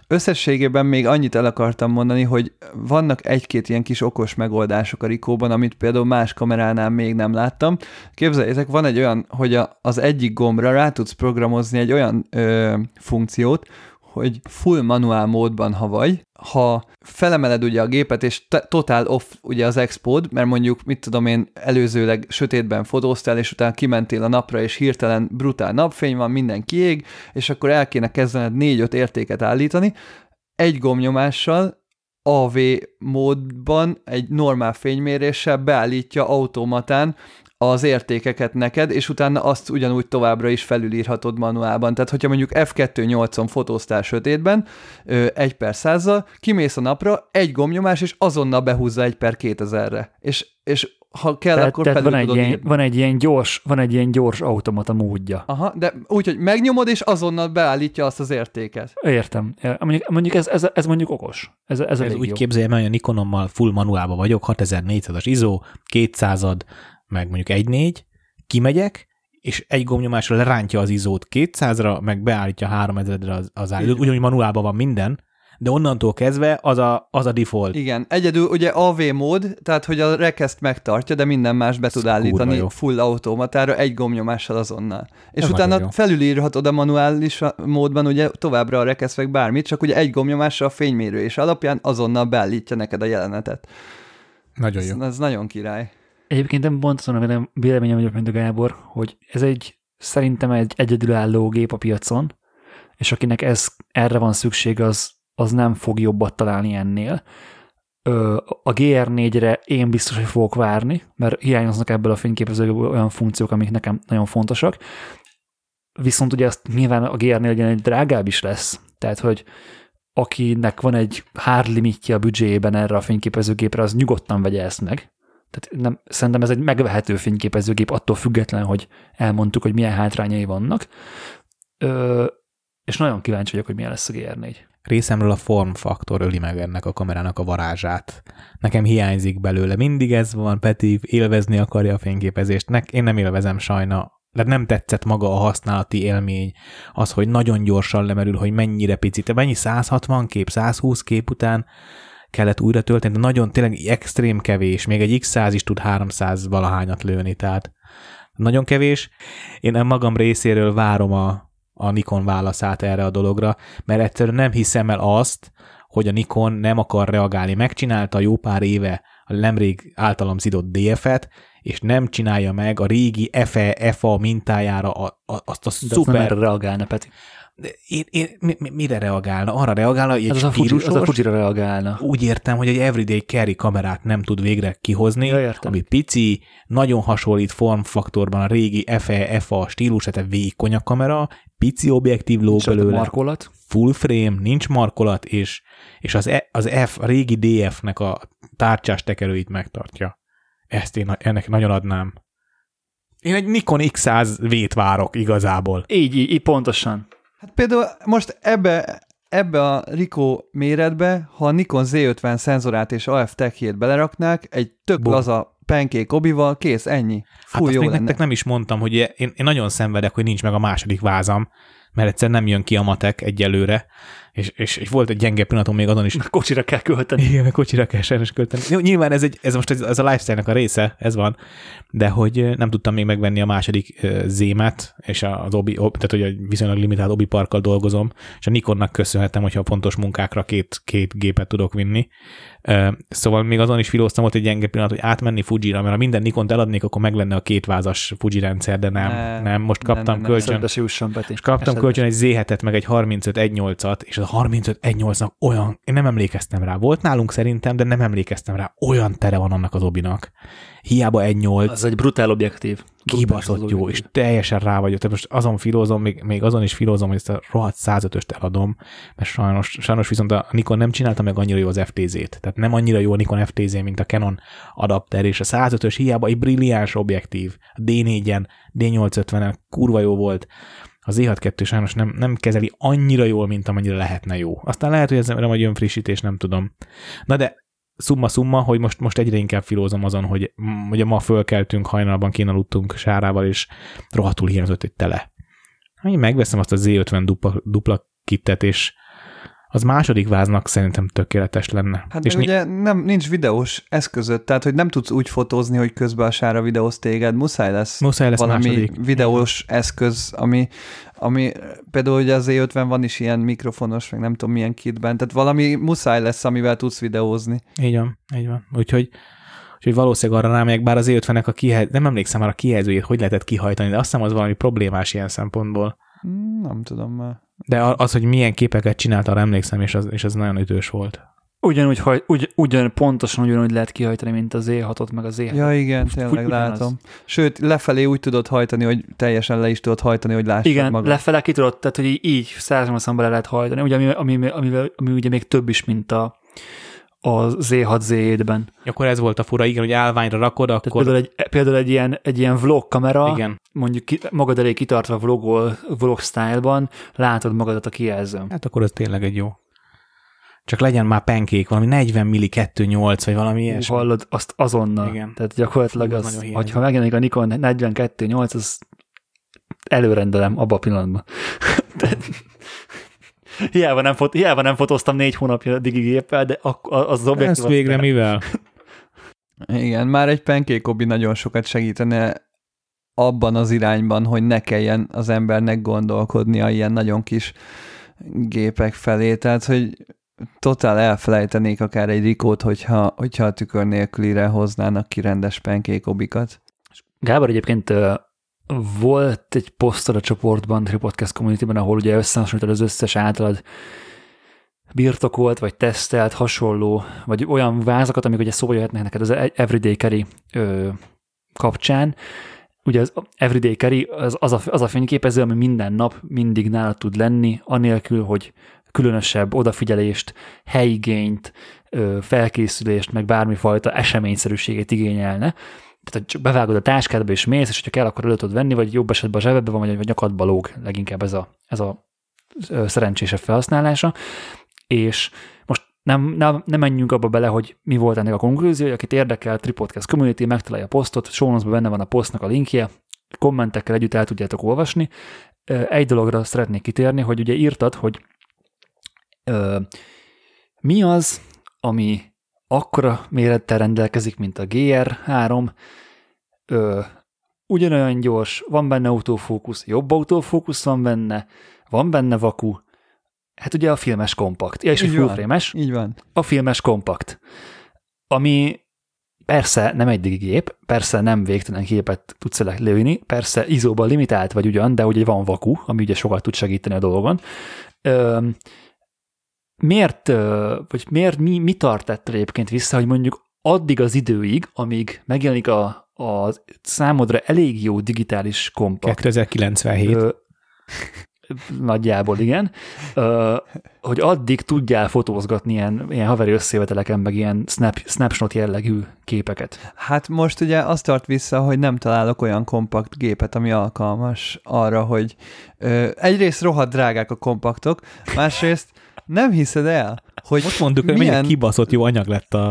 Összességében még annyit el akartam mondani, hogy vannak egy-két ilyen kis okos megoldások a Rikóban, amit például más kameránál még nem láttam. Képzeljétek, van egy olyan, hogy a, az egyik gombra rá tudsz programozni egy olyan ö, funkciót, hogy full manuál módban, ha vagy, ha felemeled ugye a gépet, és totál off ugye az expód, mert mondjuk, mit tudom én, előzőleg sötétben fotóztál, és utána kimentél a napra, és hirtelen brutál napfény van, minden kiég, és akkor el kéne kezdened négy-öt értéket állítani, egy gomnyomással AV módban egy normál fényméréssel beállítja automatán az értékeket neked, és utána azt ugyanúgy továbbra is felülírhatod manuálban. Tehát, hogyha mondjuk F2.8-on fotóztál sötétben, egy per százzal, kimész a napra, egy gomnyomás, és azonnal behúzza egy per 2000-re. És, és ha kell, tehát, akkor tehát van egy, ilyen, van egy ilyen gyors, van egy ilyen gyors automata módja. Aha, de úgy, hogy megnyomod, és azonnal beállítja azt az értéket. Értem. Mondjuk, mondjuk ez, ez, ez mondjuk okos. Ez, ez, ez úgy képzeljem, hogy a Nikonommal full manuálba vagyok, 6400-as ISO, 200 meg mondjuk 1.4, kimegyek, és egy gombnyomásra lerántja az izót 200-ra, meg beállítja 3000-re az, az áll. Ugyanúgy manuálban van minden, de onnantól kezdve az a, az a default. Igen, egyedül ugye AV mód, tehát hogy a rekeszt megtartja, de minden más be tud állítani full automatára egy gombnyomással azonnal. És Ez utána felülírhatod a manuális módban ugye továbbra a rekeszt meg bármit, csak ugye egy gombnyomással a fénymérő és alapján azonnal beállítja neked a jelenetet. Nagyon jó. Ez, ez nagyon király. Egyébként nem pont azon a véleményem vagyok, mint a Gábor, hogy ez egy szerintem egy egyedülálló gép a piacon, és akinek ez erre van szükség, az, az nem fog jobbat találni ennél. A GR4-re én biztos, hogy fogok várni, mert hiányoznak ebből a fényképezőből olyan funkciók, amik nekem nagyon fontosak. Viszont ugye azt nyilván a GR4 egy drágább is lesz, tehát hogy akinek van egy hard limitje a büdzséjében erre a fényképezőgépre, az nyugodtan vegye ezt meg, tehát nem, szerintem ez egy megvehető fényképezőgép attól független, hogy elmondtuk, hogy milyen hátrányai vannak. Ö, és nagyon kíváncsi vagyok, hogy milyen lesz a GR4. Részemről a formfaktor öli meg ennek a kamerának a varázsát. Nekem hiányzik belőle. Mindig ez van, Peti élvezni akarja a fényképezést. Nek, én nem élvezem sajna de nem tetszett maga a használati élmény, az, hogy nagyon gyorsan lemerül, hogy mennyire picit, mennyi 160 kép, 120 kép után kellett újra tölteni, de nagyon tényleg extrém kevés, még egy X100 is tud 300 valahányat lőni, tehát nagyon kevés. Én magam részéről várom a, a Nikon válaszát erre a dologra, mert egyszerűen nem hiszem el azt, hogy a Nikon nem akar reagálni. Megcsinálta jó pár éve a nemrég általam szidott DF-et, és nem csinálja meg a régi FE, FA mintájára a, a, azt a De szuper... De nem reagálna, Peti én, én, mi, mire reagálna? Arra reagálna, hogy egy az, a Fuji, az a Fuji-ra reagálna. Úgy értem, hogy egy everyday carry kamerát nem tud végre kihozni, ja, ami pici, nagyon hasonlít formfaktorban a régi FE, FA stílus, tehát vékony a kamera, pici objektív lóg belőle. markolat. Full frame, nincs markolat, és, és az, e, az F, a régi DF-nek a tárcsás tekerőit megtartja. Ezt én ennek nagyon adnám. Én egy Nikon X100 vét várok igazából. Így, így, így pontosan. Hát például most ebbe, ebbe a Rico méretbe, ha a Nikon Z50 szenzorát és AF Tech beleraknák, egy tök Bo. laza pancake obival, kész, ennyi. Fú, hát jó még lenne. nektek nem is mondtam, hogy én, én nagyon szenvedek, hogy nincs meg a második vázam, mert egyszer nem jön ki a matek egyelőre, és, és, és volt egy gyenge pillanatom még azon is. A kocsira kell költeni. Igen, a kocsira kell sajnos költeni. Jó, nyilván ez, egy, ez most ez, ez a lifestyle-nek a része, ez van, de hogy nem tudtam még megvenni a második zémet, és az obi, tehát hogy a viszonylag limitált obi parkkal dolgozom, és a Nikonnak köszönhetem, hogyha a fontos munkákra két, két gépet tudok vinni. Szóval még azon is filóztam, volt egy gyenge pillanat, hogy átmenni Fuji-ra, mert ha minden Nikont eladnék, akkor meg lenne a két vázas Fuji rendszer, de nem, ne, nem. Most kaptam ne, ne, kölcsön. Ne, és kaptam kölcsön egy Z7-et, meg egy 35 1.8-at, és a 35 1.8-nak olyan, én nem emlékeztem rá. Volt nálunk szerintem, de nem emlékeztem rá. Olyan tere van annak az obinak. Hiába 1.8. Az egy brutál objektív. Kibaszott jó, és teljesen rá vagyok. Tehát most azon filózom, még, még azon is filózom, hogy ezt a rohadt 105-öst eladom, mert sajnos, sajnos viszont a Nikon nem csinálta meg annyira jó az FTZ-t. Tehát nem annyira jó a Nikon FTZ, mint a Canon adapter, és a 105-ös hiába egy brilliáns objektív. A D4-en, D850-en kurva jó volt az E6-2 sajnos nem, nem kezeli annyira jól, mint amennyire lehetne jó. Aztán lehet, hogy ez nem majd jön frissítés, nem tudom. Na de szumma-szumma, hogy most, most egyre inkább filózom azon, hogy ugye ma fölkeltünk, hajnalban kínaludtunk Sárával, és rohadtul hiányzott egy tele. Én megveszem azt a Z50 dupla, dupla kittet, és az második váznak szerintem tökéletes lenne. Hát és ugye nem, nincs videós eszközött, tehát hogy nem tudsz úgy fotózni, hogy közben a sára videóz téged, muszáj lesz, muszáj lesz valami második. videós eszköz, ami, ami például ugye az E50 van is ilyen mikrofonos, meg nem tudom milyen kitben, tehát valami muszáj lesz, amivel tudsz videózni. Így van, így van. Úgyhogy Úgyhogy valószínűleg arra rámegyek, bár az E50-nek a kihely... nem emlékszem már a kihelyzőjét, hogy lehetett kihajtani, de azt hiszem az valami problémás ilyen szempontból. Nem tudom már. De az, hogy milyen képeket csinált, arra emlékszem, és az, és az nagyon ütős volt. ugyanúgy, hogy ugy, ugyan, pontosan ugyanúgy lehet kihajtani, mint az E6-ot, meg az E6. Ja, igen, tényleg látom. Sőt, lefelé úgy tudod hajtani, hogy teljesen le is tudod hajtani, hogy lássad Igen, magad. lefele ki tudod, tehát hogy így, így 180 le lehet hajtani, ugye, ami, ami, ami, ami, ami ugye még több is, mint a, a Z6 z ben Akkor ez volt a fura, igen, hogy állványra rakod, akkor... Tehát például egy, például egy ilyen, egy ilyen vlog kamera, Igen. mondjuk ki, magad elé kitartva vlogol, vlog style-ban, látod magadat a kijelzőn. Hát akkor ez tényleg egy jó. Csak legyen már penkék, valami 40 milli 2.8, vagy valami ilyesmi. hallod, azt azonnal. Igen. Tehát gyakorlatilag Fú, az az, hogyha megjelenik a Nikon 42.8, az előrendelem abba a pillanatban. Tehát, hiába, nem fot, hiába nem fotóztam négy hónapja digigéppel, de az az objektív... Ezt végre mivel? Igen, már egy penkékobi nagyon sokat segítene abban az irányban, hogy ne kelljen az embernek gondolkodnia ilyen nagyon kis gépek felé, tehát hogy totál elfelejtenék akár egy rikót, hogyha, hogyha a tükör nélkülire hoznának ki rendes penkékobikat. Gábor egyébként volt egy posztod a csoportban, a Podcast Community-ben, ahol ugye összehasonlítod az összes általad birtokolt, vagy tesztelt, hasonló, vagy olyan vázakat, amik ugye szóba jöhetnek neked az Everyday Carry ö, kapcsán. Ugye az Everyday Carry az, az, a, az a fényképező, ami minden nap mindig nálad tud lenni, anélkül, hogy különösebb odafigyelést, helyigényt, felkészülést, meg bármifajta eseményszerűségét igényelne. Tehát csak bevágod a táskádba és mész, és hogyha kell, akkor elő tudod venni, vagy jobb esetben a zsebedbe van, vagy, vagy nyakadba lóg, leginkább ez a, ez a szerencsésebb felhasználása. És most nem, nem, nem menjünk abba bele, hogy mi volt ennek a konklúziója, akit érdekel, Tripodcast Community, megtalálja a posztot, show benne van a posztnak a linkje, kommentekkel együtt el tudjátok olvasni. Egy dologra szeretnék kitérni, hogy ugye írtad, hogy ö, mi az, ami akkora mérettel rendelkezik, mint a GR3, ö, ugyanolyan gyors, van benne autofókusz, jobb autofókusz van benne, van benne vaku, hát ugye a filmes kompakt, ja, és Így van. fullframe-es, Így van. a filmes kompakt, ami persze nem egy digigép, persze nem végtelen képet tudsz lőni, persze izóban limitált vagy ugyan, de ugye van vaku, ami ugye sokat tud segíteni a dolgon. Ö, miért, vagy miért, mi, mi tart ettől egyébként vissza, hogy mondjuk addig az időig, amíg megjelenik a, a számodra elég jó digitális kompakt, 2097. Ö, nagyjából igen, ö, hogy addig tudjál fotózgatni ilyen, ilyen haveri összejöveteleken, meg ilyen snap, snapshot jellegű képeket. Hát most ugye azt tart vissza, hogy nem találok olyan kompakt gépet, ami alkalmas arra, hogy ö, egyrészt rohadt drágák a kompaktok, másrészt nem hiszed el, hogy Most mondtuk, hogy milyen- milyen kibaszott jó anyag lett a,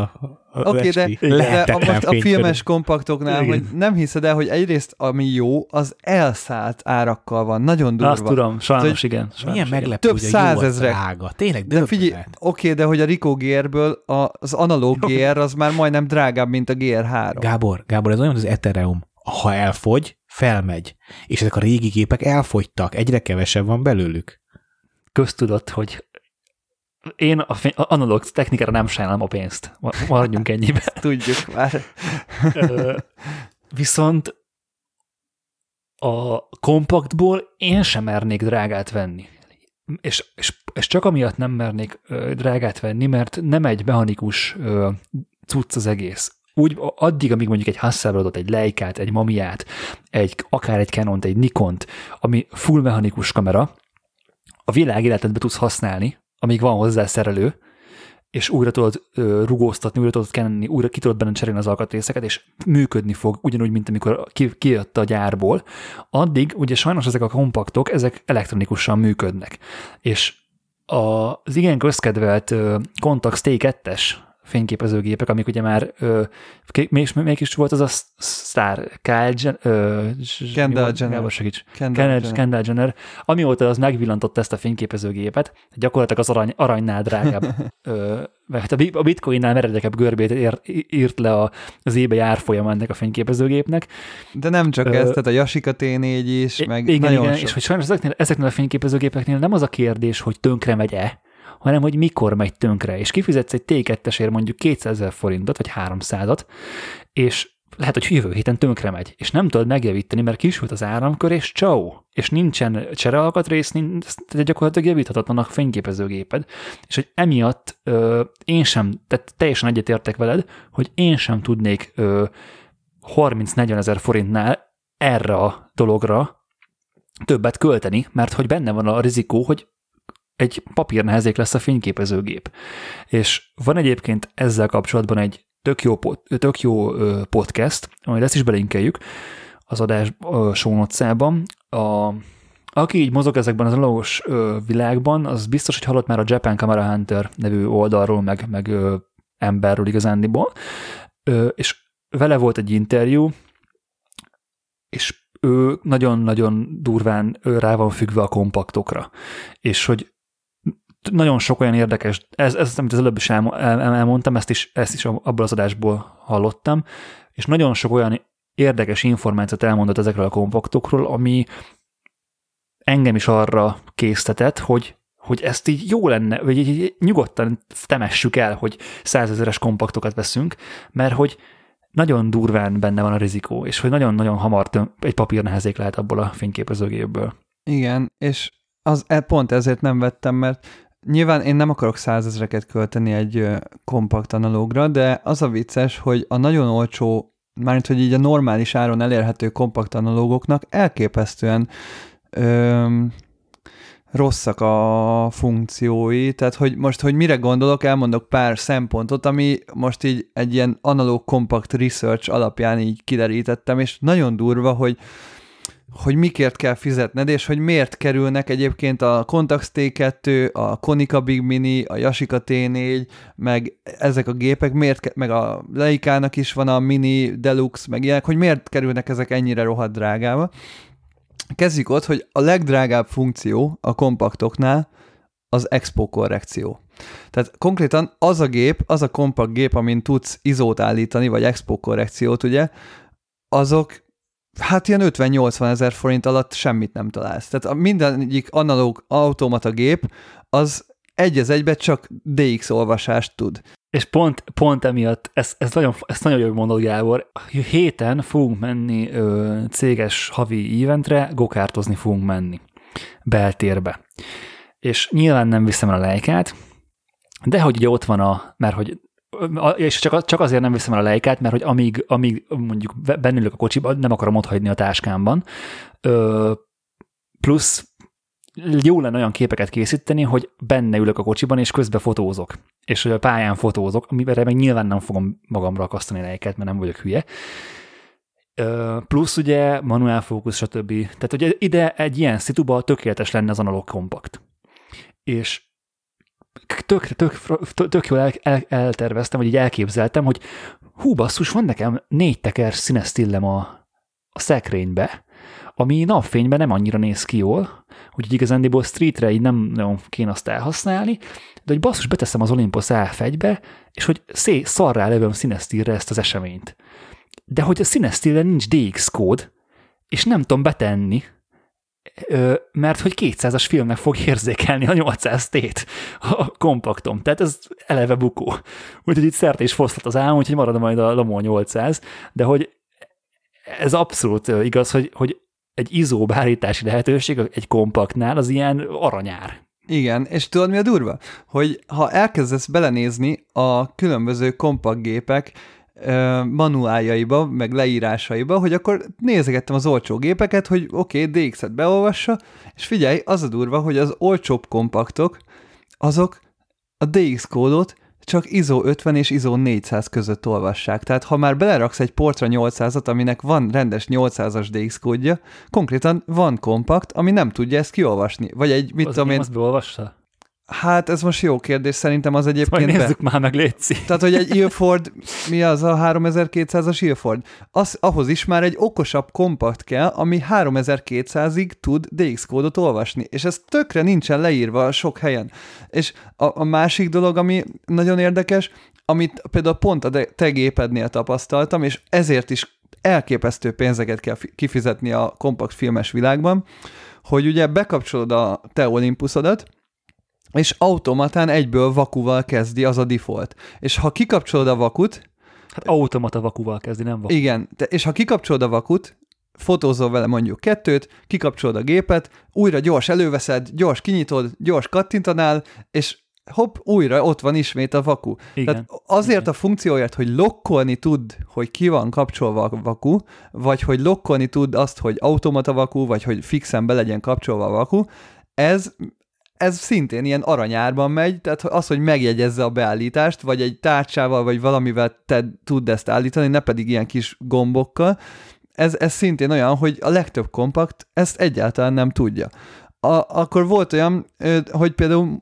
a Oké, de, esti. de a, Lehetetlen most a filmes kompaktoknál, Igen. hogy nem hiszed el, hogy egyrészt ami jó, az elszállt árakkal van, nagyon durva. Azt tudom, sajnos Tehát, igen. Sajnos Milyen meglepő, Több hogy a jó az százezrek. drága. Tényleg De figyelj, döbbenet. oké, de hogy a Rico GR-ből a, az analóg GR az már majdnem drágább, mint a GR3. Gábor, Gábor, ez olyan, mint az Ethereum. Ha elfogy, felmegy. És ezek a régi gépek elfogytak, egyre kevesebb van belőlük. Köztudott, hogy én a analóg technikára nem sajnálom a pénzt. Ma- Maradjunk ennyibe. Tudjuk már. Viszont a kompaktból én sem mernék drágát venni. És, és, és csak amiatt nem mernék ö, drágát venni, mert nem egy mechanikus ö, cucc az egész. Úgy addig, amíg mondjuk egy Hasselbladot, egy Leikát, egy Mamiát, egy, akár egy Canont, egy Nikont, ami full mechanikus kamera, a világ életedbe tudsz használni, amíg van hozzá szerelő, és újra tudod rugóztatni, újra tudod kenni, újra ki tudod benne cserélni az alkatrészeket, és működni fog, ugyanúgy, mint amikor ki, kijött a gyárból. Addig ugye sajnos ezek a kompaktok, ezek elektronikusan működnek. És az igen közkedvelt Contax T2-es fényképezőgépek, amik ugye már, ö, mégis, melyik is volt az a Star, Kyle Jen, ö, Kendall? Jenner. Gábor, segíts. Kendall Kendall, Jenner. Kendall Jenner, amióta az megvillantott ezt a fényképezőgépet, gyakorlatilag az arany, aranynál drágább, ö, mert a bi- a bitcoinnál meredekebb görbét ér, írt le a, az ébe árfolyam ennek a fényképezőgépnek. De nem csak Ö, ez, tehát a Yashica T4 is, meg igen, nagyon igen, sok. és hogy sajnos ezeknél, ezeknél a fényképezőgépeknél nem az a kérdés, hogy tönkre megy-e, hanem hogy mikor megy tönkre, és kifizetsz egy T2-esért mondjuk 200 ezer forintot, vagy 300-at, és lehet, hogy jövő héten tönkre megy, és nem tudod megjavítani, mert kisült az áramkör, és ciao, és nincsen cserealkatrész, nincs, gyakorlatilag javíthatatlanak fényképezőgéped, és hogy emiatt ö, én sem, tehát teljesen egyetértek veled, hogy én sem tudnék ö, 30-40 ezer forintnál erre a dologra többet költeni, mert hogy benne van a rizikó, hogy egy papírnehezék lesz a fényképezőgép. És van egyébként ezzel kapcsolatban egy tök jó, tök jó podcast, majd ezt is belinkeljük az adás sónocában. A, aki így mozog ezekben az analógos világban, az biztos, hogy hallott már a Japan Camera Hunter nevű oldalról, meg, meg ö, emberről igazándiból, ö, és vele volt egy interjú, és ő nagyon-nagyon durván rá van függve a kompaktokra, és hogy nagyon sok olyan érdekes, ez, ez amit az előbb is el, el, elmondtam, ezt is, ezt is abból az adásból hallottam, és nagyon sok olyan érdekes információt elmondott ezekről a kompaktokról, ami engem is arra késztetett, hogy, hogy ezt így jó lenne, vagy így, nyugodtan temessük el, hogy százezeres kompaktokat veszünk, mert hogy nagyon durván benne van a rizikó, és hogy nagyon-nagyon hamar egy papírnehezék lehet abból a fényképezőgépből. Igen, és az, e, pont ezért nem vettem, mert Nyilván én nem akarok százezreket költeni egy kompakt analógra, de az a vicces, hogy a nagyon olcsó, mármint hogy így a normális áron elérhető kompakt analógoknak elképesztően öm, rosszak a funkciói, tehát hogy most, hogy mire gondolok, elmondok pár szempontot, ami most így egy ilyen analóg kompakt research alapján így kiderítettem, és nagyon durva, hogy hogy mikért kell fizetned, és hogy miért kerülnek egyébként a Contax T2, a Konica Big Mini, a Yashica T4, meg ezek a gépek, miért, meg a Leica-nak is van a Mini Deluxe, meg ilyenek, hogy miért kerülnek ezek ennyire rohadt drágába. Kezdjük ott, hogy a legdrágább funkció a kompaktoknál az expo korrekció. Tehát konkrétan az a gép, az a kompakt gép, amin tudsz izót állítani, vagy expo korrekciót, ugye, azok hát ilyen 50-80 ezer forint alatt semmit nem találsz. Tehát minden egyik analóg automata gép az egy az egybe csak DX olvasást tud. És pont, pont emiatt, ez, ez, nagyon, ez nagyon jó mondod, Gábor, héten fogunk menni ö, céges havi eventre, gokártozni fogunk menni beltérbe. És nyilván nem viszem el a lejkát, de hogy ugye ott van a, mert hogy és csak, csak azért nem viszem el a lejkát, mert hogy amíg, amíg mondjuk bennülök a kocsiban, nem akarom otthagyni a táskámban. Ö, plusz jó lenne olyan képeket készíteni, hogy benne ülök a kocsiban, és közben fotózok. És hogy a pályán fotózok, amivel meg nyilván nem fogom magamra akasztani lejket, mert nem vagyok hülye. Plusz ugye manuál fókusz, stb. Tehát ugye ide egy ilyen szituba tökéletes lenne az analóg kompakt. És tök, tök, tök, jól el, el, elterveztem, vagy így elképzeltem, hogy hú basszus, van nekem négy teker színesztillem a, a szekrénybe, ami napfényben nem annyira néz ki jól, úgyhogy igazándiból streetre így nem nagyon kéne azt elhasználni, de hogy basszus, beteszem az Olympus elfegybe, és hogy szé, szarrá levőm színesztírre ezt az eseményt. De hogy a színesztírre nincs DX kód, és nem tudom betenni, mert hogy 200-as filmnek fog érzékelni a 800 tét a kompaktom. Tehát ez eleve bukó. Úgyhogy itt szerte is foszlat az álom, úgyhogy marad majd a Lomo 800, de hogy ez abszolút igaz, hogy, hogy egy izó beállítási lehetőség egy kompaktnál az ilyen aranyár. Igen, és tudod mi a durva? Hogy ha elkezdesz belenézni a különböző kompaktgépek manuáljaiba, meg leírásaiba, hogy akkor nézegettem az olcsó gépeket, hogy oké, okay, DX-et beolvassa, és figyelj, az a durva, hogy az olcsóbb kompaktok, azok a DX kódot csak ISO 50 és ISO 400 között olvassák. Tehát ha már beleraksz egy portra 800-at, aminek van rendes 800-as DX kódja, konkrétan van kompakt, ami nem tudja ezt kiolvasni. Vagy egy, mit az tudom én... Azt beolvassa? Hát ez most jó kérdés, szerintem az egyébként... Majd nézzük be. már meg, Léci. Tehát, hogy egy Ilford, mi az a 3200-as Ilford? Az, ahhoz is már egy okosabb kompakt kell, ami 3200-ig tud DX kódot olvasni, és ez tökre nincsen leírva sok helyen. És a, a másik dolog, ami nagyon érdekes, amit például pont a te gépednél tapasztaltam, és ezért is elképesztő pénzeket kell kifizetni a kompakt filmes világban, hogy ugye bekapcsolod a te Olympusodat, és automatán egyből vakuval kezdi, az a default. És ha kikapcsolod a vakut, Hát automata vakuval kezdi, nem vaku. Igen, és ha kikapcsolod a vakut, fotózol vele mondjuk kettőt, kikapcsolod a gépet, újra gyors előveszed, gyors kinyitod, gyors kattintanál, és hopp, újra ott van ismét a vaku. Igen. Tehát azért Igen. a funkcióért, hogy lokkolni tud, hogy ki van kapcsolva a vaku, vagy hogy lokkolni tud azt, hogy automata vaku, vagy hogy fixen be legyen kapcsolva a vaku, ez ez szintén ilyen aranyárban megy, tehát az, hogy megjegyezze a beállítást, vagy egy tárcsával, vagy valamivel te tudd ezt állítani, ne pedig ilyen kis gombokkal, ez, ez szintén olyan, hogy a legtöbb kompakt ezt egyáltalán nem tudja. A, akkor volt olyan, hogy például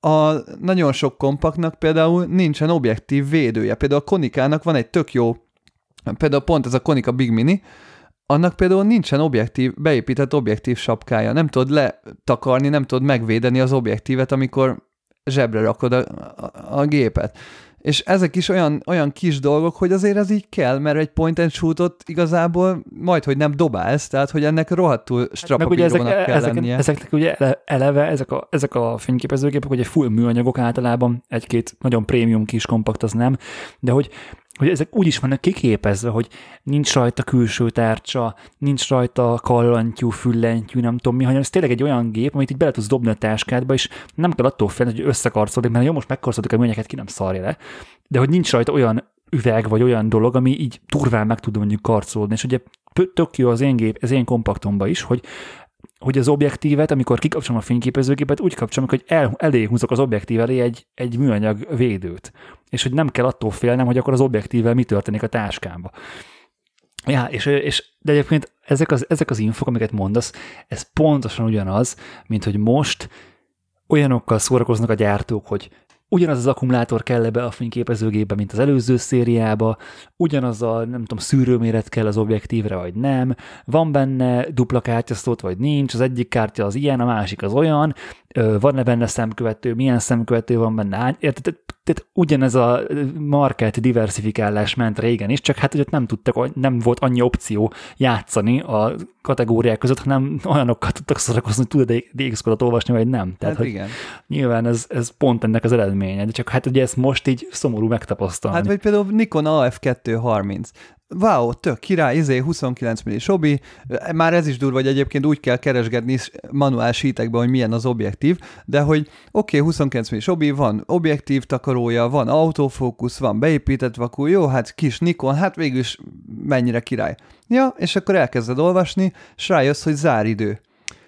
a nagyon sok kompaktnak például nincsen objektív védője. Például a Konikának van egy tök jó, például pont ez a Konika Big Mini, annak például nincsen objektív, beépített objektív sapkája. Nem tudod letakarni, nem tudod megvédeni az objektívet, amikor zsebre rakod a, a, a gépet. És ezek is olyan, olyan kis dolgok, hogy azért ez így kell, mert egy point and shootot igazából majd, hogy nem dobálsz, tehát hogy ennek rohadtul Hát ugye ezek, strapabírónak kell ezek, lennie. ezeknek ugye ele- eleve ezek a, ezek a fényképezőgépek, ugye full műanyagok általában, egy-két nagyon prémium kis kompakt az nem, de hogy hogy ezek úgy is vannak kiképezve, hogy nincs rajta külső tárcsa, nincs rajta kallantyú, füllentyű, nem tudom mi, hanem ez tényleg egy olyan gép, amit így bele tudsz dobni a táskádba, és nem kell attól félni, hogy összekarcolódik, mert jó, most megkarcolódik a műanyagát, ki nem szarja le, de hogy nincs rajta olyan üveg, vagy olyan dolog, ami így turván meg tud mondjuk karcolódni. És ugye tök jó az én gép, az én kompaktomba is, hogy hogy az objektívet, amikor kikapcsolom a fényképezőgépet, úgy kapcsolom, hogy el, elé húzok az objektív elé egy, egy műanyag védőt. És hogy nem kell attól félnem, hogy akkor az objektívvel mi történik a táskámba. Ja, és, és de egyébként ezek az, ezek az infok, amiket mondasz, ez pontosan ugyanaz, mint hogy most olyanokkal szórakoznak a gyártók, hogy ugyanaz az akkumulátor kell -e be a fényképezőgépbe, mint az előző szériába, ugyanaz a, nem tudom, szűrőméret kell az objektívre, vagy nem, van benne dupla kártyasztót, vagy nincs, az egyik kártya az ilyen, a másik az olyan, van-e benne szemkövető, milyen szemkövető van benne, érted? Tehát ugyanez a market diversifikálás ment régen is, csak hát hogy ott nem tudtak, nem volt annyi opció játszani a kategóriák között, hanem olyanokkal tudtak szórakozni, hogy tudod dx olvasni, vagy nem. Tehát, hát hogy igen. Nyilván ez, ez pont ennek az eredménye, de csak hát ugye ezt most így szomorú megtapasztalni. Hát vagy például Nikon AF230. Wow, tök király, izé 29 millis obi, már ez is durva, hogy egyébként úgy kell keresgetni manuál sítekben, hogy milyen az objektív, de hogy oké, okay, 29 millis obi, van objektív takarója, van autofókusz, van beépített vakú, jó, hát kis Nikon, hát végül is mennyire király. Ja, és akkor elkezded olvasni, és rájössz, hogy záridő.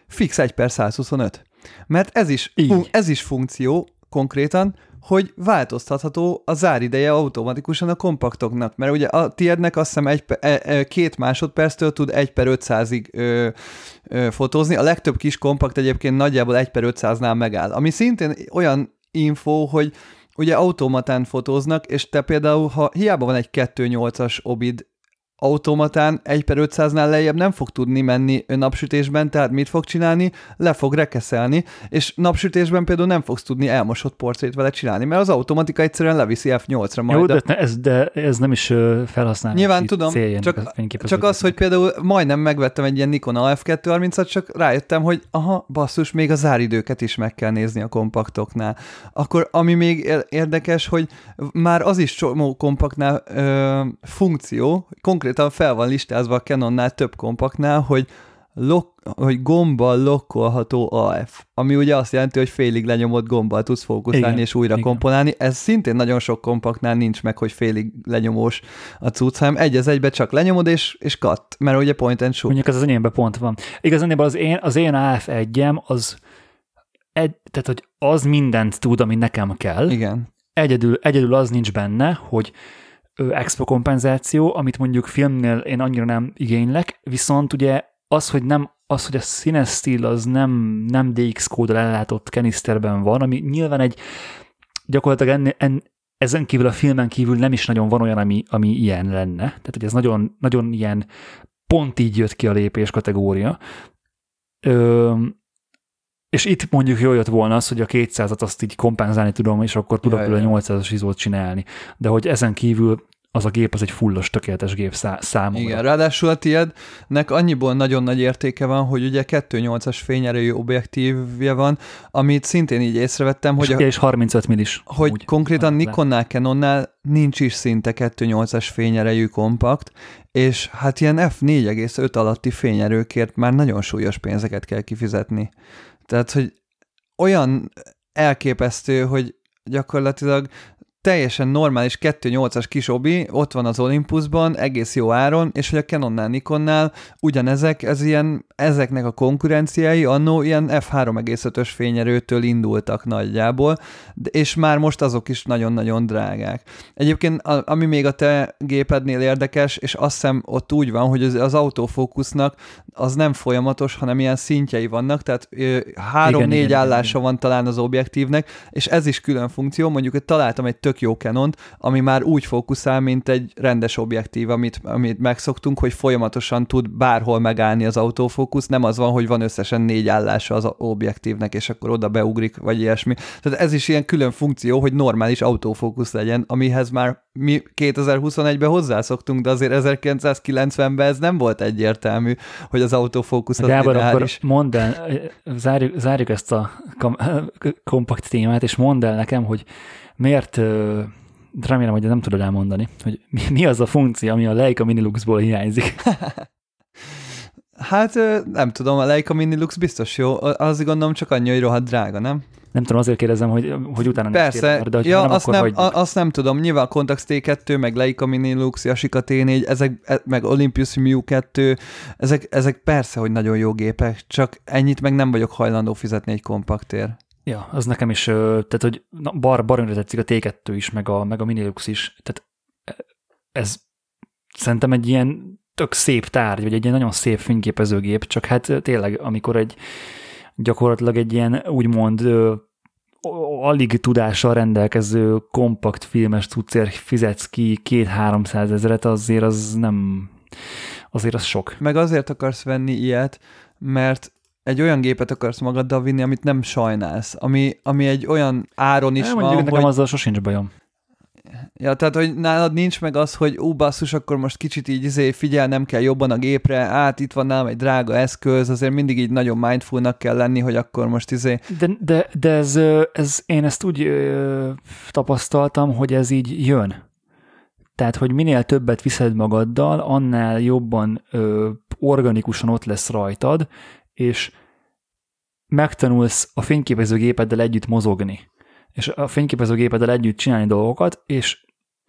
Fix 1 per 125. Mert ez is, fun- ez is funkció konkrétan, hogy változtatható a zárideje automatikusan a kompaktoknak, mert ugye a tiédnek azt hiszem egy, e, két másodperctől tud 1 per 500-ig ö, ö, fotózni, a legtöbb kis kompakt egyébként nagyjából 1 per 500-nál megáll, ami szintén olyan info, hogy ugye automatán fotóznak, és te például, ha hiába van egy 2.8-as obid automatán 1 per 500-nál lejjebb nem fog tudni menni napsütésben, tehát mit fog csinálni? Le fog rekeszelni, és napsütésben például nem fogsz tudni elmosott portrét vele csinálni, mert az automatika egyszerűen leviszi F8-ra majd. Jó, de, de, ez, de ez nem is felhasználni. Nyilván tudom, csak, csak az, hogy például majdnem megvettem egy ilyen Nikon AF230-at, csak rájöttem, hogy aha, basszus, még a záridőket is meg kell nézni a kompaktoknál. Akkor ami még érdekes, hogy már az is csomó kompaktnál ö, funkció, konkrét konkrétan fel van listázva a Canonnál több kompaktnál, hogy, lok, hogy gombbal lokkolható AF, ami ugye azt jelenti, hogy félig lenyomott gombbal tudsz fókuszálni igen, és újra igen. komponálni. Ez szintén nagyon sok kompaktnál nincs meg, hogy félig lenyomós a cucc, hanem egy az egybe csak lenyomod és, és cut, mert ugye point and shoot. Mondjuk ez az enyémben pont van. Igazán az én, az én AF egyem az egy, tehát, hogy az mindent tud, ami nekem kell. Igen. Egyedül, egyedül az nincs benne, hogy expo kompenzáció, amit mondjuk filmnél én annyira nem igénylek, viszont ugye az, hogy nem az, hogy a színes stíl az nem, nem DX kóddal ellátott keniszterben van, ami nyilván egy gyakorlatilag ennél, en, ezen kívül a filmen kívül nem is nagyon van olyan, ami, ami ilyen lenne. Tehát, hogy ez nagyon, nagyon ilyen pont így jött ki a lépés kategória. Ö, és itt mondjuk jól jött volna az, hogy a 200-at azt így kompenzálni tudom, és akkor tudok a 800-as izót csinálni. De hogy ezen kívül az a gép az egy fullos, tökéletes gép szá- számomra. Igen, ráadásul a tiédnek annyiból nagyon nagy értéke van, hogy ugye 2.8-as fényerőjű objektívje van, amit szintén így észrevettem, hogy, és, a, és 35 millis. hogy úgy. konkrétan Nikonnál, Canonnál nincs is szinte 2.8-as fényerejű kompakt, és hát ilyen f4,5 alatti fényerőkért már nagyon súlyos pénzeket kell kifizetni. Tehát, hogy olyan elképesztő, hogy gyakorlatilag teljesen normális 2.8-as kis obi, ott van az Olympusban, egész jó áron, és hogy a Canonnál, Nikonnál ugyanezek, ez ilyen, ezeknek a konkurenciái annó ilyen f3,5-ös fényerőtől indultak nagyjából, és már most azok is nagyon-nagyon drágák. Egyébként, ami még a te gépednél érdekes, és azt hiszem ott úgy van, hogy az, az autofókusznak az nem folyamatos, hanem ilyen szintjei vannak, tehát három-négy állása igen. van talán az objektívnek, és ez is külön funkció, mondjuk hogy találtam egy tök jó canon ami már úgy fókuszál, mint egy rendes objektív, amit, amit megszoktunk, hogy folyamatosan tud bárhol megállni az autofókusz, nem az van, hogy van összesen négy állása az objektívnek, és akkor oda beugrik, vagy ilyesmi. Tehát ez is ilyen külön funkció, hogy normális autofókusz legyen, amihez már mi 2021-ben hozzászoktunk, de azért 1990-ben ez nem volt egyértelmű, hogy az autofókusz az Gábor, akkor is. mondd el, zárjuk, zárjuk ezt a kompakt témát, és mondd el nekem, hogy miért, remélem, hogy nem tudod elmondani, hogy mi, mi az a funkció, ami a Leica Miniluxból hiányzik. Hát nem tudom, a Leica Minilux biztos jó, az gondolom csak annyi, hogy rohadt drága, nem? Nem tudom, azért kérdezem, hogy, hogy utána Persze, kérdem, de ja, nem, azt, akkor nem, a, azt nem tudom, nyilván Contax T2, meg Leica Minilux, Yashica T4, ezek, e, meg Olympus Miu 2, ezek, ezek persze, hogy nagyon jó gépek, csak ennyit meg nem vagyok hajlandó fizetni egy kompaktért. Ja, az nekem is, tehát hogy na, bar, baromra tetszik a T2 is, meg a, meg a Minilux is, tehát e, ez szerintem egy ilyen tök szép tárgy, vagy egy ilyen nagyon szép fényképezőgép, csak hát tényleg, amikor egy gyakorlatilag egy ilyen úgymond alig tudással rendelkező kompakt filmes cuccért fizetsz ki két-háromszáz ezeret, azért az nem, azért az sok. Meg azért akarsz venni ilyet, mert egy olyan gépet akarsz magaddal vinni, amit nem sajnálsz, ami, ami egy olyan áron is van, mondjuk nekem hogy... azzal sosincs bajom. Ja, tehát, hogy nálad nincs meg az, hogy ú, basszus, akkor most kicsit így izé, figyel, nem kell jobban a gépre, át itt van nálam egy drága eszköz, azért mindig így nagyon mindfulnak kell lenni, hogy akkor most izé... De, de, de ez, ez, én ezt úgy ö, tapasztaltam, hogy ez így jön. Tehát, hogy minél többet viszed magaddal, annál jobban ö, organikusan ott lesz rajtad, és megtanulsz a fényképezőgépeddel együtt mozogni és a fényképezőgépeddel együtt csinálni dolgokat, és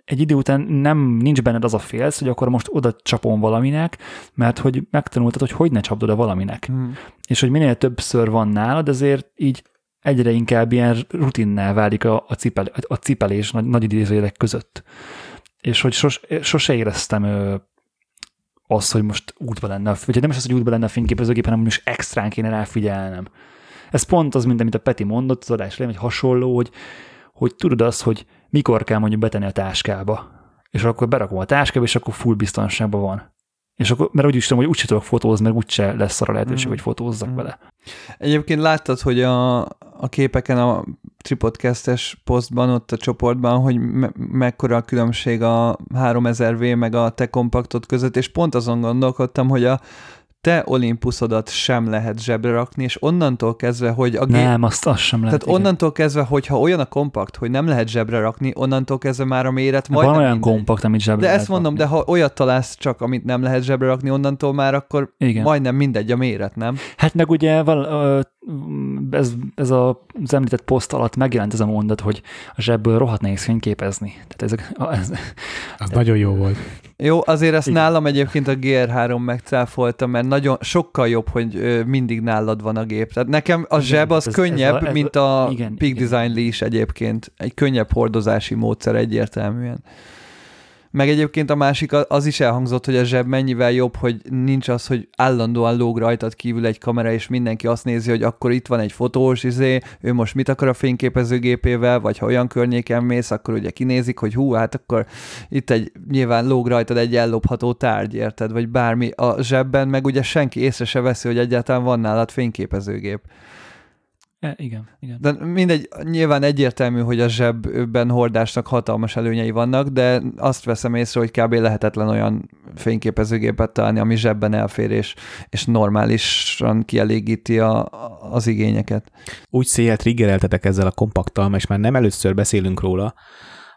egy idő után nem nincs benned az a félsz, hogy akkor most oda csapom valaminek, mert hogy megtanultad, hogy hogy ne csapd oda valaminek. Hmm. És hogy minél többször van nálad, ezért így egyre inkább ilyen rutinnál válik a, a, cipel, a cipelés nagy, nagy idézőjelek között. És hogy sos, sose éreztem ö, azt, hogy most útba lenne, vagy nem is az, hogy útba lenne a fényképezőgép, hanem most extrán kéne ráfigyelnem. Ez pont az, mint amit a Peti mondott az adás hogy hasonló, hogy, hogy tudod azt, hogy mikor kell mondjuk betenni a táskába. És akkor berakom a táskába, és akkor full biztonságban van. És akkor, mert úgy is tudom, hogy úgyse tudok fotózni, mert úgyse lesz arra lehetőség, mm. hogy fotózzak mm. vele. Egyébként láttad, hogy a, a képeken a Tripodcast-es posztban, ott a csoportban, hogy me- mekkora a különbség a 3000V meg a te kompaktot között, és pont azon gondolkodtam, hogy a te Olympusodat sem lehet zsebre rakni, és onnantól kezdve, hogy a gép... Nem, azt, azt sem lehet. Tehát igen. onnantól kezdve, hogyha olyan a kompakt, hogy nem lehet zsebre rakni, onnantól kezdve már a méret majd Van olyan mindegy. kompakt, amit zsebre De lehet ezt mondom, rakni. de ha olyat találsz csak, amit nem lehet zsebre rakni, onnantól már akkor igen. majdnem mindegy a méret, nem? Hát meg ugye val, ez, ez a, az említett poszt alatt megjelent ez a mondat, hogy a zsebből rohadt nehéz fényképezni. Tehát ezek, ez, az nagyon jó volt. Jó, azért ezt Igen. nálam egyébként a GR3 megcáfolta, mert nagyon sokkal jobb, hogy mindig nálad van a gép. Tehát nekem a zseb az ez, könnyebb, ez a, ez mint a, a igen, Peak igen. Design Leash egyébként. Egy könnyebb hordozási módszer egyértelműen. Meg egyébként a másik az is elhangzott, hogy a zseb mennyivel jobb, hogy nincs az, hogy állandóan lóg rajtad kívül egy kamera, és mindenki azt nézi, hogy akkor itt van egy fotós, izé, ő most mit akar a fényképezőgépével, vagy ha olyan környéken mész, akkor ugye kinézik, hogy hú, hát akkor itt egy nyilván lóg rajtad egy ellopható tárgy, érted, vagy bármi. A zsebben meg ugye senki észre se veszi, hogy egyáltalán van nálad fényképezőgép. E, igen, igen. De mindegy, nyilván egyértelmű, hogy a zsebben hordásnak hatalmas előnyei vannak, de azt veszem észre, hogy kb. lehetetlen olyan fényképezőgépet találni, ami zsebben elfér, és, és normálisan kielégíti a, az igényeket. Úgy széjjel triggereltetek ezzel a kompakttal, és már nem először beszélünk róla,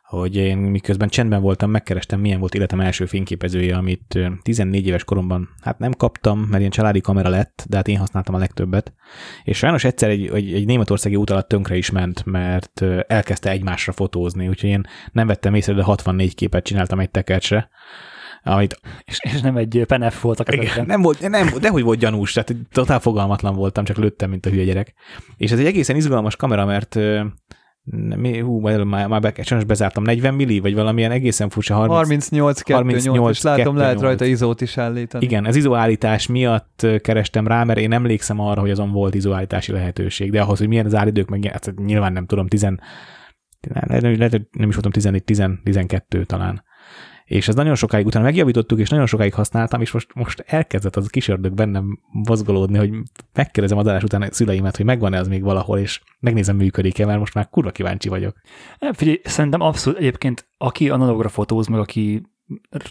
hogy én miközben csendben voltam, megkerestem, milyen volt életem első fényképezője, amit 14 éves koromban hát nem kaptam, mert ilyen családi kamera lett, de hát én használtam a legtöbbet. És sajnos egyszer egy, egy, egy németországi út alatt tönkre is ment, mert elkezdte egymásra fotózni, úgyhogy én nem vettem észre, de 64 képet csináltam egy tekercsre amit... És, és nem egy penef voltak Igen, nem volt, nem, de hogy volt gyanús, tehát totál fogalmatlan voltam, csak lőttem, mint a hülye gyerek. És ez egy egészen izgalmas kamera, mert mi, hú, már, már be, sajnos bezártam, 40 milli, vagy valamilyen egészen furcsa 30, 38 2 38 és látom, 2, lehet 8. rajta izót is állítani. Igen, az izóállítás miatt kerestem rá, mert én emlékszem arra, hogy azon volt izóállítási lehetőség, de ahhoz, hogy milyen az állidők, meg hát nyilván nem tudom, 10, nem, nem, nem is voltam 14, 10, 12 talán és ez nagyon sokáig utána megjavítottuk, és nagyon sokáig használtam, és most, most elkezdett az a kis ördög bennem mozgolódni, hogy megkérdezem az adás után a szüleimet, hogy megvan-e az még valahol, és megnézem, működik-e, mert most már kurva kíváncsi vagyok. Figyelj, szerintem abszolút egyébként, aki analogra fotóz, meg aki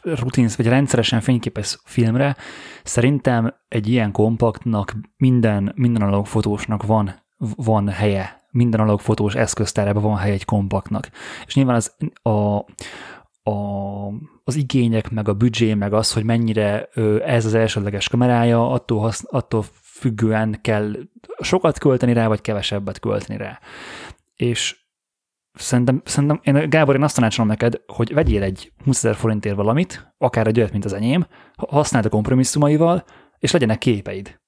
rutinsz, vagy rendszeresen fényképez filmre, szerintem egy ilyen kompaktnak minden, minden analóg fotósnak van, van helye, minden analóg fotós eszköztárában van helye egy kompaktnak. És nyilván az, a, a, az igények, meg a büdzsé, meg az, hogy mennyire ez az elsődleges kamerája, attól, hasz, attól függően kell sokat költeni rá, vagy kevesebbet költeni rá. És szerintem, szerintem én, Gábor, én azt tanácsolom neked, hogy vegyél egy 20 ezer forintért valamit, akár egy olyat, mint az enyém, használd a kompromisszumaival, és legyenek képeid.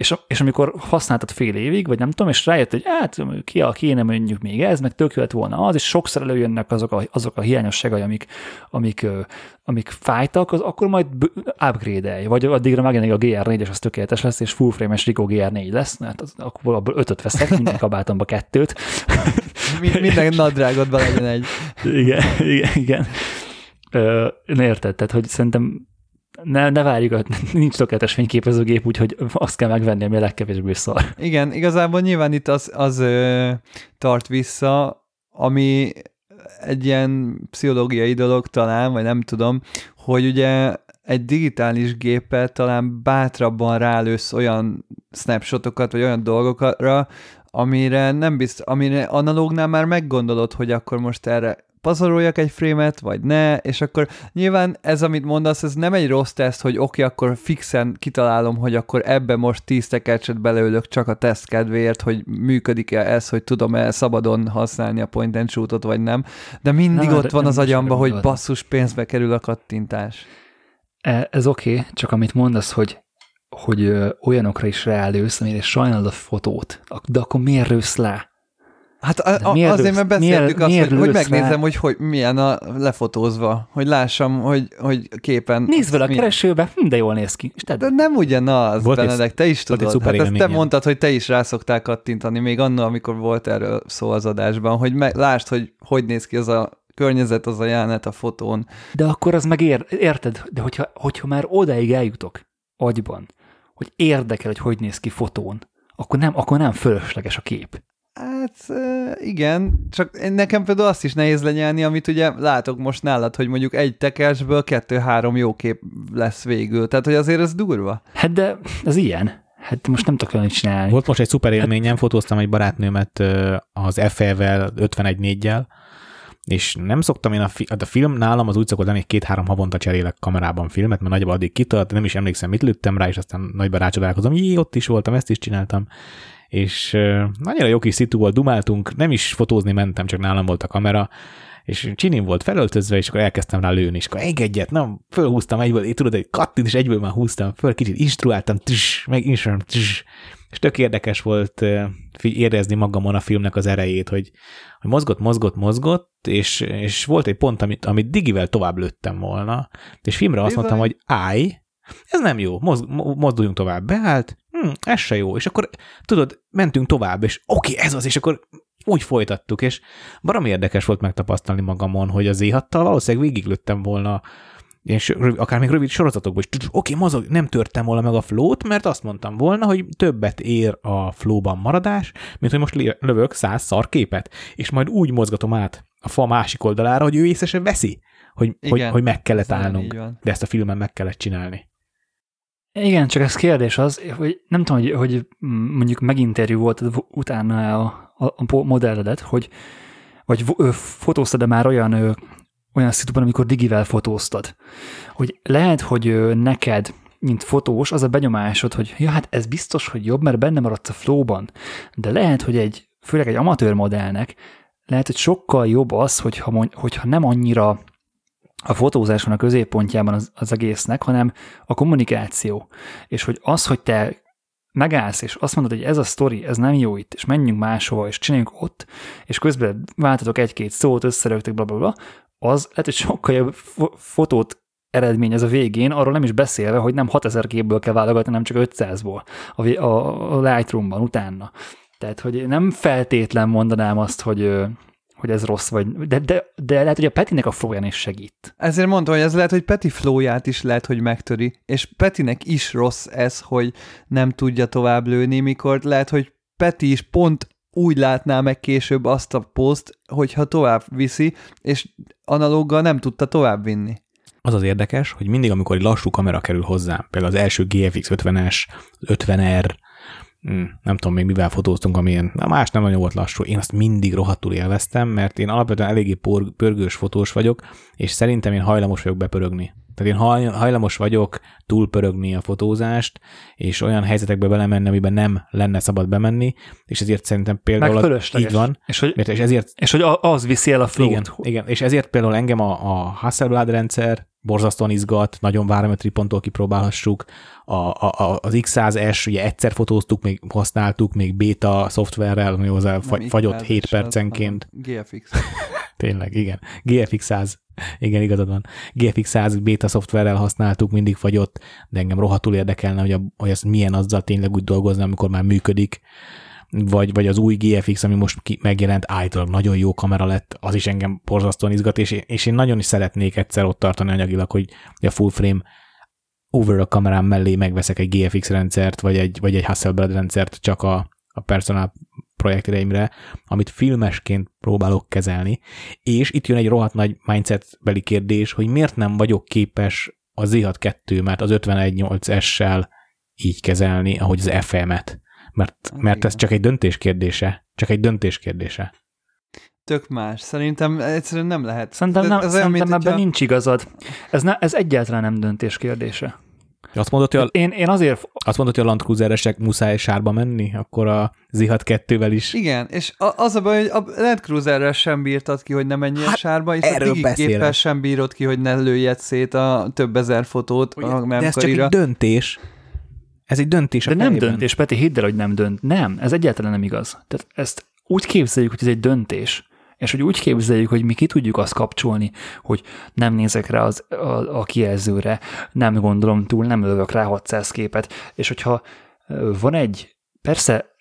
És, és amikor használtad fél évig, vagy nem tudom, és rájött, hogy hát ki a kéne mondjuk még ez, meg tök jött volna az, és sokszor előjönnek azok a, azok a hiányosságai, amik, amik, amik fájtak, az akkor majd upgrade-elj, vagy addigra megjelenik a GR4-es, az tökéletes lesz, és full frame-es Rico GR4 lesz, hát az, akkor abból ötöt veszek, minden kabátomba kettőt. minden nadrágodban legyen egy. Igen, igen, igen. Ö, érted, tehát hogy szerintem ne, ne várjuk, nincs tökéletes fényképezőgép, úgyhogy azt kell megvenni, ami a legkevésbé szar. Igen, igazából nyilván itt az, az ö, tart vissza, ami egy ilyen pszichológiai dolog talán, vagy nem tudom, hogy ugye egy digitális gépet talán bátrabban rálősz olyan snapshotokat, vagy olyan dolgokra, amire nem bizt, amire analógnál már meggondolod, hogy akkor most erre pazaroljak egy frémet, vagy ne, és akkor nyilván ez, amit mondasz, ez nem egy rossz teszt, hogy oké, okay, akkor fixen kitalálom, hogy akkor ebbe most tíz tekercset beleülök csak a teszt kedvéért, hogy működik-e ez, hogy tudom-e szabadon használni a point and shootot, vagy nem, de mindig nem, ott van az agyamba, hogy basszus pénzbe kerül a kattintás. E, ez oké, okay, csak amit mondasz, hogy hogy olyanokra is ráállősz, amire sajnálod a fotót, de akkor miért rősz le? Hát a, a, miért azért, mert beszéltük miért, azt, miért hogy, hogy megnézem, rá? hogy, hogy milyen a lefotózva, hogy lássam, hogy, hogy képen... Nézd vele a keresőbe, hm, de jól néz ki. És de nem ugyanaz, volt Benedek, te is tudod. Hát ezt te mondtad, hogy te is rászoktál kattintani, még annól, amikor volt erről szó az adásban, hogy me, lásd, hogy hogy néz ki az a környezet, az a jelenet a fotón. De akkor az meg ér, érted, de hogyha, hogyha már odáig eljutok agyban, hogy érdekel, hogy hogy néz ki fotón, akkor nem, akkor nem fölösleges a kép. Hát igen, csak nekem például azt is nehéz lenyelni, amit ugye látok most nálad, hogy mondjuk egy tekercsből kettő-három jó kép lesz végül. Tehát, hogy azért ez durva. Hát de ez ilyen. Hát most nem tudok olyan csinálni. Volt most egy szuper élményem, hát... fotóztam egy barátnőmet az FE-vel, 51-4-jel, és nem szoktam én a, fi- a film nálam az úgy szokott lenni, hogy két-három havonta cserélek kamerában filmet, mert nagyjából addig kitart, nem is emlékszem, mit lőttem rá, és aztán nagyban rácsodálkozom, jé, ott is voltam, ezt is csináltam és nagyon jó kis szitu volt, dumáltunk, nem is fotózni mentem, csak nálam volt a kamera, és Csinim volt felöltözve, és akkor elkezdtem rá lőni, és akkor engedjet, nem, fölhúztam egyből, én tudod, egy kattint, és egyből már húztam föl, kicsit instruáltam, tss, meg instruáltam, tss, és tök érdekes volt érezni magamon a filmnek az erejét, hogy, hogy mozgott, mozgott, mozgott, és, és volt egy pont, amit, amit digivel tovább lőttem volna, és filmre azt mondtam, hogy állj, ez nem jó, mozg, mozduljunk tovább. Beállt, hm, ez se jó. És akkor, tudod, mentünk tovább, és oké, okay, ez az, és akkor úgy folytattuk, és barom érdekes volt megtapasztalni magamon, hogy az éhattal valószínűleg végiglőttem volna és akár még rövid sorozatokban is, oké, okay, mozog, nem törtem volna meg a flót, mert azt mondtam volna, hogy többet ér a flóban maradás, mint hogy most lövök száz szar képet, és majd úgy mozgatom át a fa másik oldalára, hogy ő észre veszi, hogy, hogy, hogy meg kellett állnunk, de ezt a filmen meg kellett csinálni. Igen, csak ez kérdés az, hogy nem tudom, hogy, hogy mondjuk meginterjú volt utána a, a, a modelledet, hogy vagy fotóztad-e már olyan olyan szituban, amikor digivel fotóztad. Hogy lehet, hogy neked, mint fotós, az a benyomásod, hogy ja, hát ez biztos, hogy jobb, mert benne maradsz a flowban. De lehet, hogy egy, főleg egy amatőr modellnek, lehet, hogy sokkal jobb az, hogyha, hogyha nem annyira a fotózás van a középpontjában az, az egésznek, hanem a kommunikáció. És hogy az, hogy te megállsz, és azt mondod, hogy ez a sztori, ez nem jó itt, és menjünk máshova, és csináljunk ott, és közben váltatok egy-két szót, összerögtök, bla, bla, bla, az lehet, hogy sokkal jobb fotót eredményez a végén, arról nem is beszélve, hogy nem 6000 képből kell válogatni, nem csak 500-ból a, a, a Lightroom-ban utána. Tehát, hogy nem feltétlen mondanám azt, hogy, hogy ez rossz, vagy, de, de, de lehet, hogy a Petinek a flóján is segít. Ezért mondtam, hogy ez lehet, hogy Peti flóját is lehet, hogy megtöri, és Petinek is rossz ez, hogy nem tudja tovább lőni, mikor lehet, hogy Peti is pont úgy látná meg később azt a poszt, hogyha tovább viszi, és analóggal nem tudta tovább vinni. Az az érdekes, hogy mindig, amikor egy lassú kamera kerül hozzá, például az első GFX 50-es, 50R, hm, nem tudom még mivel fotóztunk, amilyen, na más nem nagyon volt lassú, én azt mindig rohadtul élveztem, mert én alapvetően eléggé pörgős fotós vagyok, és szerintem én hajlamos vagyok bepörögni. Tehát én hajlamos vagyok túlpörögni a fotózást, és olyan helyzetekbe belemenni, amiben nem lenne szabad bemenni, és ezért szerintem például az, így van. És hogy, és ezért, és hogy az viszi el a flót. Igen, igen, és ezért például engem a, a Hasselblad rendszer borzasztóan izgat, nagyon várom, hogy triponttól kipróbálhassuk. A, a, az X100S, ugye egyszer fotóztuk, még használtuk, még beta szoftverrel, ami hozzá fagyott 7 percenként. GFX. Tényleg, igen. GFX 100 igen, igazad van. GFX 100 beta szoftverrel használtuk, mindig fagyott, de engem rohadtul érdekelne, hogy, a, hogy ez milyen azzal tényleg úgy dolgozni, amikor már működik, vagy, vagy az új GFX, ami most ki, megjelent, állítólag nagyon jó kamera lett, az is engem borzasztóan izgat, és, és én nagyon is szeretnék egyszer ott tartani anyagilag, hogy a full frame over a kamerám mellé megveszek egy GFX rendszert, vagy egy, vagy egy Hasselblad rendszert csak a, a personal projektjeimre, amit filmesként próbálok kezelni, és itt jön egy rohadt nagy mindset beli kérdés, hogy miért nem vagyok képes a Z6 2 mert az 518S-sel így kezelni, ahogy az FM-et. Mert, mert ez csak egy döntés kérdése. Csak egy döntés kérdése. Tök más. Szerintem egyszerűen nem lehet. Szerintem, nem, ez szerintem ebben hogyha... nincs igazad. Ez, ne, ez egyáltalán nem döntés kérdése. Azt mondod, hogy a, én, én azért... Azt mondod, hogy a Land Cruiseresek muszáj sárba menni, akkor a Zihat 2-vel is. Igen, és az a baj, hogy a Land Cruiserrel sem bírtad ki, hogy ne menjél hát, sárba, és a Digi sem bírod ki, hogy ne lőjed szét a több ezer fotót Ugye, a De ez csak egy döntés. Ez egy döntés De nem döntés, Peti, hidd el, hogy nem dönt. Nem, ez egyáltalán nem igaz. Tehát ezt úgy képzeljük, hogy ez egy döntés, és hogy úgy képzeljük, hogy mi ki tudjuk azt kapcsolni, hogy nem nézek rá az, a, a kijelzőre, nem gondolom túl, nem lövök rá 600 képet, és hogyha van egy, persze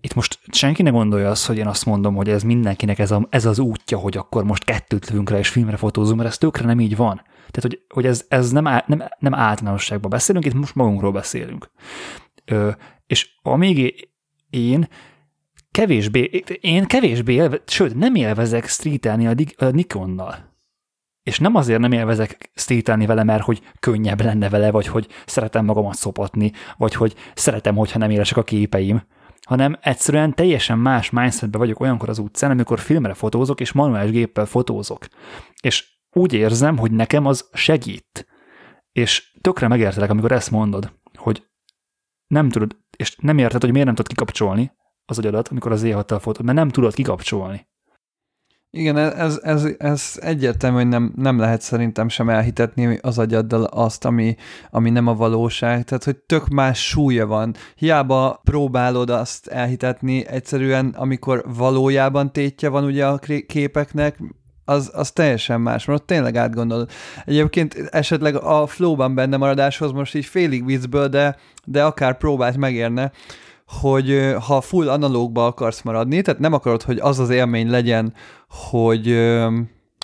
itt most senki ne gondolja azt, hogy én azt mondom, hogy ez mindenkinek ez, a, ez az útja, hogy akkor most kettőt lövünk rá és filmre fotózunk, mert ez tökre nem így van. Tehát, hogy, hogy ez, ez nem, á, nem, nem általánosságban beszélünk, itt most magunkról beszélünk. Ö, és amíg én kevésbé, én kevésbé élve, sőt, nem élvezek streetelni a, a Nikonnal. És nem azért nem élvezek streetelni vele, mert hogy könnyebb lenne vele, vagy hogy szeretem magamat szopatni, vagy hogy szeretem, hogyha nem élesek a képeim, hanem egyszerűen teljesen más mindsetben vagyok olyankor az utcán, amikor filmre fotózok, és manuális géppel fotózok. És úgy érzem, hogy nekem az segít. És tökre megértelek, amikor ezt mondod, hogy nem tudod, és nem érted, hogy miért nem tudod kikapcsolni, az agyadat, amikor az éhattal fotód, mert nem tudod kikapcsolni. Igen, ez, ez, ez egyértelmű, hogy nem, nem lehet szerintem sem elhitetni az agyaddal azt, ami, ami nem a valóság. Tehát, hogy tök más súlya van. Hiába próbálod azt elhitetni, egyszerűen, amikor valójában tétje van ugye a képeknek, az, az teljesen más, mert ott tényleg átgondolod. Egyébként esetleg a flowban benne maradáshoz most így félig viccből, de, de akár próbált megérne, hogy ha full analógba akarsz maradni, tehát nem akarod, hogy az az élmény legyen, hogy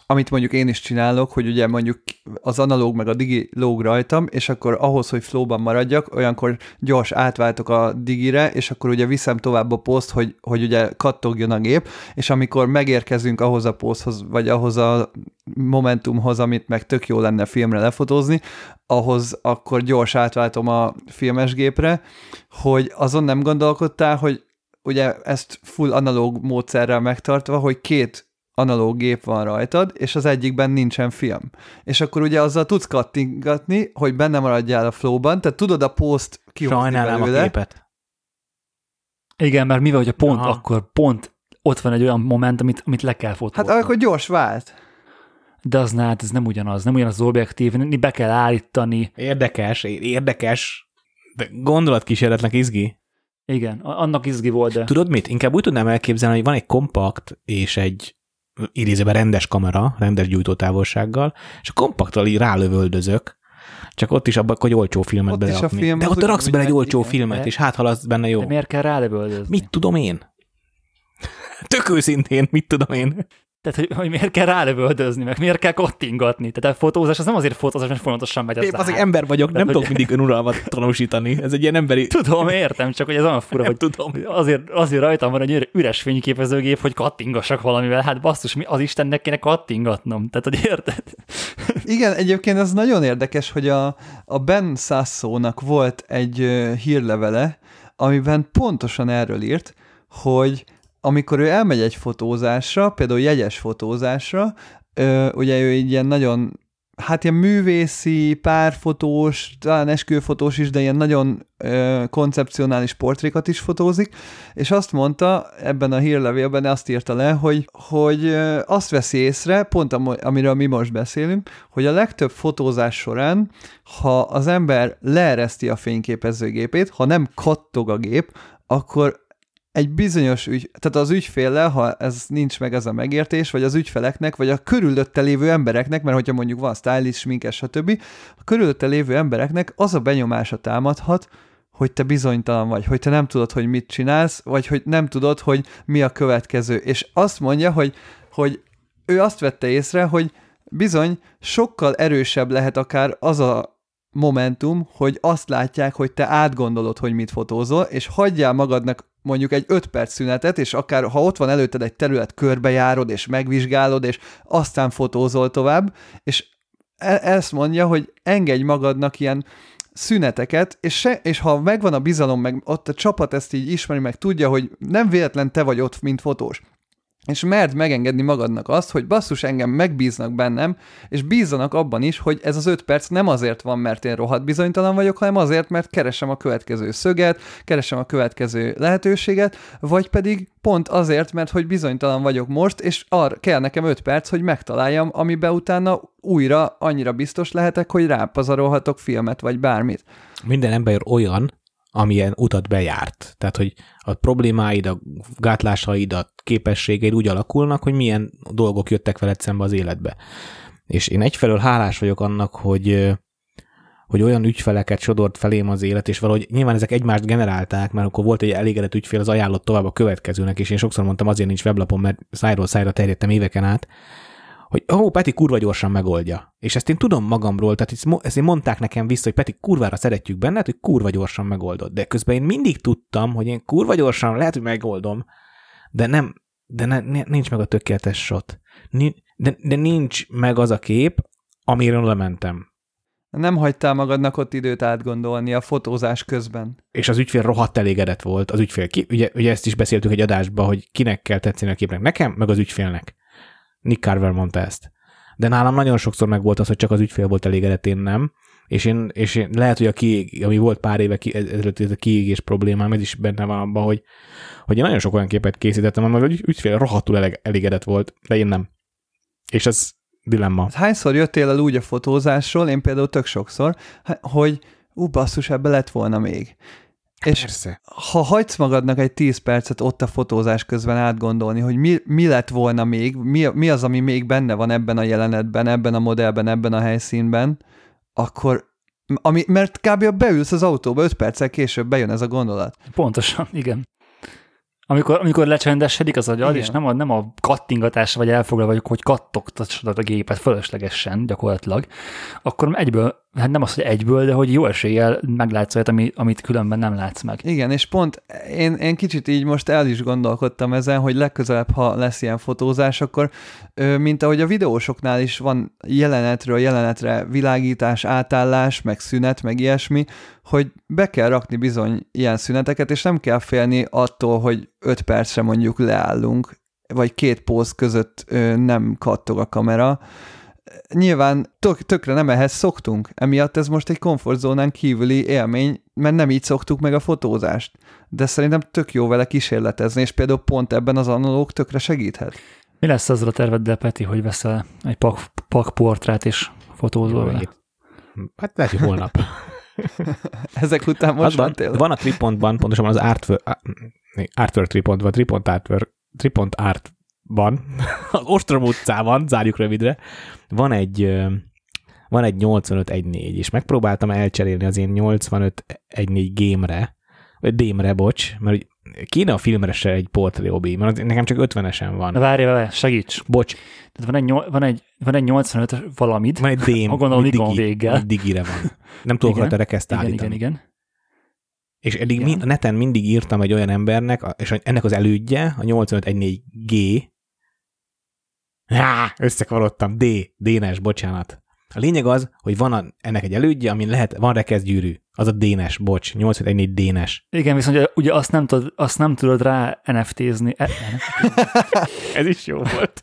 amit mondjuk én is csinálok, hogy ugye mondjuk az analóg meg a digi lóg rajtam, és akkor ahhoz, hogy flowban maradjak, olyankor gyors átváltok a digire, és akkor ugye viszem tovább a poszt, hogy, hogy ugye kattogjon a gép, és amikor megérkezünk ahhoz a poszthoz, vagy ahhoz a momentumhoz, amit meg tök jó lenne filmre lefotózni, ahhoz akkor gyors átváltom a filmes gépre, hogy azon nem gondolkodtál, hogy ugye ezt full analóg módszerrel megtartva, hogy két analóg gép van rajtad, és az egyikben nincsen film. És akkor ugye azzal tudsz kattingatni, hogy benne maradjál a flowban, tehát tudod a post kihozni Sajnálom belőle. a képet. Igen, mert mivel, hogy a pont Aha. akkor pont ott van egy olyan moment, amit, amit le kell fotózni. Hát akkor gyors vált. De az hát ez nem ugyanaz, nem ugyanaz az objektív, be kell állítani. Érdekes, érdekes, de gondolatkísérletnek izgi. Igen, annak izgi volt, de Tudod mit? Inkább úgy tudnám elképzelni, hogy van egy kompakt és egy idézőben rendes kamera, rendes gyújtótávolsággal, és a kompakttal így rálövöldözök, csak ott is abban, hogy olcsó filmet Ott berakni. film De ott raksz bele egy olcsó igen. filmet, De- és hát ha az benne jó. de miért kell rálövöldözni? Mit tudom én? Tök őszintén, mit tudom én? Tehát, hogy, hogy miért kell rálövöldözni, meg miért kell kottingatni. Tehát a fotózás az nem azért fotózás, mert folyamatosan megy az az egy át. ember vagyok, nem hogy- tudok mindig önuralmat tanúsítani. Ez egy ilyen emberi... Tudom, értem, csak hogy ez olyan fura, Nem hogy tudom. azért, azért rajtam van egy üre- üres fényképezőgép, hogy kattingassak valamivel. Hát basszus, mi az Istennek kéne kattingatnom. Tehát, hogy érted? Igen, egyébként ez nagyon érdekes, hogy a, a Ben Sasso-nak volt egy hírlevele, amiben pontosan erről írt, hogy amikor ő elmegy egy fotózásra, például jegyes fotózásra, ö, ugye ő így ilyen nagyon, hát ilyen művészi, párfotós, talán esküvőfotós is, de ilyen nagyon ö, koncepcionális portrékat is fotózik, és azt mondta ebben a hírlevélben, azt írta le, hogy, hogy ö, azt veszi észre, pont am- amiről mi most beszélünk, hogy a legtöbb fotózás során, ha az ember leereszti a fényképezőgépét, ha nem kattog a gép, akkor egy bizonyos ügy, tehát az ügyféllel, ha ez nincs meg ez a megértés, vagy az ügyfeleknek, vagy a körülötte lévő embereknek, mert hogyha mondjuk van stylist, sminkes, stb., a körülötte lévő embereknek az a benyomása támadhat, hogy te bizonytalan vagy, hogy te nem tudod, hogy mit csinálsz, vagy hogy nem tudod, hogy mi a következő. És azt mondja, hogy, hogy ő azt vette észre, hogy bizony sokkal erősebb lehet akár az a momentum, hogy azt látják, hogy te átgondolod, hogy mit fotózol, és hagyjál magadnak mondjuk egy 5 perc szünetet, és akár ha ott van előtted egy terület, körbejárod, és megvizsgálod, és aztán fotózol tovább, és e- ezt mondja, hogy engedj magadnak ilyen szüneteket, és, se, és ha megvan a bizalom, meg ott a csapat ezt így ismeri, meg tudja, hogy nem véletlen te vagy ott, mint fotós, és merd megengedni magadnak azt, hogy basszus engem megbíznak bennem, és bízzanak abban is, hogy ez az öt perc nem azért van, mert én rohadt bizonytalan vagyok, hanem azért, mert keresem a következő szöget, keresem a következő lehetőséget, vagy pedig pont azért, mert hogy bizonytalan vagyok most, és arra kell nekem öt perc, hogy megtaláljam, amiben utána újra annyira biztos lehetek, hogy rápazarolhatok filmet, vagy bármit. Minden ember olyan, amilyen utat bejárt. Tehát, hogy a problémáid, a gátlásaid, a képességeid úgy alakulnak, hogy milyen dolgok jöttek veled szembe az életbe. És én egyfelől hálás vagyok annak, hogy hogy olyan ügyfeleket sodort felém az élet, és valahogy nyilván ezek egymást generálták, mert akkor volt egy elégedett ügyfél, az ajánlott tovább a következőnek, és én sokszor mondtam, azért nincs weblapom, mert szájról szájra terjedtem éveken át, hogy ó, oh, Peti kurva gyorsan megoldja. És ezt én tudom magamról, tehát ezt, én mondták nekem vissza, hogy Peti kurvára szeretjük benned, hogy kurva gyorsan megoldod. De közben én mindig tudtam, hogy én kurva gyorsan lehet, hogy megoldom, de nem, de ne, nincs meg a tökéletes shot. De, de nincs meg az a kép, amiről lementem. Nem hagytál magadnak ott időt átgondolni a fotózás közben. És az ügyfél rohadt elégedett volt. Az ügyfél, ki, ugye, ugye ezt is beszéltük egy adásban, hogy kinek kell tetszeni a képnek. Nekem, meg az ügyfélnek. Nick Carver mondta ezt. De nálam nagyon sokszor meg volt az, hogy csak az ügyfél volt elégedett, én nem. És én, és én lehet, hogy a kiég, ami volt pár éve ki, ezelőtt ez a kiégés problémám, ez is benne van abban, hogy, hogy én nagyon sok olyan képet készítettem, amely az ügyfél rohadtul elégedett volt, de én nem. És ez dilemma. Hányszor jöttél el úgy a fotózásról, én például tök sokszor, hogy ú, basszus, ebbe lett volna még. És Persze. ha hagysz magadnak egy 10 percet ott a fotózás közben átgondolni, hogy mi, mi lett volna még, mi, mi az, ami még benne van ebben a jelenetben, ebben a modellben, ebben a helyszínben, akkor, ami, mert kb. beülsz az autóba, 5 perccel később bejön ez a gondolat. Pontosan, igen. Amikor, amikor lecsendesedik az agyad, Igen. és nem a, nem a kattingatás vagy elfoglalva vagyok, hogy kattogtatod a gépet fölöslegesen gyakorlatilag, akkor egyből, hát nem az, hogy egyből, de hogy jó eséllyel meglátsz olyat, ami, amit különben nem látsz meg. Igen, és pont én, én kicsit így most el is gondolkodtam ezen, hogy legközelebb, ha lesz ilyen fotózás, akkor mint ahogy a videósoknál is van jelenetről jelenetre világítás, átállás, meg szünet, meg ilyesmi, hogy be kell rakni bizony ilyen szüneteket, és nem kell félni attól, hogy öt percre mondjuk leállunk, vagy két póz között nem kattog a kamera. Nyilván tök, tökre nem ehhez szoktunk, emiatt ez most egy komfortzónán kívüli élmény, mert nem így szoktuk meg a fotózást. De szerintem tök jó vele kísérletezni, és például pont ebben az analóg tökre segíthet. Mi lesz azzal a terveddel, Peti, hogy veszel egy pak, pak portrát és fotózol vele? Hát lehet, hogy holnap. Ezek után most Azban, van tényleg. van a tripontban, pontosabban az artwork, artwork tripontban, tripont artwork, tripont artban, az Ostrom utcában, zárjuk rövidre, van egy van egy 8514, és megpróbáltam elcserélni az én 8514 game-re, vagy dém-re, bocs, mert kéne a filmre se egy portré obi, mert nekem csak 50-esen Na van. várj, várj, segíts. Bocs, Tehát van egy, van egy, van egy 85 valamid. van egy dém, Ha gondolom, Nikon véggel. digire van. Nem tudok rajta rekeszt állítani. igen, igen. És eddig Igen. mi, a neten mindig írtam egy olyan embernek, és ennek az elődje, a 8514G, Há, összekavarodtam, D, D-nes, bocsánat. A lényeg az, hogy van a, ennek egy elődje, amin lehet, van rekeszgyűrű. Az a D-nes, bocs, 8514 D-nes. Igen, viszont ugye, ugye azt, nem tudod, azt nem tudod rá NFT-zni. E, Ez is jó volt.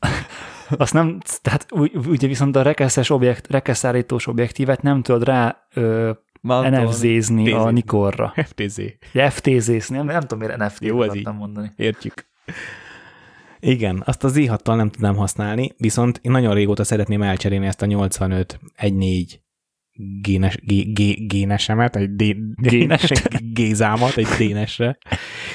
azt nem, tehát úgy- ugye viszont a rekeszes objekt, rekeszállítós objektívet nem tudod rá ö. NFC-zni a FTZ. Nikonra. FTZ. FTZ-zni, nem, nem tudom miért NFT Jó, ez akartam mondani. Értjük. Igen, azt a z nem tudnám használni, viszont én nagyon régóta szeretném elcserélni ezt a 85 1.4 génes, gé, gé, génesemet, egy D, Génest. gézámat, egy dénesre,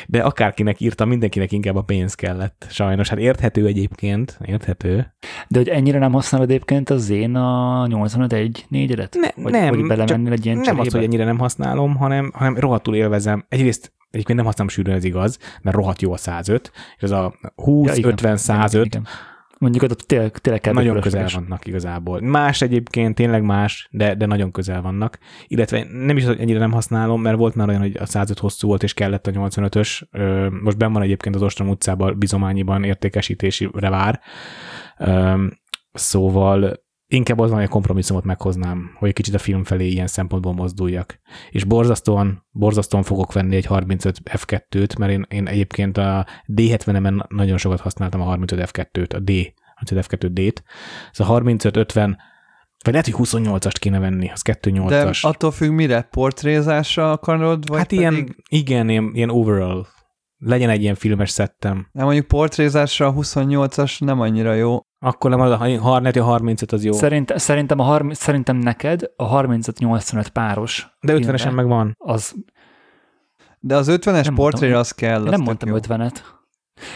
de akárkinek írtam, mindenkinek inkább a pénz kellett. Sajnos, hát érthető egyébként, érthető. De hogy ennyire nem használod egyébként az én a 85 4 Ne, Vagy, nem, vagy belemennél egy ilyen nem az, cserébe? hogy ennyire nem használom, hanem, hanem rohadtul élvezem. Egyrészt egyébként nem használom sűrűn, ez igaz, mert rohadt jó a 105, és ez a 20, Ja, igen, 50, 105, igen, igen. Mondjuk ott tényleg, tényleg kell nagyon közel vannak igazából. Más egyébként, tényleg más, de, de nagyon közel vannak. Illetve nem is az, hogy ennyire nem használom, mert volt már olyan, hogy a 105 hosszú volt, és kellett a 85-ös. Ö, Most benn van egyébként az Ostrom utcában, bizományiban értékesítésére vár. Szóval inkább az van, hogy a kompromisszumot meghoznám, hogy kicsit a film felé ilyen szempontból mozduljak. És borzasztóan, borzasztóan fogok venni egy 35 F2-t, mert én, én egyébként a D70-en nagyon sokat használtam a 35 F2-t, a D, 35 F2D-t. Ez a 35-50, vagy lehet, hogy 28-ast kéne venni, az De 2.8-as. attól függ, mire? Portrézásra akarod? Vagy hát pedig... ilyen, igen, ilyen, ilyen overall. Legyen egy ilyen filmes szettem. Nem, mondjuk portrézásra a 28-as nem annyira jó. Akkor nem az a 30, a 35 az jó. Szerint, szerintem, a 30, szerintem neked a 35-85 páros De 50-esen filmre meg van. az, De az 50-es Nem portréra az kell. én az nem mondtam jó. 50-et.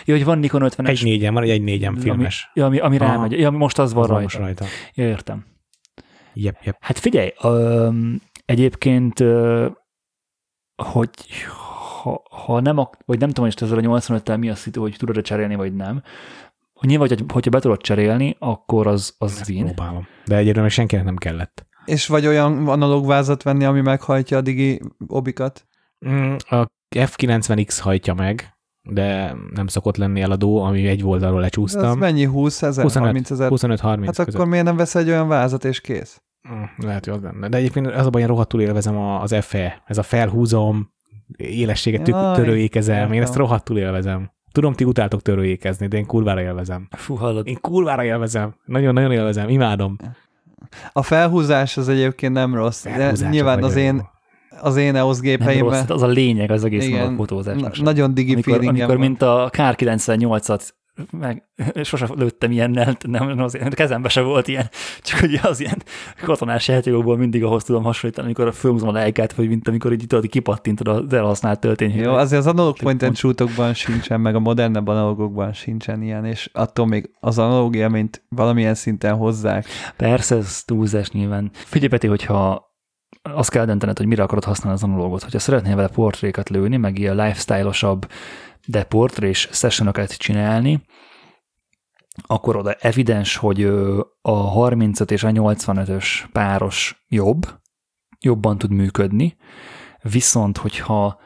Jó, hogy van Nikon 50-es. Egy négyen van, egy négyen filmes. Ami, ja, ami, ami Aha. rámegy. Ja, ami most az van Az van rajta. most rajta. Ja, értem. Jep, jep. Hát figyelj, öm, egyébként, ö, hogy ha, ha nem, ak- vagy nem tudom, hogy ezzel a 85-tel mi a szitu, hogy tudod-e cserélni, vagy nem. Hogy nyilván, hogy, hogyha be tudod cserélni, akkor az, az Ezt win. próbálom. De egyébként meg senkinek nem kellett. És vagy olyan analóg vázat venni, ami meghajtja a digi obikat? Mm, A F90X hajtja meg, de nem szokott lenni eladó, ami egy oldalról lecsúsztam. mennyi? 20 ezer? 25, 30 ezer? 25-30 Hát között. akkor miért nem veszel egy olyan vázat és kész? Mm, Lehet, hogy az lenne. De egyébként az a baj, én rohadtul élvezem a- az FE. Ez a felhúzom, élességet Jaj, törőékezem. Én ezt rohadtul élvezem. Tudom, ti utáltok törőékezni, de én kurvára élvezem. Fú, hallod. Én kurvára élvezem. Nagyon-nagyon élvezem. Imádom. A felhúzás az egyébként nem rossz. De Felhúzások nyilván az én, az én EOS rossz, gépeimben az a lényeg az egész igen, fotózásnak. na, nagyon digi amikor, feelingem amikor van. mint a Kár98-at meg sose lőttem ilyennel, nem, azért, a kezembe se volt ilyen, csak hogy az ilyen katonás játékokból mindig ahhoz tudom hasonlítani, amikor fölhúzom a lejkát, vagy mint amikor így tudod, kipattintod az elhasznált töltényhűt. Jó, azért az analóg point and shootokban sincsen, meg a modernebb analógokban sincsen ilyen, és attól még az analóg élményt valamilyen szinten hozzák. Persze, ez túlzás nyilván. Figyelj, Peti, hogyha azt kell döntened, hogy mire akarod használni az analógot. Hogyha szeretnél vele portrékat lőni, meg ilyen lifestyle-osabb, de portrés sessionokat csinálni, akkor oda evidens, hogy a 35 és a 85-ös páros jobb, jobban tud működni, viszont hogyha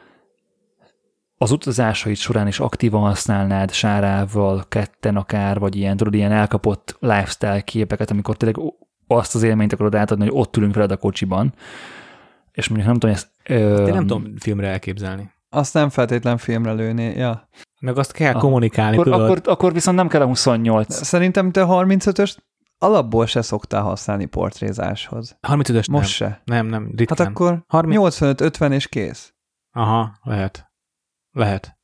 az utazásait során is aktívan használnád sárával, ketten akár, vagy ilyen, tudod, ilyen elkapott lifestyle képeket, amikor tényleg azt az élményt akarod átadni, hogy ott ülünk veled a kocsiban, és mondjuk nem tudom, ezt... Ö... Én nem tudom filmre elképzelni. Azt nem feltétlen filmre lőni, ja. Meg azt kell ah, kommunikálni, akkor, akkor, akkor viszont nem kell a 28. Szerintem te 35-ös alapból se szoktál használni portrézáshoz. 35-ös Most nem. se. Nem, nem, ritkán. Hát akkor 30... 85-50 és kész. Aha, lehet. Lehet.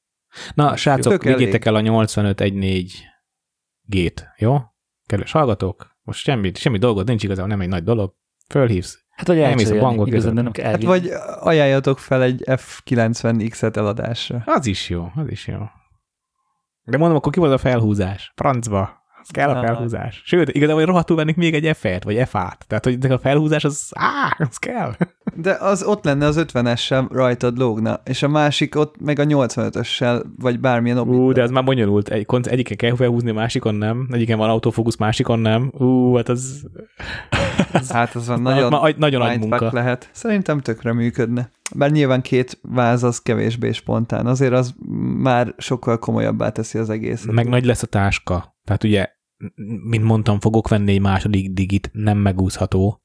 Na, srácok, vigyétek el a 8514 G-t, jó? Kedves hallgatók, most semmi, semmi dolgod nincs igazából, nem egy nagy dolog. Fölhívsz. Hát, hogy elmész a bankot igazán, nem kell hát, vagy ajánljatok fel egy F90X-et eladásra. Az is jó, az is jó. De mondom, akkor ki volt a felhúzás? Francba. Az kell a felhúzás. Sőt, igazából rohadtul vennék még egy F-et, vagy F-át. Tehát, hogy a felhúzás az, á, az kell. De az ott lenne az 50-essel rajtad lógna, és a másik ott meg a 85-össel, vagy bármilyen. Ú, de ez már bonyolult. Egy, egyiken kell felhúzni, a másikon nem. Egyiken van autofókusz, másikon nem. Ú, hát az... hát az van nagyon, ma, nagyon nagy munka. lehet. Szerintem tökre működne. Bár nyilván két váz az kevésbé spontán, azért az már sokkal komolyabbá teszi az egészet. Meg nagy lesz a táska. Tehát ugye, mint mondtam, fogok venni egy második digit, nem megúszható,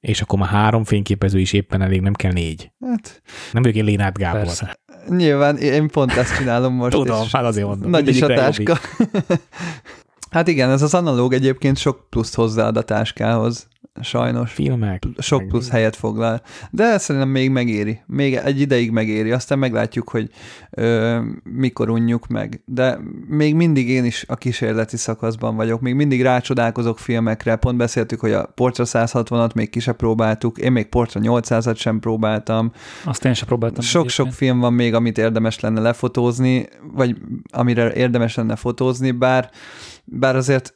és akkor már három fényképező is éppen elég, nem kell négy. Hát, nem vagyok én Lénát Gábor. Persze. Nyilván, én pont ezt csinálom most. Tudom, hát azért mondom. Nagy is a táska. hát igen, ez az analóg egyébként sok pluszt hozzáad a táskához sajnos. Filmek. Sok plusz helyet foglal. De szerintem még megéri. Még egy ideig megéri. Aztán meglátjuk, hogy ö, mikor unjuk meg. De még mindig én is a kísérleti szakaszban vagyok. Még mindig rácsodálkozok filmekre. Pont beszéltük, hogy a Portra 160-at még ki sem próbáltuk. Én még Portra 800-at sem próbáltam. Azt én sem próbáltam. Sok-sok film van még, amit érdemes lenne lefotózni, vagy amire érdemes lenne fotózni, bár bár azért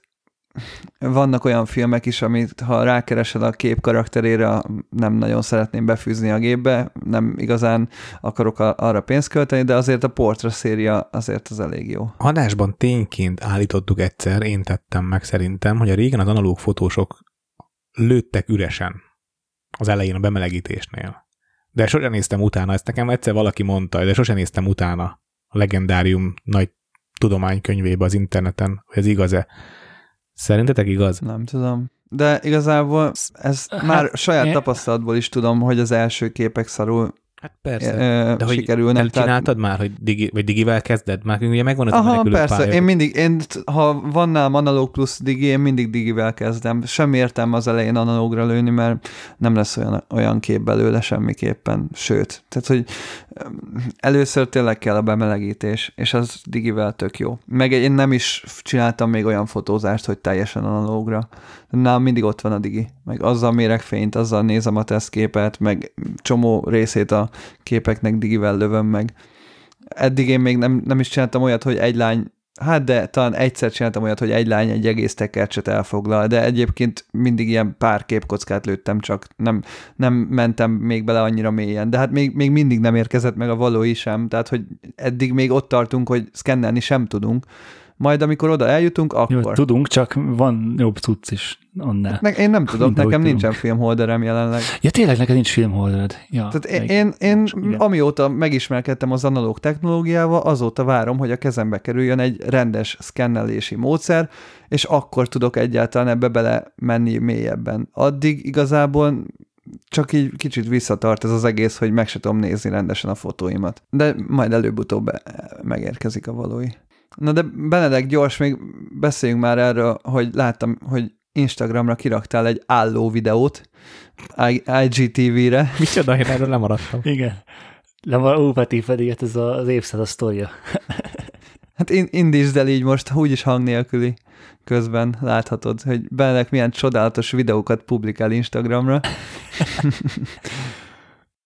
vannak olyan filmek is, amit ha rákeresel a kép karakterére, nem nagyon szeretném befűzni a gépbe, nem igazán akarok arra pénzt költeni, de azért a Portra széria azért az elég jó. Adásban tényként állítottuk egyszer, én tettem meg szerintem, hogy a régen az analóg fotósok lőttek üresen az elején a bemelegítésnél. De sosem néztem utána, ezt nekem egyszer valaki mondta, de sosem néztem utána a legendárium nagy tudománykönyvébe az interneten, hogy ez igaz-e. Szerintetek igaz? Nem tudom. De igazából ez hát, már saját én... tapasztalatból is tudom, hogy az első képek szarul Hát persze, e, de hogy sikerülnek. Elcsináltad tehát... már, hogy digi, vagy digivel kezded? Már ugye megvan az Aha, a persze, pálya. én mindig, én, ha van nálam analóg plusz digi, én mindig digivel kezdem. Semmi értelme az elején analógra lőni, mert nem lesz olyan, olyan kép belőle semmiképpen. Sőt, tehát, hogy először tényleg kell a bemelegítés, és az digivel tök jó. Meg én nem is csináltam még olyan fotózást, hogy teljesen analógra. Nálam mindig ott van a digi. Meg azzal mérek fényt, azzal nézem a tesztképet, meg csomó részét a képeknek digivel lövöm meg. Eddig én még nem, nem is csináltam olyat, hogy egy lány Hát de talán egyszer csináltam olyat, hogy egy lány egy egész tekercset elfoglal, de egyébként mindig ilyen pár képkockát lőttem, csak nem, nem mentem még bele annyira mélyen. De hát még, még mindig nem érkezett meg a valói sem, tehát hogy eddig még ott tartunk, hogy szkennelni sem tudunk, majd amikor oda eljutunk, akkor... Jó, tudunk, csak van jobb cucc is annál. Meg én nem tudom, nekem tudunk. nincsen filmholderem jelenleg. Ja, tényleg neked nincs filmholdered. Ja, Tehát én, én, én amióta megismerkedtem az analóg technológiával, azóta várom, hogy a kezembe kerüljön egy rendes szkennelési módszer, és akkor tudok egyáltalán ebbe bele menni mélyebben. Addig igazából csak így kicsit visszatart ez az egész, hogy meg se tudom nézni rendesen a fotóimat. De majd előbb-utóbb megérkezik a valói. Na de Benedek, gyors, még beszéljünk már erről, hogy láttam, hogy Instagramra kiraktál egy álló videót IGTV-re. Micsoda, én erről lemaradtam. Igen. Lemar, ú, Peti pedig hát ez az évszed a sztoria. hát in, indítsd el így most, úgyis hang nélküli közben láthatod, hogy Benedek milyen csodálatos videókat publikál Instagramra.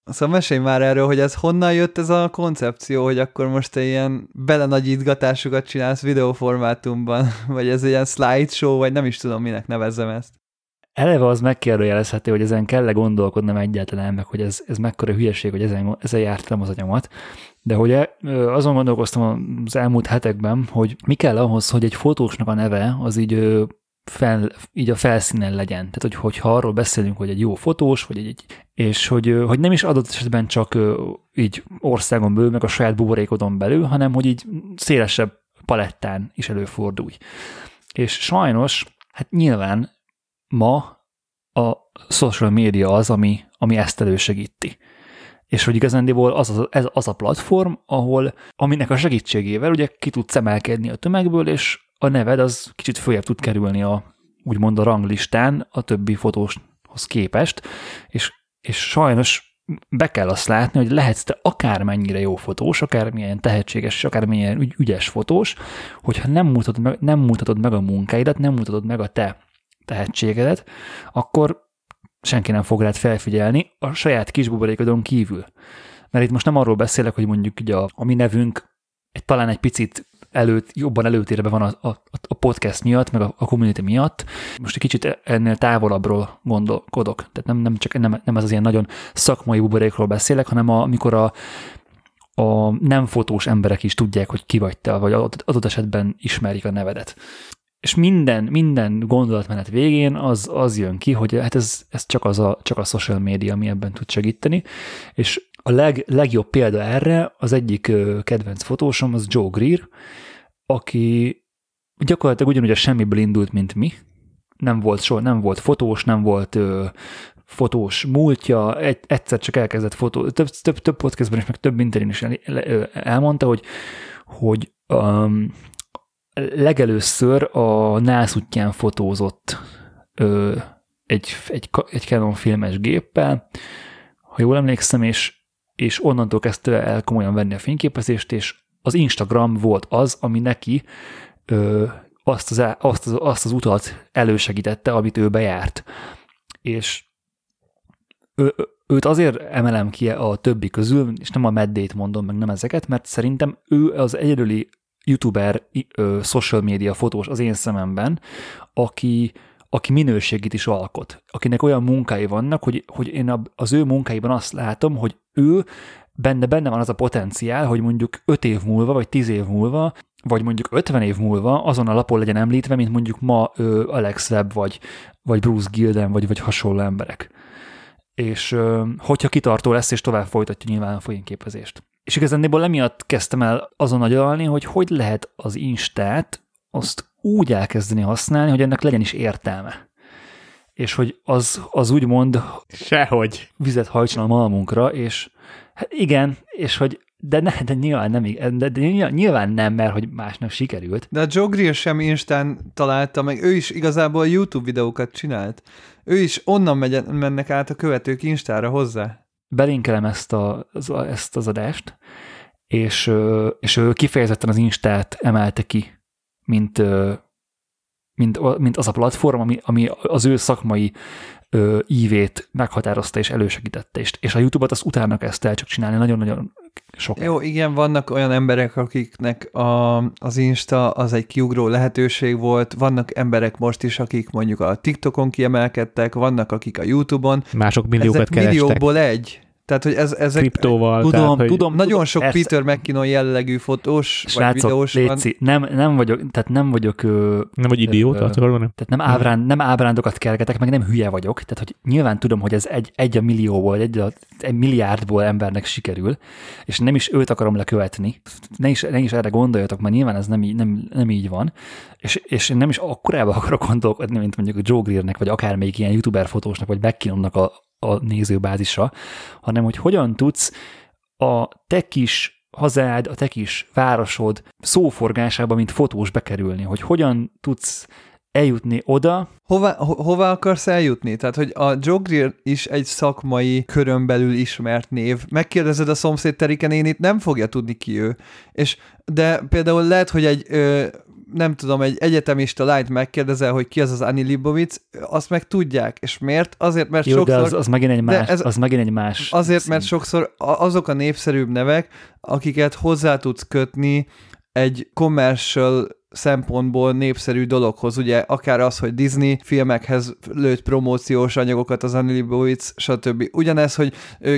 Szóval mesélj már erről, hogy ez honnan jött ez a koncepció, hogy akkor most ilyen belenagyítgatásokat csinálsz videóformátumban, vagy ez ilyen slideshow, vagy nem is tudom, minek nevezzem ezt. eleve az megkérdőjelezhető, hogy ezen kell-e gondolkodnom egyáltalán, meg hogy ez, ez mekkora hülyeség, hogy ezen, ezen jártam az anyamat. De hogy azon gondolkoztam az elmúlt hetekben, hogy mi kell ahhoz, hogy egy fotósnak a neve az így fel, így a felszínen legyen. Tehát, hogy, hogyha arról beszélünk, hogy egy jó fotós, vagy egy, és hogy, hogy nem is adott esetben csak így országon belül, meg a saját buborékodon belül, hanem hogy így szélesebb palettán is előfordulj. És sajnos, hát nyilván ma a social media az, ami, ami ezt elősegíti. És hogy igazándiból az, az, ez az a platform, ahol, aminek a segítségével ugye ki tudsz emelkedni a tömegből, és a neved az kicsit följebb tud kerülni a úgymond a ranglistán a többi fotóshoz képest, és, és sajnos be kell azt látni, hogy lehetsz te akármennyire jó fotós, akármilyen tehetséges, és akármilyen ügy, ügyes fotós, hogyha nem mutatod, meg, nem mutatod meg a munkáidat, nem mutatod meg a te tehetségedet, akkor senki nem fog rád felfigyelni a saját kis buborékodon kívül. Mert itt most nem arról beszélek, hogy mondjuk ugye a, a mi nevünk egy, talán egy picit előtt, jobban előtérbe van a, a, a podcast miatt, meg a, a community miatt. Most egy kicsit ennél távolabbról gondolkodok. Tehát nem, nem csak nem, nem az az ilyen nagyon szakmai buborékról beszélek, hanem a, amikor a, a nem fotós emberek is tudják, hogy ki vagy te, vagy adott esetben ismerik a nevedet. És minden, minden gondolatmenet végén az, az jön ki, hogy hát ez, ez csak, az a, csak a social media, ami ebben tud segíteni, és a leg, legjobb példa erre, az egyik kedvenc fotósom, az Joe Greer, aki gyakorlatilag ugyanúgy a semmiből indult, mint mi. Nem volt soha, nem volt fotós, nem volt ö, fotós múltja, egy, egyszer csak elkezdett fotó, több, több, több podcastben is, meg több interjún is el, el, elmondta, hogy, hogy um, legelőször a NASZ útján fotózott ö, egy, egy, egy Canon filmes géppel, ha jól emlékszem, és és onnantól kezdte el komolyan venni a fényképezést, és az Instagram volt az, ami neki ö, azt, az, azt, az, azt az utat elősegítette, amit ő bejárt. És ő, őt azért emelem ki a többi közül, és nem a meddét mondom, meg nem ezeket, mert szerintem ő az egyedüli youtuber, ö, social media fotós az én szememben, aki, aki minőségét is alkot, akinek olyan munkái vannak, hogy, hogy én az ő munkáiban azt látom, hogy ő benne, benne van az a potenciál, hogy mondjuk 5 év múlva, vagy 10 év múlva, vagy mondjuk 50 év múlva azon a lapon legyen említve, mint mondjuk ma ő Alex Webb, vagy, vagy Bruce Gilden, vagy, vagy hasonló emberek. És hogyha kitartó lesz, és tovább folytatja nyilván a fényképezést. És igazándiból emiatt kezdtem el azon agyalni, hogy hogy lehet az Instát azt úgy elkezdeni használni, hogy ennek legyen is értelme. És hogy az, az úgymond Sehogy. vizet hajtson a malmunkra, és hát igen, és hogy de, ne, de nyilván nem, de, de nyilván nem, mert hogy másnak sikerült. De a Joe Greer sem Instán találta meg, ő is igazából YouTube videókat csinált. Ő is onnan megy, mennek át a követők Instára hozzá. Belinkelem ezt, a, ezt az adást, és, és ő kifejezetten az Instát emelte ki mint, mint, mint az a platform, ami, ami az ő szakmai ö, ívét meghatározta és elősegítette, és, és a YouTube-ot az utána kezdte el csak csinálni nagyon-nagyon sok. Jó, igen, vannak olyan emberek, akiknek a, az Insta az egy kiugró lehetőség volt, vannak emberek most is, akik mondjuk a TikTokon kiemelkedtek, vannak akik a YouTube-on. Mások milliókat Ezek kerestek. millióból egy. Tehát, hogy ez, ezek... Kriptóval. Tudom, tehát, hogy tudom. Nagyon sok ezt... Peter McKinnon jellegű fotós Srácok, vagy videós léci, van. Nem, nem vagyok, tehát nem vagyok... Ö, nem vagy idióta, ö, Tehát nem, ábrán, nem ábrándokat kergetek, meg nem hülye vagyok. Tehát, hogy nyilván tudom, hogy ez egy, egy a millióból, egy, a, egy milliárdból embernek sikerül, és nem is őt akarom lekövetni. Ne is, ne is erre gondoljatok, mert nyilván ez nem, így, nem, nem így van. És, és én nem is akkorába akarok gondolkodni, mint mondjuk a Joe Greernek, vagy akármelyik ilyen youtuber fotósnak, vagy McKinnonnak a, a nézőbázisa, hanem hogy hogyan tudsz a te kis hazád, a te kis városod szóforgásába, mint fotós bekerülni, hogy hogyan tudsz eljutni oda. Hova, ho, hova akarsz eljutni? Tehát, hogy a Joe is egy szakmai körön belül ismert név. Megkérdezed a szomszéd Terike nénit, nem fogja tudni ki ő. És, de például lehet, hogy egy ö, nem tudom, egy egyetemista lányt megkérdezel, hogy ki az az Ani Libovic, azt meg tudják. És miért? Azért, mert Jó, sokszor... de az, az, megint egy más, ez, az megint egy más Azért, szín. mert sokszor azok a népszerűbb nevek, akiket hozzá tudsz kötni egy commercial szempontból népszerű dologhoz, ugye akár az, hogy Disney filmekhez lőtt promóciós anyagokat, az Annie Leibovitz, stb. Ugyanez, hogy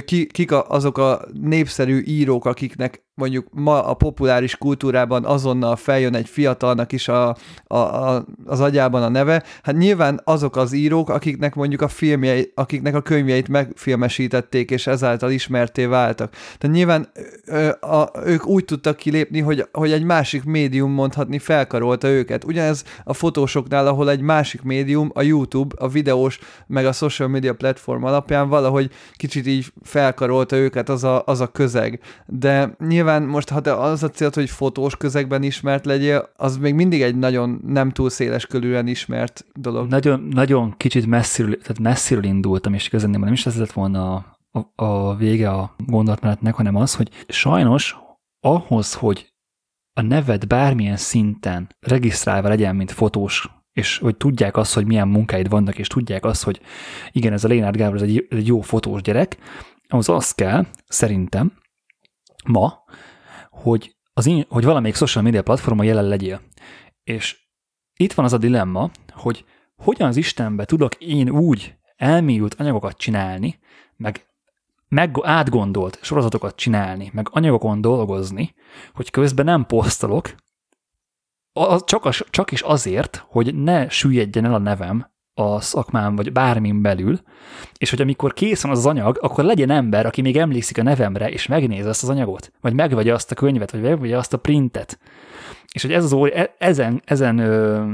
ki, kik azok a népszerű írók, akiknek mondjuk ma a populáris kultúrában azonnal feljön egy fiatalnak is a, a, a, az agyában a neve, hát nyilván azok az írók, akiknek mondjuk a filmjei, akiknek a könyvjeit megfilmesítették, és ezáltal ismerté váltak. Tehát nyilván ö, a, ők úgy tudtak kilépni, hogy, hogy egy másik médium mondhatni felkarolta őket. Ugyanez a fotósoknál, ahol egy másik médium, a YouTube, a videós, meg a social media platform alapján valahogy kicsit így felkarolta őket az a, az a közeg. De nyilván nyilván most, ha te az a célt, hogy fotós közegben ismert legyél, az még mindig egy nagyon nem túl széles körülön ismert dolog. Nagyon, nagyon kicsit messziről, tehát messziről indultam, és igazán nem is ez lett volna a, a, a vége a gondolatmenetnek, hanem az, hogy sajnos ahhoz, hogy a neved bármilyen szinten regisztrálva legyen, mint fotós, és hogy tudják azt, hogy milyen munkáid vannak, és tudják azt, hogy igen, ez a Lénárd Gábor, ez egy, jó fotós gyerek, ahhoz az kell, szerintem, ma, hogy, az in, hogy valamelyik social media platformon jelen legyél. És itt van az a dilemma, hogy hogyan az Istenbe tudok én úgy elmélyült anyagokat csinálni, meg, meg átgondolt sorozatokat csinálni, meg anyagokon dolgozni, hogy közben nem posztolok, csak, az, csak is azért, hogy ne süllyedjen el a nevem a szakmám, vagy bármin belül, és hogy amikor kész az, az anyag, akkor legyen ember, aki még emlékszik a nevemre, és megnéz azt az anyagot, vagy megvegye azt a könyvet, vagy megvegye azt a printet. És hogy ez az óri, e, ezen, ezen ö,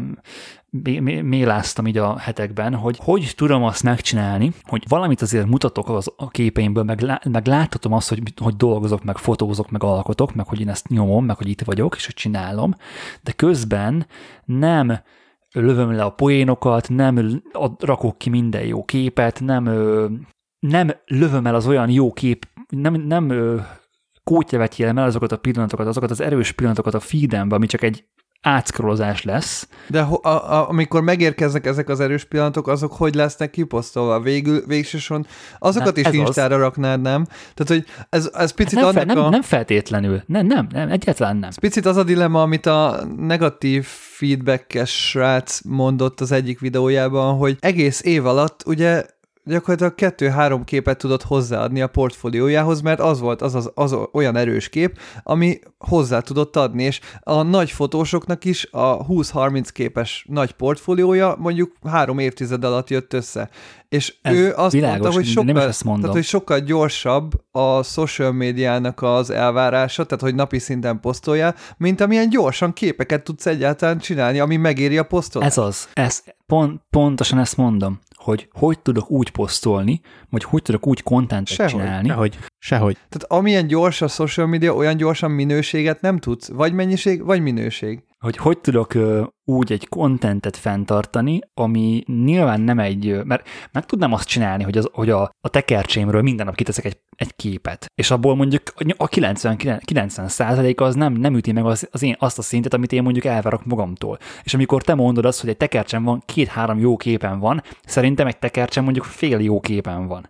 méláztam így a hetekben, hogy hogy tudom azt megcsinálni, hogy valamit azért mutatok az, a képeimből, meg, lá, meg láthatom azt, hogy, hogy dolgozok, meg fotózok, meg alkotok, meg hogy én ezt nyomom, meg hogy itt vagyok, és hogy csinálom, de közben nem lövöm le a poénokat, nem rakok ki minden jó képet, nem, nem lövöm el az olyan jó kép, nem, nem kótyavetjélem el azokat a pillanatokat, azokat az erős pillanatokat a feedembe, ami csak egy átszkrolozás lesz. De a, a, amikor megérkeznek ezek az erős pillanatok, azok hogy lesznek kiposztolva? Végül, végsősorban azokat nem, is Instára az... raknád, nem? Tehát, hogy ez, ez picit hát nem, annak fe, nem, a... nem feltétlenül. Nem, nem, nem, egyáltalán nem. Ez picit az a dilemma, amit a negatív feedbackes srác mondott az egyik videójában, hogy egész év alatt ugye gyakorlatilag kettő-három képet tudott hozzáadni a portfóliójához, mert az volt az, az, az olyan erős kép, ami hozzá tudott adni, és a nagy fotósoknak is a 20-30 képes nagy portfóliója mondjuk három évtized alatt jött össze. És Ez ő azt világos, mondta, hogy sokkal, nem ezt tehát, hogy sokkal gyorsabb a social médiának az elvárása, tehát hogy napi szinten posztolja, mint amilyen gyorsan képeket tudsz egyáltalán csinálni, ami megéri a posztolást. Ez az, ez, pont, pontosan ezt mondom hogy hogy tudok úgy posztolni, vagy hogy tudok úgy kontentet Sehogy. csinálni. Sehogy. Sehogy. Tehát amilyen gyors a social media, olyan gyorsan minőséget nem tudsz. Vagy mennyiség, vagy minőség hogy hogy tudok úgy egy kontentet fenntartani, ami nyilván nem egy, mert meg tudnám azt csinálni, hogy, az, hogy a, a tekercsémről minden nap kiteszek egy, egy képet, és abból mondjuk a 90, 90 az nem, nem üti meg az, az én, azt a szintet, amit én mondjuk elvárok magamtól. És amikor te mondod azt, hogy egy tekercsem van, két-három jó képen van, szerintem egy tekercsem mondjuk fél jó képen van.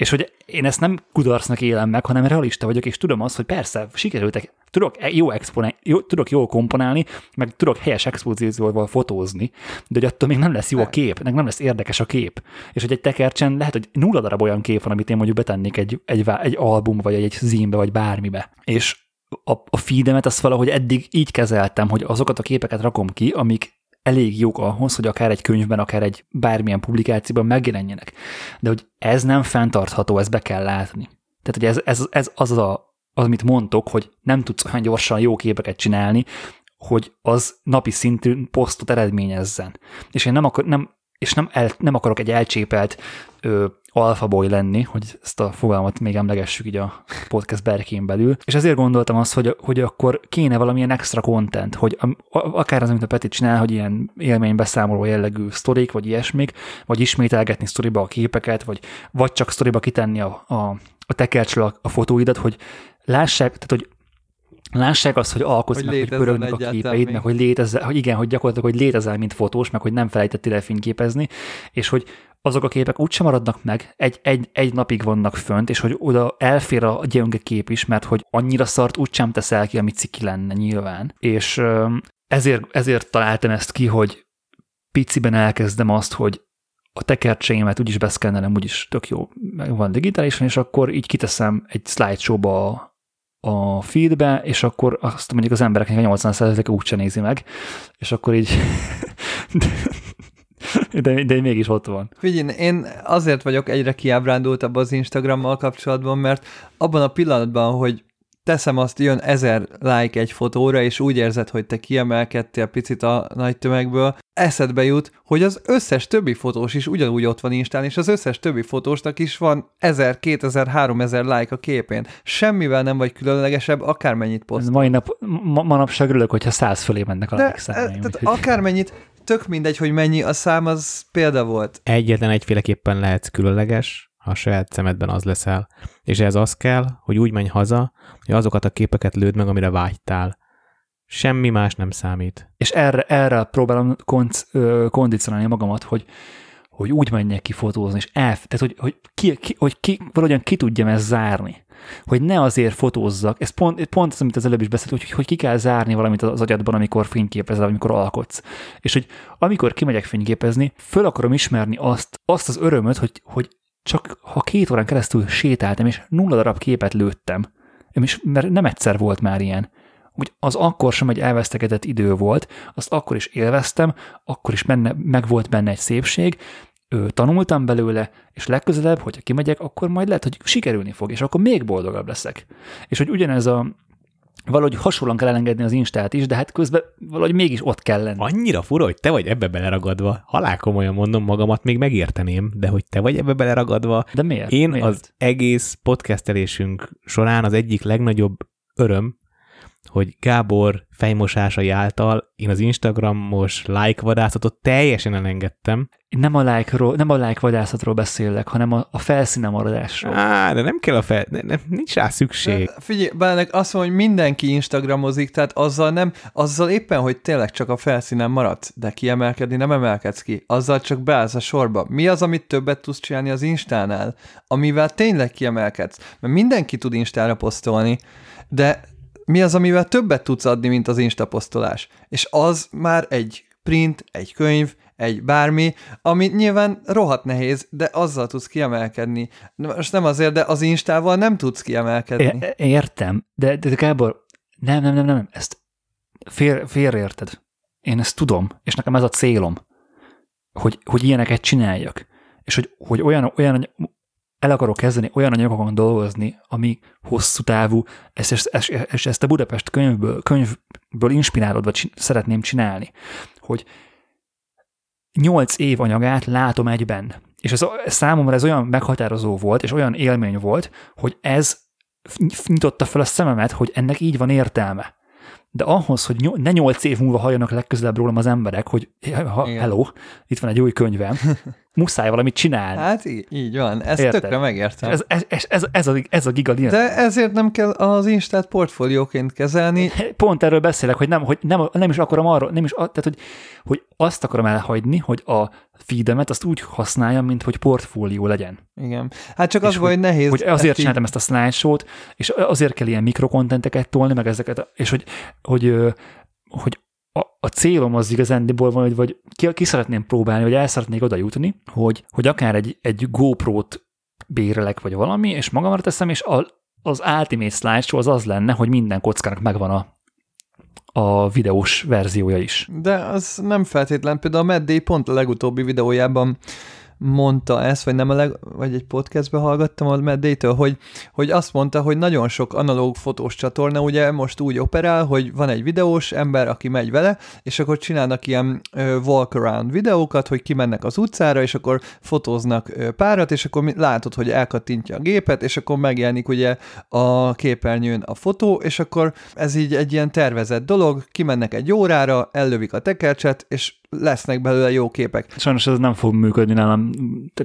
És hogy én ezt nem kudarcnak élem meg, hanem realista vagyok, és tudom azt, hogy persze, sikerültek, tudok e- jó, exponál, jó, tudok jól komponálni, meg tudok helyes expozícióval fotózni, de hogy attól még nem lesz jó a kép, meg nem lesz érdekes a kép. És hogy egy tekercsen lehet, hogy nulla darab olyan kép van, amit én mondjuk betennék egy, egy, egy album, vagy egy zímbe, vagy bármibe. És a, a feedemet azt valahogy eddig így kezeltem, hogy azokat a képeket rakom ki, amik elég jók ahhoz, hogy akár egy könyvben, akár egy bármilyen publikációban megjelenjenek. De hogy ez nem fenntartható, ezt be kell látni. Tehát, hogy ez, ez, ez az, a, az, amit mondtok, hogy nem tudsz olyan gyorsan jó képeket csinálni, hogy az napi szintű posztot eredményezzen. És én nem, akar, nem, és nem, el, nem akarok egy elcsépelt ö, alfaboly lenni, hogy ezt a fogalmat még emlegessük így a podcast berkén belül, és ezért gondoltam azt, hogy, hogy akkor kéne valamilyen extra content, hogy akár az, amit a Peti csinál, hogy ilyen élménybeszámoló jellegű sztorik, vagy ilyesmik, vagy ismételgetni sztoriba a képeket, vagy, vagy csak sztoriba kitenni a, a, a tekercsről a, a fotóidat, hogy lássák, tehát hogy lássák azt, hogy alkotsz, hogy, meg, hogy pörögnek a képeid, meg hogy létezel, hogy igen, hogy gyakorlatilag, hogy létezel, mint fotós, meg hogy nem felejtettél el fényképezni, és hogy azok a képek úgysem maradnak meg, egy, egy, egy napig vannak fönt, és hogy oda elfér a gyönge kép is, mert hogy annyira szart úgysem teszel ki, amit ciki lenne nyilván. És ezért, ezért találtam ezt ki, hogy piciben elkezdem azt, hogy a tekercseimet úgyis beszkennelem, úgyis tök jó, van digitálisan, és akkor így kiteszem egy slideshow-ba a, feedbe, és akkor azt mondjuk az embereknek a 80%-a úgyse nézi meg, és akkor így de, de mégis ott van. Figyelj, én azért vagyok egyre kiábrándultabb az Instagrammal kapcsolatban, mert abban a pillanatban, hogy teszem azt, jön ezer like egy fotóra, és úgy érzed, hogy te kiemelkedtél picit a nagy tömegből, eszedbe jut, hogy az összes többi fotós is ugyanúgy ott van Instán, és az összes többi fotósnak is van 1000, 2000, 3000 like a képén. Semmivel nem vagy különlegesebb, akármennyit poszt. Mai nap, ma, manapság örülök, hogyha száz fölé mennek a De, like számai, tehát akármennyit, tök mindegy, hogy mennyi a szám, az példa volt. Egyetlen egyféleképpen lehetsz különleges, a saját szemedben az leszel. És ez az kell, hogy úgy menj haza, hogy azokat a képeket lőd meg, amire vágytál. Semmi más nem számít. És erre, erre próbálom konc, ö, kondicionálni magamat, hogy, hogy úgy menjek ki fotózni, és el, tehát hogy, hogy, ki, ki, hogy ki, valahogyan ki tudjam ezt zárni. Hogy ne azért fotózzak, ez pont, pont az, amit az előbb is beszélt, hogy, hogy ki kell zárni valamit az agyadban, amikor fényképezel, amikor alkotsz. És hogy amikor kimegyek fényképezni, föl akarom ismerni azt, azt az örömöt, hogy, hogy csak ha két órán keresztül sétáltam, és nulla darab képet lőttem, és mert nem egyszer volt már ilyen, hogy az akkor sem egy elvesztegetett idő volt, azt akkor is élveztem, akkor is benne, meg volt benne egy szépség, ő, tanultam belőle, és legközelebb, hogyha kimegyek, akkor majd lehet, hogy sikerülni fog, és akkor még boldogabb leszek. És hogy ugyanez a, valahogy hasonlóan kell elengedni az Instát is, de hát közben valahogy mégis ott kell lenni. Annyira fura, hogy te vagy ebbe beleragadva. Halál komolyan mondom magamat, még megérteném, de hogy te vagy ebbe beleragadva. De miért? Én miért? az egész podcastelésünk során az egyik legnagyobb öröm, hogy Gábor fejmosásai által én az Instagramos like vadászatot teljesen elengedtem. Nem a like-ról, nem a like vadászatról beszélek, hanem a, a felszínen maradásról. Á, de nem kell a fel... Ne, ne, nincs rá szükség. De figyelj, Bánek azt mondja, hogy mindenki Instagramozik, tehát azzal nem, azzal éppen, hogy tényleg csak a felszínen maradsz, de kiemelkedni nem emelkedsz ki, azzal csak beállsz a sorba. Mi az, amit többet tudsz csinálni az Instánál, amivel tényleg kiemelkedsz? Mert mindenki tud Instára posztolni, de mi az, amivel többet tudsz adni, mint az instaposztolás? És az már egy print, egy könyv, egy bármi, ami nyilván rohadt nehéz, de azzal tudsz kiemelkedni. Most nem azért, de az instával nem tudsz kiemelkedni. É- értem, de, de Gábor, nem, nem, nem, nem, ezt fél, félreérted. Én ezt tudom, és nekem ez a célom, hogy, hogy ilyeneket csináljak. És hogy, hogy olyan, olyan el akarok kezdeni olyan anyagokon dolgozni, ami hosszú távú, és ezt, ezt, ezt, ezt a Budapest könyvből, könyvből inspirálódva csin, szeretném csinálni, hogy nyolc év anyagát látom egyben. És ez, ez számomra ez olyan meghatározó volt, és olyan élmény volt, hogy ez nyitotta fel a szememet, hogy ennek így van értelme. De ahhoz, hogy ne nyolc év múlva halljanak legközelebb rólam az emberek, hogy ha, hello, itt van egy új könyvem, muszáj valamit csinálni. Hát így, így van, ezt Érted? tökre megértem. Ez, ez, ez, ez, ez, a, ez a giga De ezért nem kell az Instát portfólióként kezelni. Pont erről beszélek, hogy nem, hogy nem, nem is akarom arról, nem is, tehát hogy, hogy azt akarom elhagyni, hogy a feedemet azt úgy használjam, mint hogy portfólió legyen. Igen. Hát csak az hogy, hogy nehéz. Hogy azért csináltam ezt a slideshow-t, és azért kell ilyen mikrokontenteket tolni, meg ezeket, és hogy, hogy, hogy a, a célom az igazándiból van, hogy vagy ki, ki szeretném próbálni, vagy el szeretnék oda jutni, hogy, hogy akár egy, egy GoPro-t bérelek, vagy valami, és magamra teszem, és a, az Ultimate Slideshow az az lenne, hogy minden kockának megvan a, a videós verziója is. De az nem feltétlen. Például a Matt pont a legutóbbi videójában mondta ezt, vagy nem a leg, vagy egy podcastbe hallgattam a Matt hogy, hogy azt mondta, hogy nagyon sok analóg fotós csatorna ugye most úgy operál, hogy van egy videós ember, aki megy vele, és akkor csinálnak ilyen uh, walk around videókat, hogy kimennek az utcára, és akkor fotóznak párat, és akkor látod, hogy elkattintja a gépet, és akkor megjelenik ugye a képernyőn a fotó, és akkor ez így egy ilyen tervezett dolog, kimennek egy órára, ellövik a tekercset, és lesznek belőle jó képek. Sajnos ez nem fog működni nálam.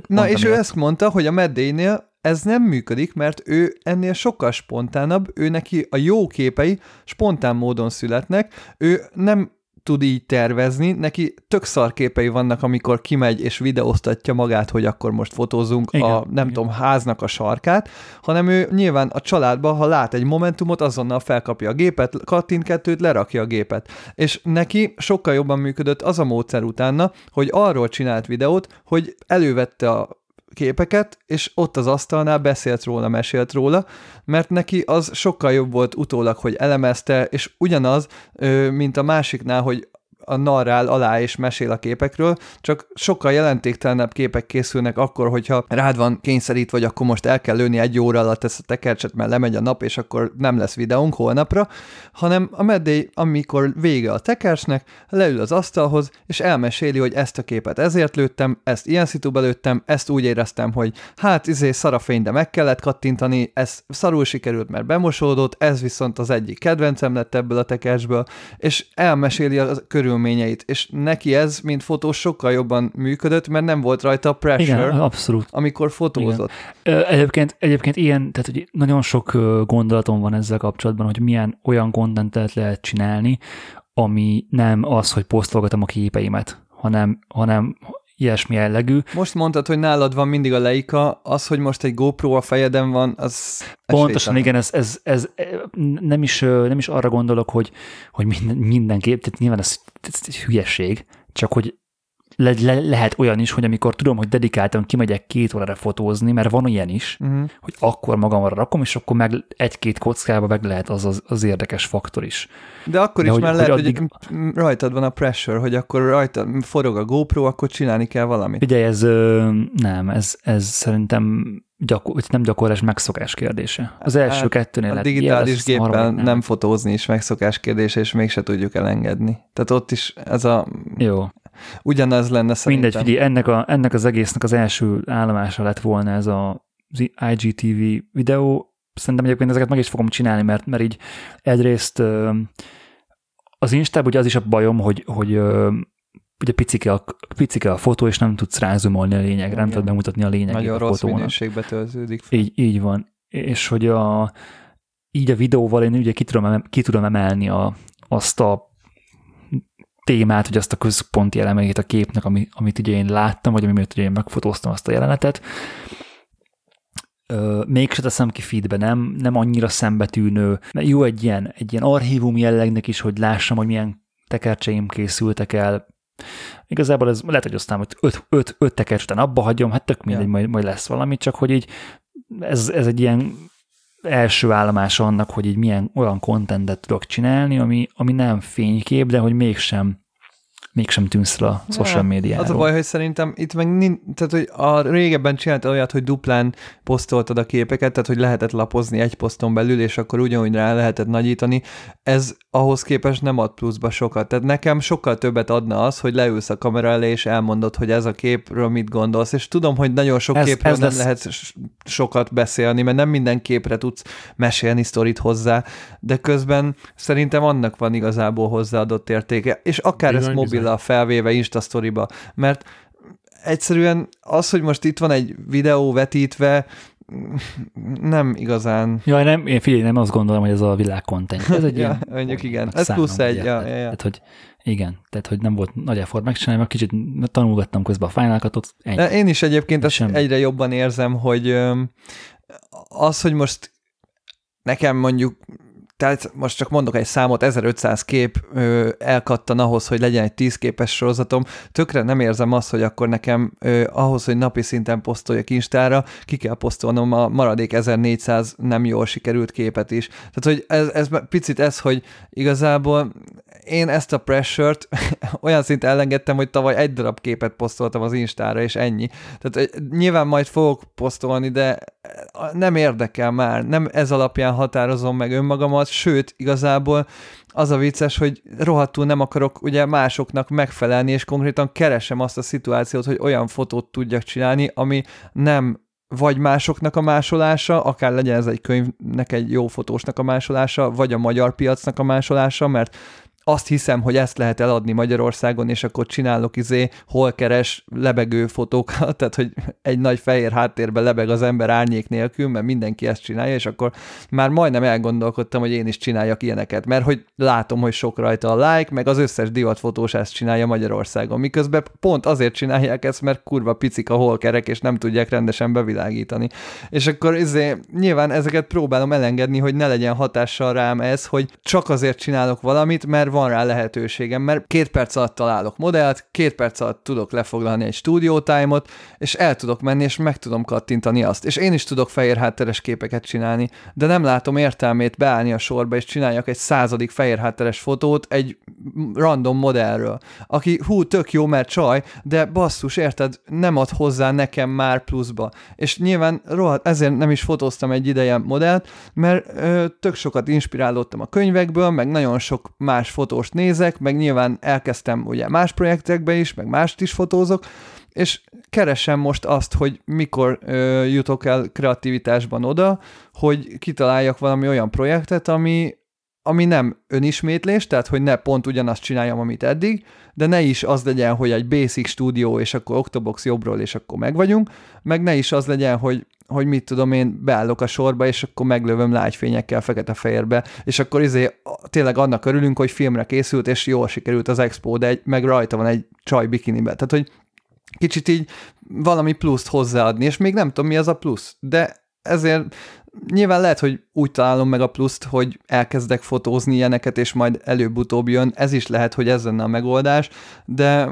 Na, és miatt. ő ezt mondta, hogy a meddénél ez nem működik, mert ő ennél sokkal spontánabb, ő neki a jó képei spontán módon születnek, ő nem tud így tervezni, neki tök szar képei vannak, amikor kimegy és videóztatja magát, hogy akkor most fotózunk igen, a, nem igen. tudom, háznak a sarkát, hanem ő nyilván a családban, ha lát egy momentumot, azonnal felkapja a gépet, kattint kettőt, lerakja a gépet. És neki sokkal jobban működött az a módszer utána, hogy arról csinált videót, hogy elővette a képeket, és ott az asztalnál beszélt róla, mesélt róla, mert neki az sokkal jobb volt utólag, hogy elemezte, és ugyanaz, mint a másiknál, hogy a narrál alá és mesél a képekről, csak sokkal jelentéktelenebb képek készülnek akkor, hogyha rád van kényszerít, vagy akkor most el kell lőni egy óra alatt ezt a tekercset, mert lemegy a nap, és akkor nem lesz videónk holnapra, hanem a meddé, amikor vége a tekercsnek, leül az asztalhoz, és elmeséli, hogy ezt a képet ezért lőttem, ezt ilyen szituba lőttem, ezt úgy éreztem, hogy hát izé szarafény, de meg kellett kattintani, ez szarul sikerült, mert bemosódott, ez viszont az egyik kedvencem lett ebből a tekercsből, és elmeséli a körül körülményeit, és neki ez, mint fotós, sokkal jobban működött, mert nem volt rajta a pressure, Igen, abszolút. amikor fotózott. Igen. Egyébként, egyébként ilyen, tehát hogy nagyon sok gondolatom van ezzel kapcsolatban, hogy milyen olyan kontentet lehet csinálni, ami nem az, hogy posztolgatom a képeimet, hanem, hanem ilyesmi jellegű. Most mondtad, hogy nálad van mindig a leika, az, hogy most egy GoPro a fejeden van, az Pontosan, igen, ez, ez, ez, nem, is, nem is arra gondolok, hogy, hogy minden, mindenképp, tehát nyilván ez, ez egy hülyeség, csak hogy le, le, lehet olyan is, hogy amikor tudom, hogy dedikáltan kimegyek két órára fotózni, mert van olyan is, uh-huh. hogy akkor magamra rakom, és akkor meg egy-két kockába meg lehet az, az, az érdekes faktor is. De akkor De is hogy, már lehet, hogy, addig... hogy rajtad van a pressure, hogy akkor rajta forog a GoPro, akkor csinálni kell valamit. Ugye ez nem, ez, ez szerintem gyakor, nem gyakorlás, megszokás kérdése. Az első hát, kettőnél A digitális géppel nem. nem fotózni is megszokás kérdése, és mégse tudjuk elengedni. Tehát ott is ez a... Jó. Ugyanez lenne szerintem. Mindegy, figyelj, ennek, a, ennek az egésznek az első állomása lett volna ez a IGTV videó. Szerintem egyébként ezeket meg is fogom csinálni, mert, mert így egyrészt az Instában ugye az is a bajom, hogy, hogy ugye picike a, picike a fotó, és nem tudsz rázumolni a lényegre, nem tudod bemutatni a lényegét Nagyon a rossz fotónak. minőségbe töltődik. Így, így van. És hogy a, így a videóval én ugye ki tudom, ki tudom emelni a, azt a témát, vagy azt a központi elemeit a képnek, ami, amit ugye én láttam, vagy amit ugye én megfotóztam azt a jelenetet. Mégse teszem ki feedbe, nem, nem annyira szembetűnő, jó egy ilyen, egy ilyen archívum jellegnek is, hogy lássam, hogy milyen tekercseim készültek el, Igazából ez lehet, hogy aztán hogy öt, öt, öt tekercs után abba hagyom, hát tök mindegy, ja. majd, majd lesz valami, csak hogy így ez, ez egy ilyen első állomása annak, hogy így milyen olyan kontentet tudok csinálni, ami, ami nem fénykép, de hogy mégsem mégsem tűnsz a social médiáról. Az a baj, hogy szerintem itt meg nincs, tehát hogy a régebben csináltad olyat, hogy duplán posztoltad a képeket, tehát hogy lehetett lapozni egy poszton belül, és akkor ugyanúgy rá lehetett nagyítani. Ez ahhoz képest nem ad pluszba sokat. Tehát nekem sokkal többet adna az, hogy leülsz a kamera elé, és elmondod, hogy ez a képről mit gondolsz, és tudom, hogy nagyon sok ez, képről ez nem lesz... lehet sokat beszélni, mert nem minden képre tudsz mesélni sztorit hozzá, de közben szerintem annak van igazából hozzáadott értéke, és akár bizony, ezt mobil a felvéve Insta sztoriba, mert egyszerűen az, hogy most itt van egy videó vetítve, nem igazán. Ja, nem, én figyelj, nem azt gondolom, hogy ez a világ content. Ez egy ja, mondjuk igen. Ez plusz egy, ja, ja, ja. Tehát, hogy igen, tehát, hogy nem volt nagy effort megcsinálni, mert kicsit tanulgattam közben a fájnálkatot. Én is egyébként ezt sem. egyre jobban érzem, hogy az, hogy most nekem mondjuk tehát most csak mondok egy számot, 1500 kép ö, elkattan ahhoz, hogy legyen egy 10 képes sorozatom, tökre nem érzem azt, hogy akkor nekem ö, ahhoz, hogy napi szinten posztoljak Instára, ki kell posztolnom a maradék 1400 nem jól sikerült képet is. Tehát, hogy ez, ez picit ez, hogy igazából én ezt a pressure-t olyan szint elengedtem, hogy tavaly egy darab képet posztoltam az Instára, és ennyi. Tehát nyilván majd fogok posztolni, de nem érdekel már, nem ez alapján határozom meg önmagamat, sőt, igazából az a vicces, hogy rohadtul nem akarok ugye másoknak megfelelni, és konkrétan keresem azt a szituációt, hogy olyan fotót tudjak csinálni, ami nem vagy másoknak a másolása, akár legyen ez egy könyvnek egy jó fotósnak a másolása, vagy a magyar piacnak a másolása, mert azt hiszem, hogy ezt lehet eladni Magyarországon, és akkor csinálok izé holkeres lebegő fotókat, tehát hogy egy nagy fehér háttérben lebeg az ember árnyék nélkül, mert mindenki ezt csinálja, és akkor már majdnem elgondolkodtam, hogy én is csináljak ilyeneket, mert hogy látom, hogy sok rajta a like, meg az összes divatfotós ezt csinálja Magyarországon, miközben pont azért csinálják ezt, mert kurva picik a holkerek, és nem tudják rendesen bevilágítani. És akkor izé, nyilván ezeket próbálom elengedni, hogy ne legyen hatással rám ez, hogy csak azért csinálok valamit, mert van rá lehetőségem, mert két perc alatt találok modellt, két perc alatt tudok lefoglalni egy stúdiótájmot, és el tudok menni, és meg tudom kattintani azt. És én is tudok fehér hátteres képeket csinálni, de nem látom értelmét beállni a sorba, és csináljak egy századik fehér hátteres fotót egy random modellről, aki hú, tök jó, mert csaj, de basszus, érted, nem ad hozzá nekem már pluszba. És nyilván rohadt, ezért nem is fotóztam egy ideje modellt, mert ö, tök sokat inspirálódtam a könyvekből, meg nagyon sok más fotóst nézek, meg nyilván elkezdtem ugye más projektekbe is, meg mást is fotózok, és keresem most azt, hogy mikor ö, jutok el kreativitásban oda, hogy kitaláljak valami olyan projektet, ami, ami nem önismétlés, tehát hogy ne pont ugyanazt csináljam, amit eddig, de ne is az legyen, hogy egy basic stúdió, és akkor Octobox jobbról, és akkor meg vagyunk, meg ne is az legyen, hogy, hogy mit tudom én, beállok a sorba, és akkor meglövöm lágyfényekkel fekete-fehérbe, és akkor izé tényleg annak örülünk, hogy filmre készült, és jól sikerült az expo, de egy, meg rajta van egy csaj bikinibe. Tehát, hogy kicsit így valami pluszt hozzáadni, és még nem tudom, mi az a plusz, de ezért nyilván lehet, hogy úgy találom meg a pluszt, hogy elkezdek fotózni ilyeneket, és majd előbb-utóbb jön. Ez is lehet, hogy ez lenne a megoldás, de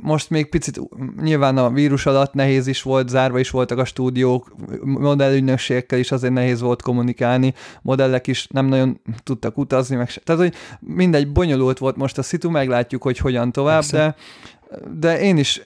most még picit nyilván a vírus alatt nehéz is volt, zárva is voltak a stúdiók, modellügynökségekkel is azért nehéz volt kommunikálni, modellek is nem nagyon tudtak utazni, meg se. Tehát, hogy mindegy, bonyolult volt most a szitu, meglátjuk, hogy hogyan tovább, Persze. de de én is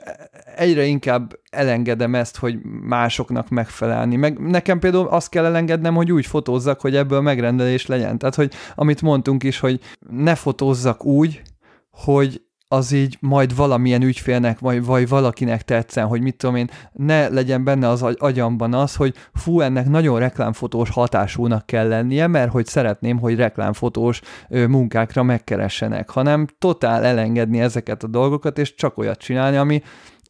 egyre inkább elengedem ezt, hogy másoknak megfelelni. Meg nekem például azt kell elengednem, hogy úgy fotózzak, hogy ebből megrendelés legyen. Tehát, hogy amit mondtunk is, hogy ne fotózzak úgy, hogy az így majd valamilyen ügyfélnek, vagy, vagy valakinek tetszen, hogy mit tudom én, ne legyen benne az agyamban az, hogy fú, ennek nagyon reklámfotós hatásúnak kell lennie, mert hogy szeretném, hogy reklámfotós munkákra megkeressenek, hanem totál elengedni ezeket a dolgokat, és csak olyat csinálni, ami,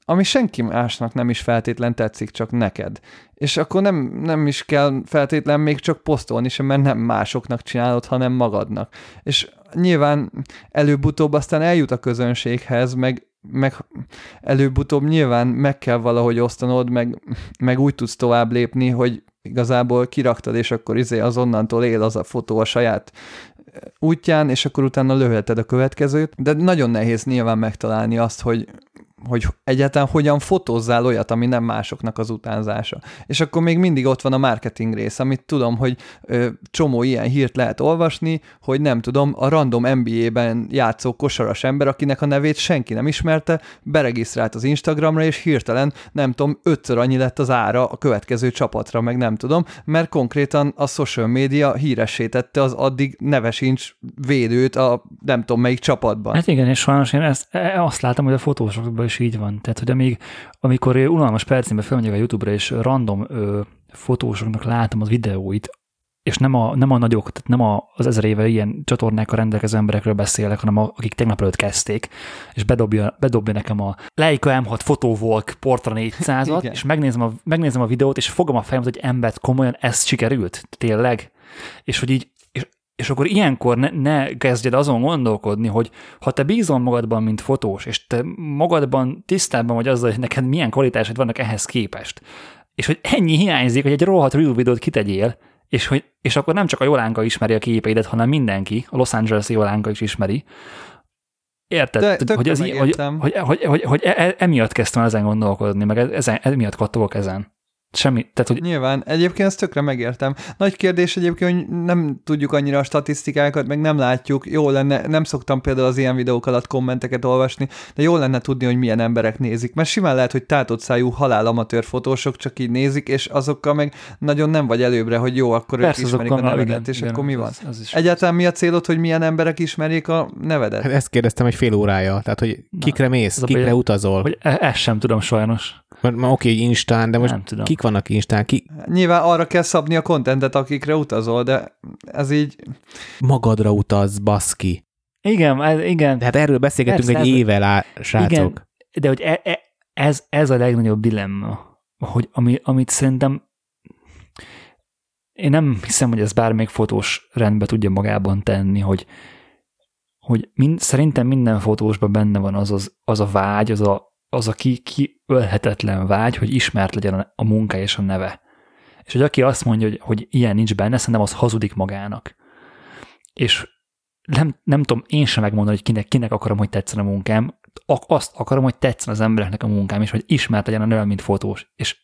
ami senki másnak nem is feltétlen tetszik, csak neked. És akkor nem, nem is kell feltétlen még csak posztolni sem, mert nem másoknak csinálod, hanem magadnak. És nyilván előbb-utóbb aztán eljut a közönséghez, meg, meg előbb-utóbb nyilván meg kell valahogy osztanod, meg, meg úgy tudsz tovább lépni, hogy igazából kiraktad, és akkor izé azonnantól él az a fotó a saját útján, és akkor utána lőheted a következőt, de nagyon nehéz nyilván megtalálni azt, hogy hogy egyáltalán hogyan fotózzál olyat, ami nem másoknak az utánzása. És akkor még mindig ott van a marketing rész, amit tudom, hogy ö, csomó ilyen hírt lehet olvasni, hogy nem tudom, a random NBA-ben játszó kosaras ember, akinek a nevét senki nem ismerte, beregisztrált az Instagramra, és hirtelen, nem tudom, ötször annyi lett az ára a következő csapatra, meg nem tudom, mert konkrétan a social media híresítette az addig nevesincs védőt a nem tudom melyik csapatban. Hát igen, és sajnos én ezt, e, azt látom, hogy a fotósokban is így van. Tehát, hogy amíg, amikor unalmas percimben felmegyek a YouTube-ra, és random ö, fotósoknak látom az videóit, és nem a, nem a nagyok, tehát nem a, az ezer éve ilyen csatornákkal rendelkező emberekről beszélek, hanem a, akik tegnap előtt kezdték, és bedobja, bedobja nekem a Leica M6 Photovolk Portra 400-at, és megnézem a, megnézem a videót, és fogom a fejem, hogy embert komolyan ez sikerült, tényleg. És hogy így és akkor ilyenkor ne, ne kezdjed azon gondolkodni, hogy ha te bízol magadban, mint fotós, és te magadban tisztában vagy azzal, hogy neked milyen kvalitásod vannak ehhez képest, és hogy ennyi hiányzik, hogy egy rohadt real videót kitegyél, és, hogy, és akkor nem csak a Jolánka ismeri a képeidet, hanem mindenki, a Los Angeles-i Jolánka is ismeri, Érted? De, hogy, az, hogy, hogy, hogy, hogy, hogy, e, e, emiatt kezdtem ezen gondolkodni, meg ezen, emiatt kattogok ezen. Semmi, tehát hogy... Nyilván, egyébként ezt tökre megértem. Nagy kérdés egyébként, hogy nem tudjuk annyira a statisztikákat, meg nem látjuk. Jó lenne, nem szoktam például az ilyen videók alatt kommenteket olvasni, de jó lenne tudni, hogy milyen emberek nézik. Mert simán lehet, hogy tátott szájú halálamatőr fotósok csak így nézik, és azokkal meg nagyon nem vagy előbbre, hogy jó, akkor Persze, ők ismerik a nevedet, igen, és igen, akkor mi van? Az, az is Egyáltalán mi a célod, hogy milyen emberek ismerjék a nevedet? Hát ezt kérdeztem egy fél órája, tehát hogy kikre mész, Na, kikre utazol. Hogy e- ezt sem tudom sajnos. Mert ma oké, okay, Instán, de most kik vannak Instán? Ki... Nyilván arra kell szabni a kontentet, akikre utazol, de ez így... Magadra utaz, baszki. Igen, ez, igen. De hát erről beszélgetünk Persze, egy ez- éve, lá, srácok. Igen, de hogy e, e, ez, ez a legnagyobb dilemma, hogy ami, amit szerintem én nem hiszem, hogy ez bármelyik fotós rendbe tudja magában tenni, hogy, hogy mind, szerintem minden fotósban benne van az, az, az a vágy, az a, az a ki, kiölhetetlen vágy, hogy ismert legyen a, munka és a neve. És hogy aki azt mondja, hogy, hogy ilyen nincs benne, szerintem az hazudik magának. És nem, nem tudom én sem megmondani, hogy kinek, kinek akarom, hogy tetszen a munkám. Azt akarom, hogy tetszen az embereknek a munkám, és hogy ismert legyen a neve, mint fotós. És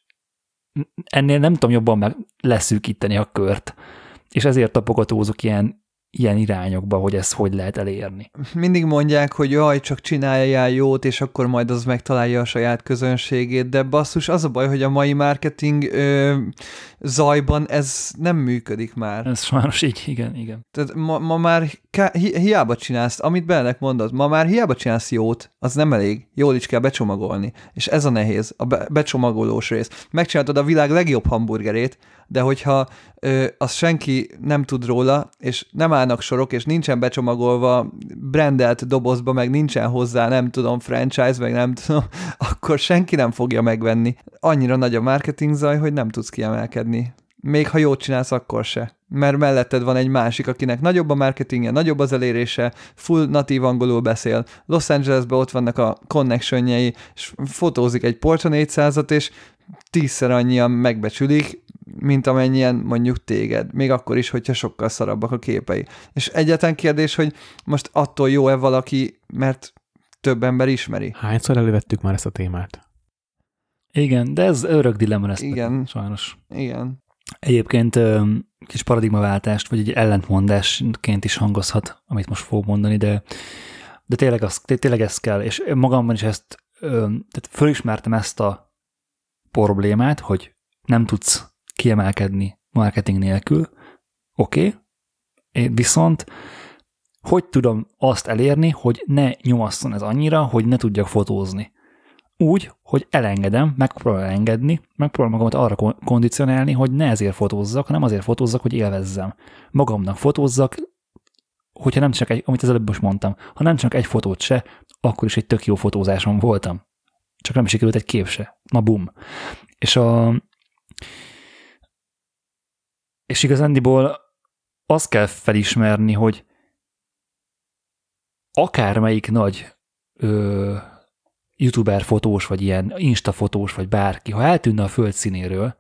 ennél nem tudom jobban meg leszűkíteni a kört. És ezért tapogatózok ilyen, ilyen irányokba, hogy ezt hogy lehet elérni. mindig mondják, hogy jaj, csak csináljál jót, és akkor majd az megtalálja a saját közönségét, de basszus, az a baj, hogy a mai marketing ö, zajban ez nem működik már. Ez sajnos így, igen, igen. Tehát ma, ma már ká- hi- hiába csinálsz, amit Bennek mondod, ma már hiába csinálsz jót, az nem elég. Jól is kell becsomagolni. És ez a nehéz, a be- becsomagolós rész. Megcsináltad a világ legjobb hamburgerét, de hogyha ö, azt senki nem tud róla, és nem állnak sorok, és nincsen becsomagolva brandelt dobozba, meg nincsen hozzá, nem tudom, franchise, meg nem tudom, akkor senki nem fogja megvenni. Annyira nagy a marketing zaj, hogy nem tudsz kiemelkedni. Még ha jót csinálsz, akkor se. Mert melletted van egy másik, akinek nagyobb a marketingje, nagyobb az elérése, full natív angolul beszél. Los Angelesben ott vannak a connectionjei, és fotózik egy Porsche 400-at, és tízszer annyian megbecsülik, mint amennyien mondjuk téged. Még akkor is, hogyha sokkal szarabbak a képei. És egyetlen kérdés, hogy most attól jó-e valaki, mert több ember ismeri. Hányszor elővettük már ezt a témát? Igen, de ez örök dilemma lesz. Igen. Sajnos. Igen. Egyébként kis paradigmaváltást, vagy egy ellentmondásként is hangozhat, amit most fogok mondani, de, de tényleg, az, té- tényleg ez kell, és magamban is ezt, tehát fölismertem ezt a problémát, hogy nem tudsz kiemelkedni marketing nélkül, oké, okay. viszont hogy tudom azt elérni, hogy ne nyomasszon ez annyira, hogy ne tudjak fotózni úgy, hogy elengedem, megpróbálom elengedni, megpróbálom magamat arra kon- kondicionálni, hogy ne ezért fotózzak, hanem azért fotózzak, hogy élvezzem. Magamnak fotózzak, hogyha nem csak egy, amit az előbb most mondtam, ha nem csak egy fotót se, akkor is egy tök jó fotózáson voltam. Csak nem sikerült egy kép se. Na bum. És a... És igazándiból azt kell felismerni, hogy akármelyik nagy ö, youtuber fotós, vagy ilyen insta fotós, vagy bárki, ha eltűnne a föld színéről,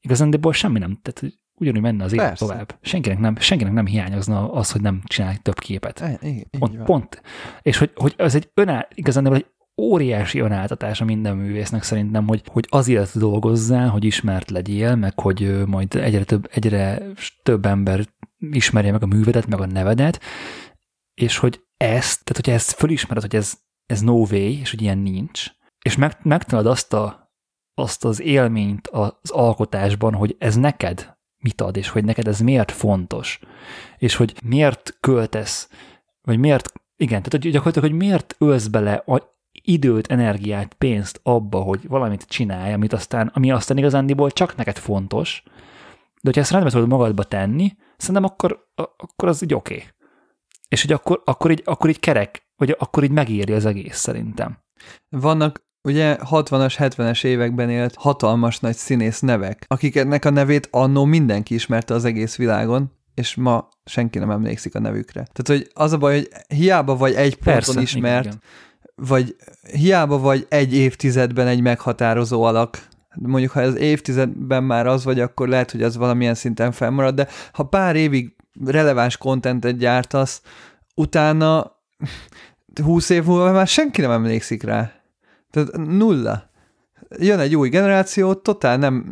igazándiból semmi nem, tehát ugyanúgy menne az élet Persze. tovább. Senkinek nem, senkinek nem hiányozna az, hogy nem csinál több képet. E, igen, így Pont, van. pont. És hogy, hogy ez egy öná, igazán egy óriási önáltatása minden művésznek szerintem, hogy, hogy azért dolgozzál, hogy ismert legyél, meg hogy majd egyre több, egyre több ember ismerje meg a művedet, meg a nevedet, és hogy ezt, tehát hogyha ezt fölismered, hogy ez, ez no way, és hogy ilyen nincs, és meg, megtalad azt, a, azt az élményt az alkotásban, hogy ez neked mit ad, és hogy neked ez miért fontos, és hogy miért költesz, vagy miért, igen, tehát hogy gyakorlatilag, hogy miért ölsz bele a időt, energiát, pénzt abba, hogy valamit csinálj, amit aztán, ami aztán igazándiból csak neked fontos, de hogyha ezt rendbe tudod magadba tenni, szerintem akkor, akkor az így oké. Okay. És hogy akkor, akkor, így, akkor így kerek, vagy akkor így megéri az egész szerintem. Vannak ugye 60-as, 70-es években élt hatalmas nagy színész nevek, akiknek a nevét annó mindenki ismerte az egész világon, és ma senki nem emlékszik a nevükre. Tehát, hogy az a baj, hogy hiába vagy egy ponton Persze, ismert, igen, vagy hiába vagy egy évtizedben egy meghatározó alak, mondjuk ha ez évtizedben már az vagy, akkor lehet, hogy az valamilyen szinten fennmarad, de ha pár évig releváns kontentet gyártasz, utána 20 év múlva már senki nem emlékszik rá. Tehát nulla. Jön egy új generáció, totál nem,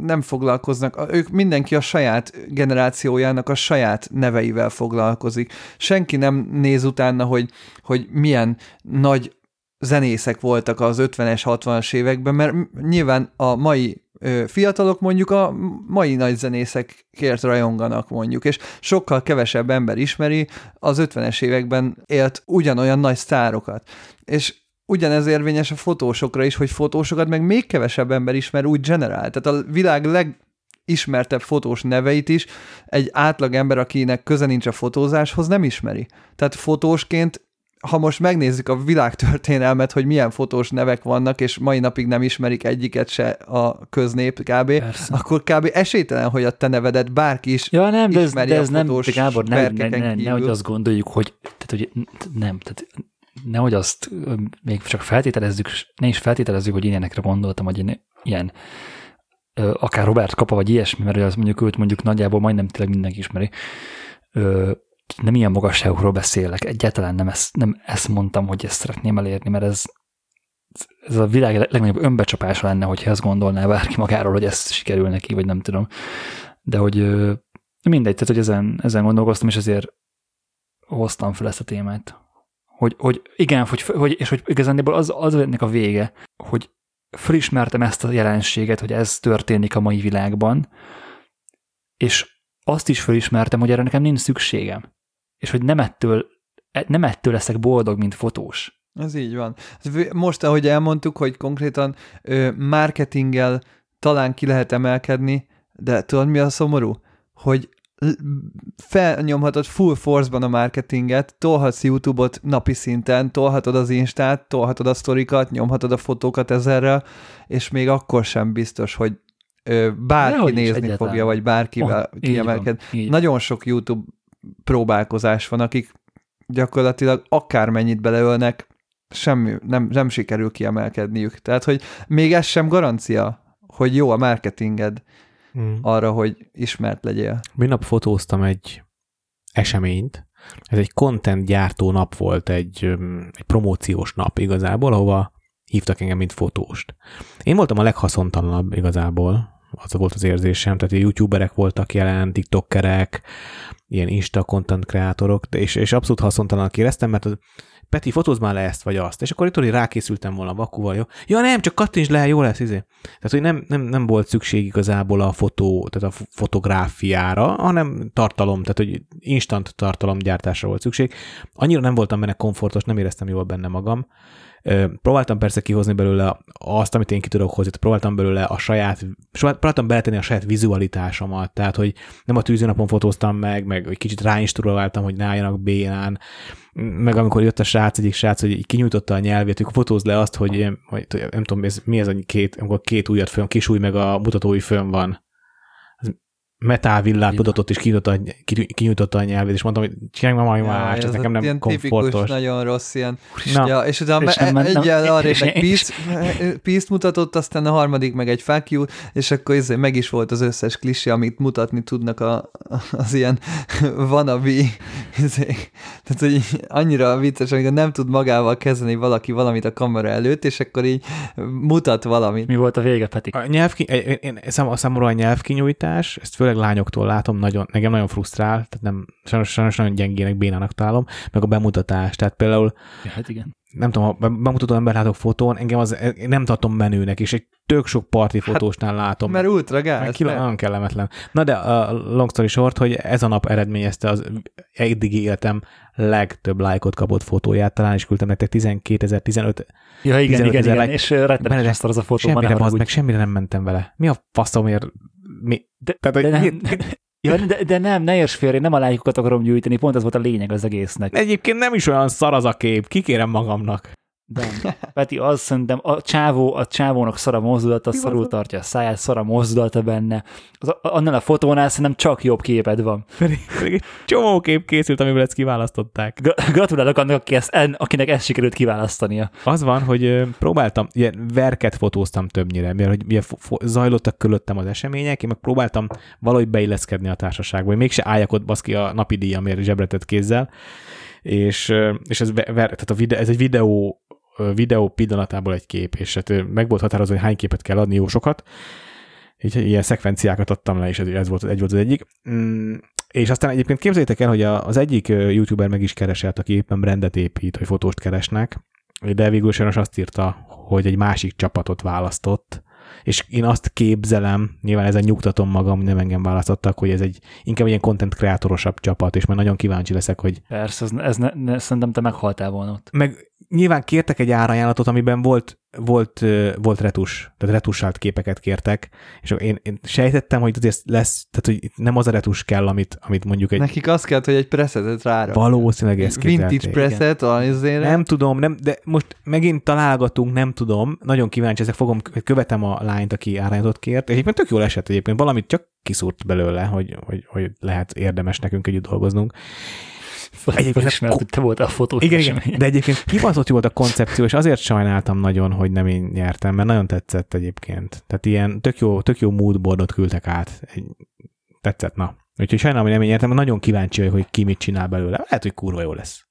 nem foglalkoznak. Ők mindenki a saját generációjának a saját neveivel foglalkozik. Senki nem néz utána, hogy, hogy milyen nagy zenészek voltak az 50-es, 60-as években, mert nyilván a mai fiatalok mondjuk a mai nagy zenészekért rajonganak mondjuk, és sokkal kevesebb ember ismeri az 50-es években élt ugyanolyan nagy sztárokat. És ugyanez érvényes a fotósokra is, hogy fotósokat meg még kevesebb ember ismer úgy generál. Tehát a világ leg ismertebb fotós neveit is egy átlag ember, akinek köze nincs a fotózáshoz, nem ismeri. Tehát fotósként ha most megnézzük a világtörténelmet, hogy milyen fotós nevek vannak, és mai napig nem ismerik egyiket se a köznép kb., Persze. akkor kb. esélytelen, hogy a te nevedet bárki is ja, nem, de ez, de ez nem, de Gábor, ne, ne, ne, ne, hogy azt gondoljuk, hogy, tehát, hogy nem, tehát nehogy azt még csak feltételezzük, ne is feltételezzük, hogy ilyenekre gondoltam, hogy én ilyen akár Robert Kapa, vagy ilyesmi, mert az mondjuk őt mondjuk nagyjából majdnem tényleg mindenki ismeri, nem ilyen magasságokról beszélek, egyáltalán nem ezt, nem ezt mondtam, hogy ezt szeretném elérni, mert ez, ez a világ legnagyobb önbecsapása lenne, hogyha ezt gondolná bárki magáról, hogy ez sikerül neki, vagy nem tudom. De hogy mindegy, tehát hogy ezen, ezen gondolkoztam, és ezért hoztam fel ezt a témát. Hogy, hogy igen, hogy, hogy, és hogy igazándiból az, az ennek a vége, hogy felismertem ezt a jelenséget, hogy ez történik a mai világban, és azt is felismertem, hogy erre nekem nincs szükségem. És hogy nem ettől, nem ettől leszek boldog, mint fotós. Ez így van. Most, ahogy elmondtuk, hogy konkrétan marketinggel talán ki lehet emelkedni, de tudod, mi a szomorú? Hogy felnyomhatod full force-ban a marketinget, tolhatsz YouTube-ot napi szinten, tolhatod az Instát, tolhatod a sztorikat, nyomhatod a fotókat ezerrel, és még akkor sem biztos, hogy bárki Nehogy nézni fogja, vagy bárkivel oh, kiemelked. Nagyon sok YouTube próbálkozás van, akik gyakorlatilag akármennyit beleölnek, semmi, nem, nem sikerül kiemelkedniük. Tehát, hogy még ez sem garancia, hogy jó a marketinged hmm. arra, hogy ismert legyél. Minap fotóztam egy eseményt, ez egy content gyártó nap volt, egy, egy promóciós nap igazából, ahova hívtak engem, mint fotóst. Én voltam a leghaszontalanabb igazából, az volt az érzésem, tehát youtuberek voltak jelen, tiktokerek, ilyen insta content kreátorok, és, és abszolút haszontalannak éreztem, mert az, Peti, fotóz már le ezt vagy azt, és akkor itt hogy rákészültem volna vakuval, jó? Ja nem, csak kattints le, jó lesz, izé. Tehát, hogy nem, nem, nem volt szükség igazából a fotó, tehát a fotográfiára, hanem tartalom, tehát, hogy instant tartalomgyártásra volt szükség. Annyira nem voltam benne komfortos, nem éreztem jól benne magam, Próbáltam persze kihozni belőle azt, amit én ki tudok hozni, próbáltam belőle a saját, próbáltam beletenni a saját vizualitásomat, tehát, hogy nem a tűzőnapon fotóztam meg, meg egy kicsit ráinstruáltam, hogy ne álljanak bénán, meg amikor jött a srác, egyik srác, hogy kinyújtotta a nyelvét, hogy fotóz le azt, hogy, hogy nem tudom, ez, mi ez a két, amikor két újat fönn, kis új, meg a mutatói fönn van metávillát mutatott, és kinyújtotta, kinyújtotta a nyelvét, és mondtam, hogy csinálj már valami ja, más, ez, ez nekem nem ilyen komfortos. Tipikus, nagyon rossz ilyen. Na. Ja, és utána és me- egyel arra és egy pízt, mutatott, aztán a harmadik meg egy fuck you, és akkor ez meg is volt az összes klisi, amit mutatni tudnak a, az ilyen wannabe. Tehát, hogy annyira vicces, amikor nem tud magával kezdeni valaki valamit a kamera előtt, és akkor így mutat valamit. Mi volt a vége, Peti? A, nyelvki, én, én, a számomra a nyelvkinyújtás, ezt főleg lányoktól látom, nagyon, nekem nagyon frusztrál, tehát nem, sajnos, sajnos nagyon gyengének, bénának találom, meg a bemutatás, tehát például ja, hát igen. nem tudom, ha bemutató ember látok fotón, engem az, én nem tartom menőnek, és egy tök sok parti hát, fotósnál látom. Mert ultra gáz. Ki, nagyon kellemetlen. Na de a long story short, hogy ez a nap eredményezte az eddigi életem legtöbb lájkot kapott fotóját, talán is küldtem nektek 12.015 Ja, igen, igen, igen, like, és rettenetes az a fotó. Semmire, az meg semmire nem mentem vele. Mi a faszomért mi? De, Tehát, de, nem, ja, de, de nem, ne érts félre, nem a lájkokat akarom gyűjteni, pont ez volt a lényeg az egésznek. Egyébként nem is olyan szar az a kép, kikérem magamnak. De Peti, azt szerintem a csávó, a csávónak szara mozdulata, szarul tartja a száját, szara mozdulata benne. Az, annál a fotónál szerintem csak jobb képed van. Pedig, pedig csomó kép készült, amiből ezt kiválasztották. Gratulálok annak, aki ezt, en, akinek ezt sikerült kiválasztania. Az van, hogy próbáltam, ilyen verket fotóztam többnyire, mert hogy ugye zajlottak körülöttem az események, én meg próbáltam valahogy beilleszkedni a társaságba, hogy mégse álljak ott baszki a napi díjamért zsebretett kézzel, és, és ez, tehát a videó, ez egy videó videó pillanatából egy kép, és hát meg volt határozva, hogy hány képet kell adni, jó sokat, így ilyen szekvenciákat adtam le, és ez, ez volt, egy volt az egyik. Mm, és aztán egyébként képzeljétek el, hogy az egyik youtuber meg is keresett, aki éppen rendet épít, hogy fotóst keresnek, de végül sajnos azt írta, hogy egy másik csapatot választott, és én azt képzelem, nyilván ezen nyugtatom magam, nem engem választottak, hogy ez egy inkább ilyen content kreátorosabb csapat, és már nagyon kíváncsi leszek, hogy... Persze, ez, ez ne, ne, szerintem te meghaltál volna ott. Meg nyilván kértek egy árajánlatot, amiben volt, volt, volt retus, tehát retusált képeket kértek, és én, én sejtettem, hogy azért lesz, tehát hogy nem az a retus kell, amit, amit mondjuk egy... Nekik az kell, hogy egy presetet rára. Valószínűleg ez Vintage preset azért. Nem tudom, nem, de most megint találgatunk, nem tudom, nagyon kíváncsi, ezek fogom, követem a lányt, aki árajánlatot kért, és egyébként tök jól esett egyébként, valamit csak kiszúrt belőle, hogy, hogy, hogy lehet érdemes nekünk együtt dolgoznunk. Egyébként ismert, hogy te voltál a fotós igen, igen, de egyébként kibaszott volt a koncepció, és azért sajnáltam nagyon, hogy nem én nyertem, mert nagyon tetszett egyébként. Tehát ilyen tök jó, tök jó moodboardot küldtek át. Tetszett, na. Úgyhogy sajnálom, hogy nem én nyertem, mert nagyon kíváncsi vagyok, hogy ki mit csinál belőle. Lehet, hogy kurva jó lesz.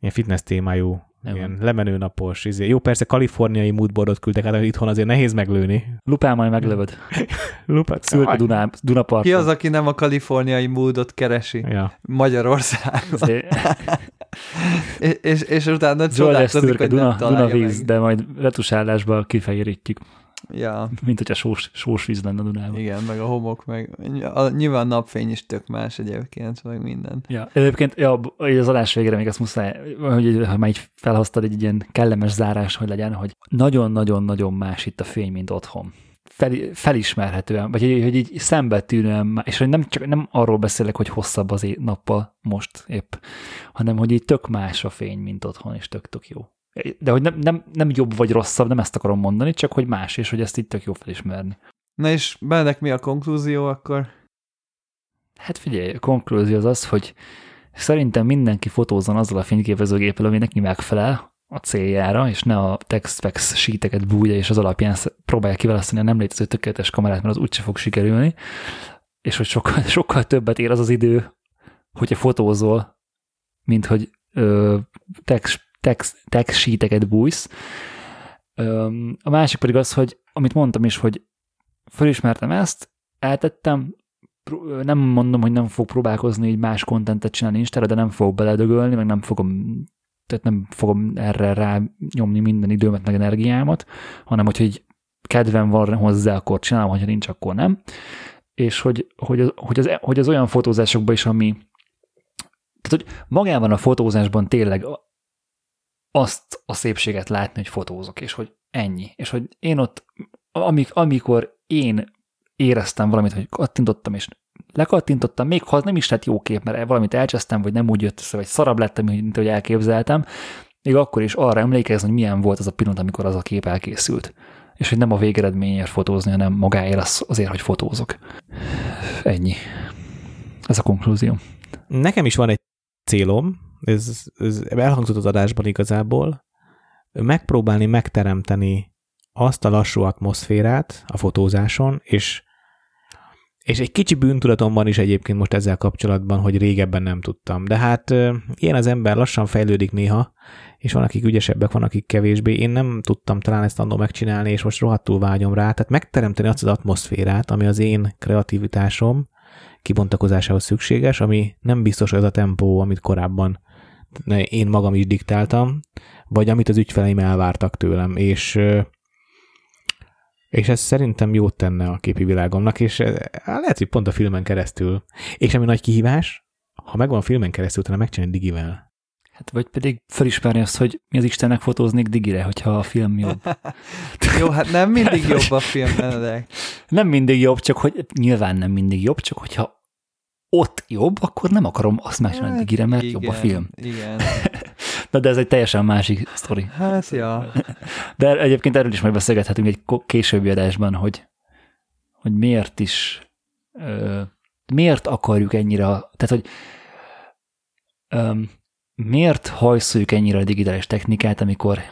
Ilyen fitness témájú nem ilyen van. lemenő napos. Izé. Jó, persze kaliforniai moodboardot küldtek át, itthon azért nehéz meglőni. Lupán majd meglövöd. Lupát. Szürke Duná, Dunaparton. Ki az, aki nem a kaliforniai módot keresi? Ja. Magyarországon. és, és, és utána csodálkozik, hogy Duna, Duna víz, meg. de majd retusálásba kifejérítjük. Ja. Mint hogyha sós, sós víz lenne a Dunában. Igen, meg a homok, meg a, nyilván a napfény is tök más egyébként, meg minden. Ja, egyébként ja, az adás végére még azt muszáj, hogy ha már így felhoztad egy ilyen kellemes zárás, hogy legyen, hogy nagyon-nagyon-nagyon más itt a fény, mint otthon fel, felismerhetően, vagy hogy így szembetűnően, és hogy nem csak nem arról beszélek, hogy hosszabb az nappal most épp, hanem hogy így tök más a fény, mint otthon, és tök-tök jó de hogy nem, nem, nem jobb vagy rosszabb, nem ezt akarom mondani, csak hogy más, és hogy ezt itt tök jó felismerni. Na és bennek mi a konklúzió akkor? Hát figyelj, a konklúzió az az, hogy szerintem mindenki fotózzon azzal a fényképezőgéppel, ami neki megfelel a céljára, és ne a text síteket bújja, és az alapján próbálja kiválasztani a nem létező tökéletes kamerát, mert az úgyse fog sikerülni, és hogy sokkal, sokkal többet ér az az idő, hogyha fotózol, mint hogy ö, text text, text sheeteket bújsz. A másik pedig az, hogy amit mondtam is, hogy felismertem ezt, eltettem, nem mondom, hogy nem fog próbálkozni így más kontentet csinálni Instára, de nem fogok beledögölni, meg nem fogom tehát nem fogom erre rá nyomni minden időmet, meg energiámat, hanem hogy, hogy kedvem van hozzá, akkor csinálom, hogyha nincs, akkor nem. És hogy, hogy, hogy, az, hogy az olyan fotózásokban is, ami tehát, hogy magában a fotózásban tényleg azt a szépséget látni, hogy fotózok, és hogy ennyi. És hogy én ott, amik, amikor én éreztem valamit, hogy kattintottam, és lekattintottam, még ha az nem is lett jó kép, mert valamit elcsesztem, vagy nem úgy jött össze, vagy szarabb lettem, mint ahogy elképzeltem, még akkor is arra emlékezni, hogy milyen volt az a pillanat, amikor az a kép elkészült. És hogy nem a végeredményért fotózni, hanem magáért azért, hogy fotózok. Ennyi. Ez a konklúzió. Nekem is van egy célom, ez, ez elhangzott az adásban igazából, megpróbálni megteremteni azt a lassú atmoszférát a fotózáson, és, és egy kicsi bűntudatom van is egyébként most ezzel kapcsolatban, hogy régebben nem tudtam. De hát ilyen az ember lassan fejlődik néha, és van, akik ügyesebbek, van, akik kevésbé. Én nem tudtam talán ezt annól megcsinálni, és most rohadtul vágyom rá. Tehát megteremteni azt az atmoszférát, ami az én kreativitásom kibontakozásához szükséges, ami nem biztos az a tempó, amit korábban én magam is diktáltam, vagy amit az ügyfeleim elvártak tőlem, és és ez szerintem jót tenne a képi világomnak, és lehet, hogy pont a filmen keresztül. És ami nagy kihívás, ha megvan a filmen keresztül, utána megcsinálni digivel. Hát vagy pedig felismerni azt, hogy mi az Istennek fotóznék digire, hogyha a film jobb. Jó, hát nem mindig jobb a film, de... Nem mindig jobb, csak hogy nyilván nem mindig jobb, csak hogyha ott jobb, akkor nem akarom azt megcsinálni hát, digire, mert igen, jobb a film. Igen. Na de ez egy teljesen másik sztori. Hát, ja. De egyébként erről is megbeszélgethetünk egy későbbi adásban, hogy, hogy miért is, ö, miért akarjuk ennyire, tehát hogy ö, miért hajszoljuk ennyire a digitális technikát, amikor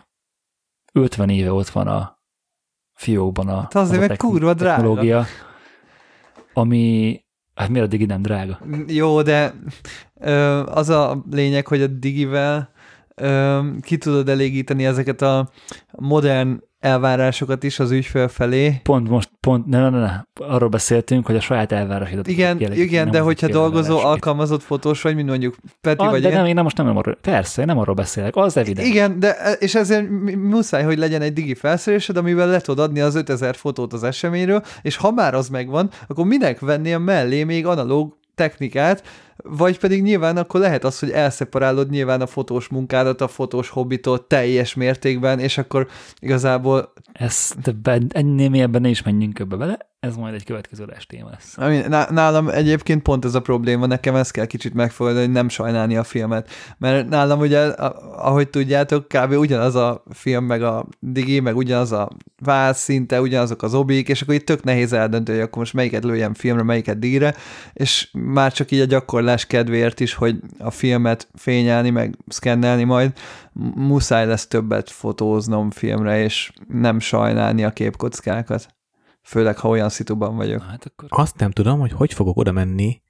50 éve ott van a fiókban a, hát azért az a kurva technológia, drága. ami Hát miért a digi nem drága? Jó, de ö, az a lényeg, hogy a digivel ö, ki tudod elégíteni ezeket a modern elvárásokat is az ügyfél felé. Pont most, pont, ne, ne, ne, arról beszéltünk, hogy a saját elvárásodat Igen, igen, de hogyha dolgozó, alkalmazott fotós vagy, mint mondjuk Peti ah, vagy De igen. nem, én nem most nem arról, persze, én nem arról beszélek, az evidens. Igen, de és ezért muszáj, hogy legyen egy digi felszerelésed, amivel le tudod adni az 5000 fotót az eseményről, és ha már az megvan, akkor minek vennél mellé még analóg technikát, vagy pedig nyilván akkor lehet az, hogy elszeparálod nyilván a fotós munkádat, a fotós hobbitot teljes mértékben, és akkor igazából... Ez, de ennél mélyebben ne is menjünk ebbe bele, ez majd egy következő adás téma lesz. Nálam egyébként pont ez a probléma, nekem ezt kell kicsit megfogadni, hogy nem sajnálni a filmet. Mert nálam ugye, ahogy tudjátok, kb. ugyanaz a film, meg a digi, meg ugyanaz a váz szinte, ugyanazok az obik, és akkor itt tök nehéz eldönteni, hogy akkor most melyiket lőjem filmre, melyiket digre, és már csak így a gyakorlás kedvéért is, hogy a filmet fényelni, meg szkennelni majd, muszáj lesz többet fotóznom filmre, és nem sajnálni a képkockákat. Főleg, ha olyan szituban vagyok. Na, hát akkor... Azt nem tudom, hogy hogy fogok oda menni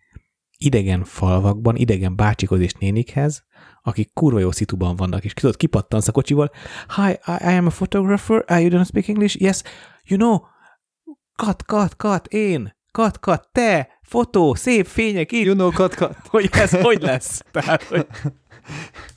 idegen falvakban, idegen bácsikhoz és nénikhez, akik kurva jó szituban vannak, és tudod, kipattansz a kocsival, Hi, I, I am a photographer, uh, you don't speak English? Yes, you know, cut, cut, cut, én, cut, cut, te, fotó, szép fények itt. You know, cut, cut. hogy ez hogy lesz? Tehát, hogy...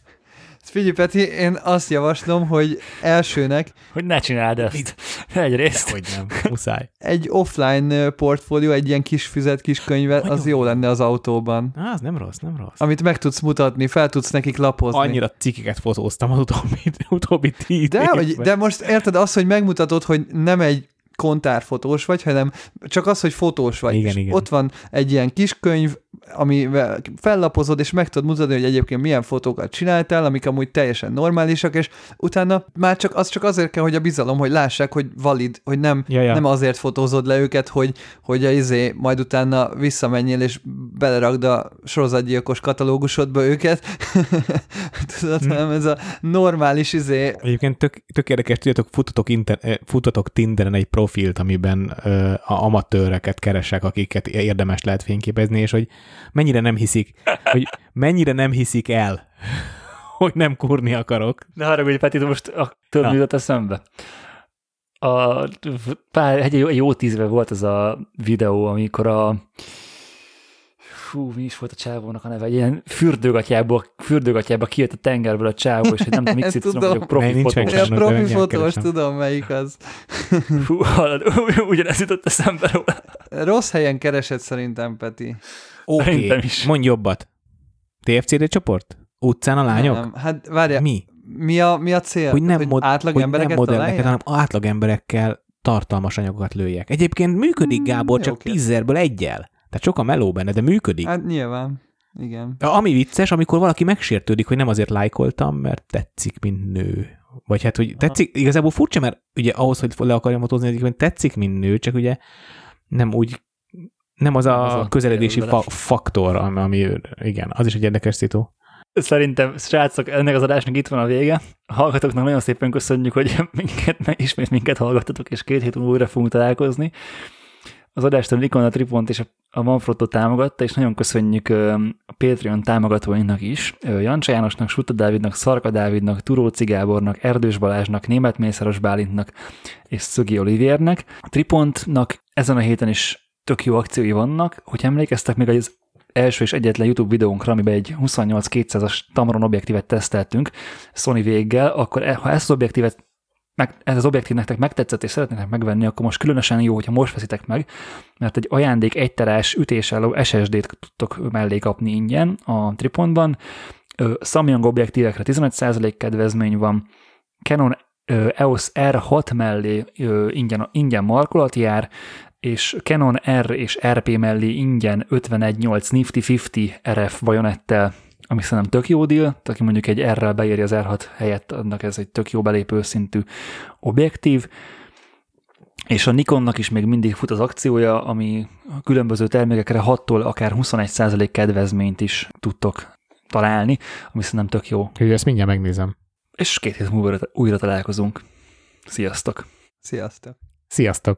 Figyelj, Peti, én azt javaslom, hogy elsőnek... Hogy ne csináld ezt. Egyrészt. hogy nem, muszáj. Egy offline portfólió, egy ilyen kis füzet, kis könyve, az jó lenne az autóban. Á, az nem rossz, nem rossz. Amit meg tudsz mutatni, fel tudsz nekik lapozni. Annyira cikiket fotóztam az utóbbi, utóbbi tíz de, hogy, de most érted az, hogy megmutatod, hogy nem egy kontárfotós vagy, hanem csak az, hogy fotós vagy. Igen, igen. Ott van egy ilyen kis könyv, ami fellapozod, és meg tudod mutatni, hogy egyébként milyen fotókat csináltál, amik amúgy teljesen normálisak, és utána már csak az csak azért kell, hogy a bizalom, hogy lássák, hogy valid, hogy nem, ja, ja. nem azért fotózod le őket, hogy, hogy a izé majd utána visszamenjél, és belerakd a sorozatgyilkos katalógusodba őket. Tudod, hmm. nem ez a normális izé. Egyébként tök, tök érdekes, tudjátok, futatok, inter, eh, futatok Tinderen egy profilt, amiben ö, a amatőreket keresek, akiket érdemes lehet fényképezni, és hogy mennyire nem hiszik, hogy mennyire nem hiszik el, hogy nem kurni akarok. Ne haragudj, Peti, most a több jutott eszembe. A, pár, egy, egy jó tízve volt ez a videó, amikor a fú, mi is volt a csávónak a neve, egy ilyen fürdőgatjából, fürdőgatjába kijött a tengerből a csávó, és nem tudom, mit tudom, vagyok profi fotós. Ja, profi fotós, tudom melyik az. Fú, hallod, ugyanez jutott eszembe róla. Rossz helyen keresett szerintem, Peti. Oké, okay. mondj jobbat. TFCD csoport? Utcán a lányok? Nem, hát várja. Mi? Mi a, mi a cél? Hogy nem, hogy mod, átlag hogy embereket nem modelleket, hanem átlag emberekkel tartalmas anyagokat lőjek. Egyébként működik, Gábor, hmm, csak okay. tízzerből egyel. Tehát sok a meló benne, de működik. Hát nyilván. Igen. Ami vicces, amikor valaki megsértődik, hogy nem azért lájkoltam, mert tetszik, mint nő. Vagy hát, hogy tetszik, Aha. igazából furcsa, mert ugye ahhoz, hogy le akarja motozni, egyébként tetszik, mint nő, csak ugye nem úgy, nem az a, az a közeledési fa- faktor, ami, ami, igen, az is egy érdekes szitu. Szerintem, srácok, ennek az adásnak itt van a vége. A hallgatóknak nagyon szépen köszönjük, hogy minket, ismét minket hallgattatok, és két hét múlva újra fogunk találkozni az adást a Nikon, a Tripont és a Manfrotto támogatta, és nagyon köszönjük a Patreon támogatóinak is, Jancsa Jánosnak, Suta Dávidnak, Szarka Dávidnak, Turóci Gábornak, Erdős Balázsnak, Német Mészáros Bálintnak és Szögi Olivérnek. A Tripontnak ezen a héten is tök jó akciói vannak, hogy emlékeztek még az első és egyetlen YouTube videónkra, amiben egy 28-200-as Tamron objektívet teszteltünk Sony véggel, akkor e, ha ezt az objektívet meg, ez az objektív nektek megtetszett és szeretnétek megvenni, akkor most különösen jó, hogyha most veszitek meg, mert egy ajándék egyterás ütésálló SSD-t tudtok mellé kapni ingyen a Tripontban. Samyang objektívekre 15% kedvezmény van, Canon EOS R6 mellé ingyen, ingyen markolat jár, és Canon R és RP mellé ingyen 51.8 Nifty 50 RF bajonettel ami szerintem tök jó deal, aki mondjuk egy R-rel beéri az R6 helyett, annak ez egy tök jó belépő szintű objektív, és a Nikonnak is még mindig fut az akciója, ami a különböző termékekre 6-tól akár 21% kedvezményt is tudtok találni, ami szerintem tök jó. Hogy ezt mindjárt megnézem. És két hét múlva újra találkozunk. Sziasztok! Sziasztok! Sziasztok!